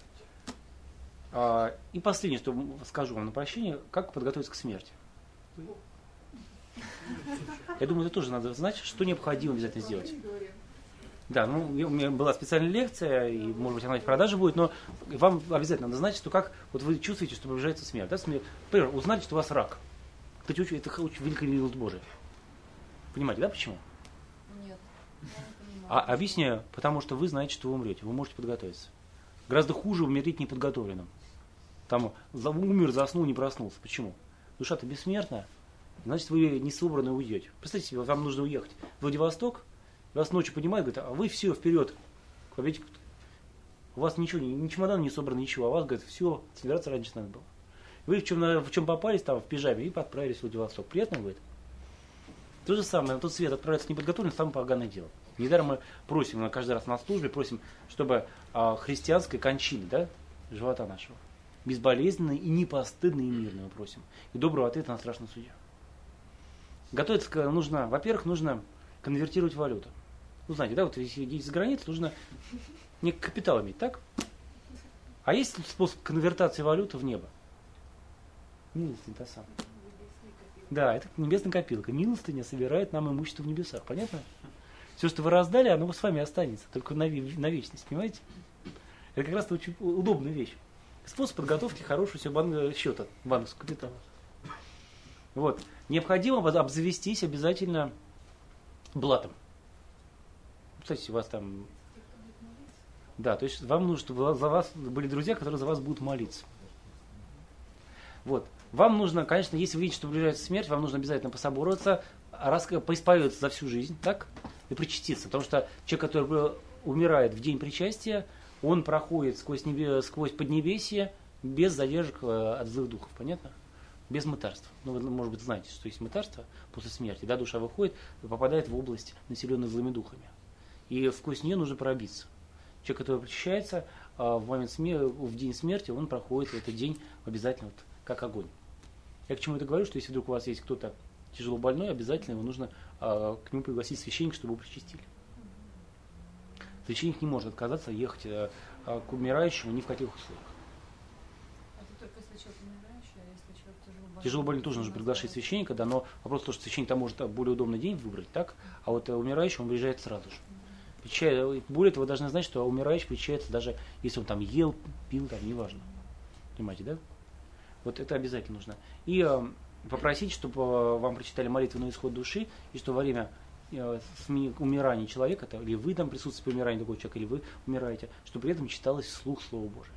А, и последнее, что скажу вам на прощение, как подготовиться к смерти. Я думаю, это тоже надо знать, что необходимо обязательно сделать. Да, ну, у меня была специальная лекция, и, может быть, она в продаже будет, но вам обязательно надо знать, что как вот вы чувствуете, что приближается смерть. Да, смерть. Например, узнали, что у вас рак. Это очень, это очень великая милость Божия. Понимаете, да, почему? Нет, я не понимаю. А объясняю, потому что вы знаете, что вы умрете, вы можете подготовиться. Гораздо хуже умереть неподготовленным. Там умер, заснул, не проснулся. Почему? Душа-то бессмертная, значит, вы не собранно уйдете. Представьте себе, вам нужно уехать в Владивосток, вас ночью поднимают, говорят, а вы все вперед. к победе». У вас ничего, ни, чемодан не собрано, ничего, а вас, говорят, все, собираться раньше надо было. Вы в чем, в чем попались, там, в пижаме, и отправились в Владивосток. Приятно будет? То же самое, на тот свет отправиться неподготовленным, самое поганое дело. Недаром мы просим на каждый раз на службе, просим, чтобы а, христианской кончины, да, живота нашего, безболезненной и непостыдной и мирной мы просим. И доброго ответа на страшный судья. Готовиться нужно, во-первых, нужно конвертировать валюту. Ну, знаете, да, вот если за границу, нужно не капитал иметь, так? А есть способ конвертации валюты в небо? Милостыня та самая. Да, это небесная копилка. Милостыня собирает нам имущество в небесах. Понятно? Все, что вы раздали, оно с вами останется. Только на, на вечность, понимаете? Это как раз очень удобная вещь. Способ подготовки хорошего себе бан- счета, банковского капитала. Вот. Необходимо об- обзавестись обязательно блатом. Кстати, у вас там... Да, то есть вам нужно, чтобы за вас были друзья, которые за вас будут молиться. Вот. Вам нужно, конечно, если вы видите, что приближается смерть, вам нужно обязательно пособороваться, раз, поисповедоваться за всю жизнь, так? И причаститься. Потому что человек, который умирает в день причастия, он проходит сквозь, небе, сквозь поднебесье без задержек э, от злых духов. Понятно? Без мытарств. Ну, вы, может быть, знаете, что есть мытарство после смерти. Да, душа выходит и попадает в область, населенную злыми духами. И сквозь нее нужно пробиться. Человек, который причащается, а, в момент смерти, в день смерти, он проходит этот день обязательно вот, как огонь. Я к чему это говорю, что если вдруг у вас есть кто-то тяжело больной, обязательно его нужно а, к нему пригласить священника, чтобы его причастили. Священник не может отказаться ехать э, э, к умирающему ни в каких условиях. А тяжело больный тоже нужно приглашать священника, да, но вопрос в том, что священник там может более удобный день выбрать, так? А вот э, умирающий он приезжает сразу же. Прича- Более того, вы должны знать, что умирающий причается даже если он там ел, пил, там, неважно. Понимаете, да? Вот это обязательно нужно. И э, попросить, чтобы э, вам прочитали молитву на исход души, и что во время э, умирания человека, это, или вы там присутствуете при умирании другого человека, или вы умираете, чтобы при этом читалось вслух Слово Божие.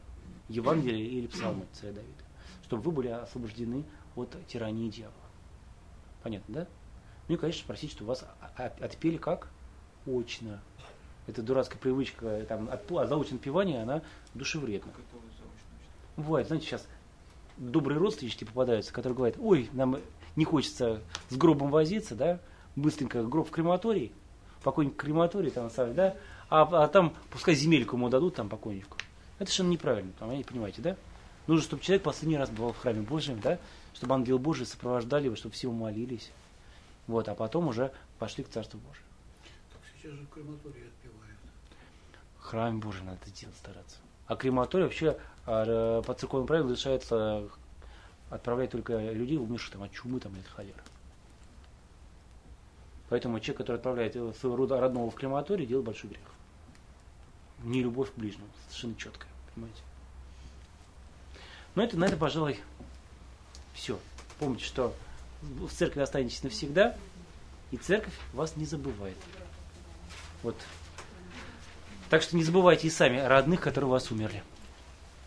Евангелие или псалмы царя Давида. Чтобы вы были освобождены от тирании дьявола. Понятно, да? Ну и, конечно, просить, чтобы вас отпели как? Очно. Это дурацкая привычка, э, там, от, а заочное отпевание, она душевредна. Заочно что? Бывает, знаете, сейчас добрые родственники попадаются, которые говорят, ой, нам не хочется с гробом возиться, да, быстренько гроб в крематорий, покойник в крематорий, там, оставить, да, а, а там пускай земельку ему дадут, там, покойнику. Это совершенно неправильно, понимаете, понимаете, да? Нужно, чтобы человек последний раз бывал в храме Божьем, да, чтобы ангелы Божьи сопровождали его, чтобы все молились, вот, а потом уже пошли к Царству Божьему. Сейчас же крематории отпевают. В храме Божьем надо делать, стараться. А крематорий вообще а, э, по церковным правилам разрешается отправлять только людей, умерших там, от чумы там, или от холеры. Поэтому человек, который отправляет э, своего родного в крематорий, делает большой грех. Не любовь к ближнему, совершенно четкая, понимаете? Но это, на это, пожалуй, все. Помните, что в церкви останетесь навсегда, и церковь вас не забывает. Вот. Так что не забывайте и сами родных, которые у вас умерли.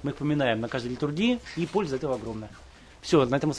Мы их поминаем на каждой литургии, и польза этого огромная. Все, на этом мы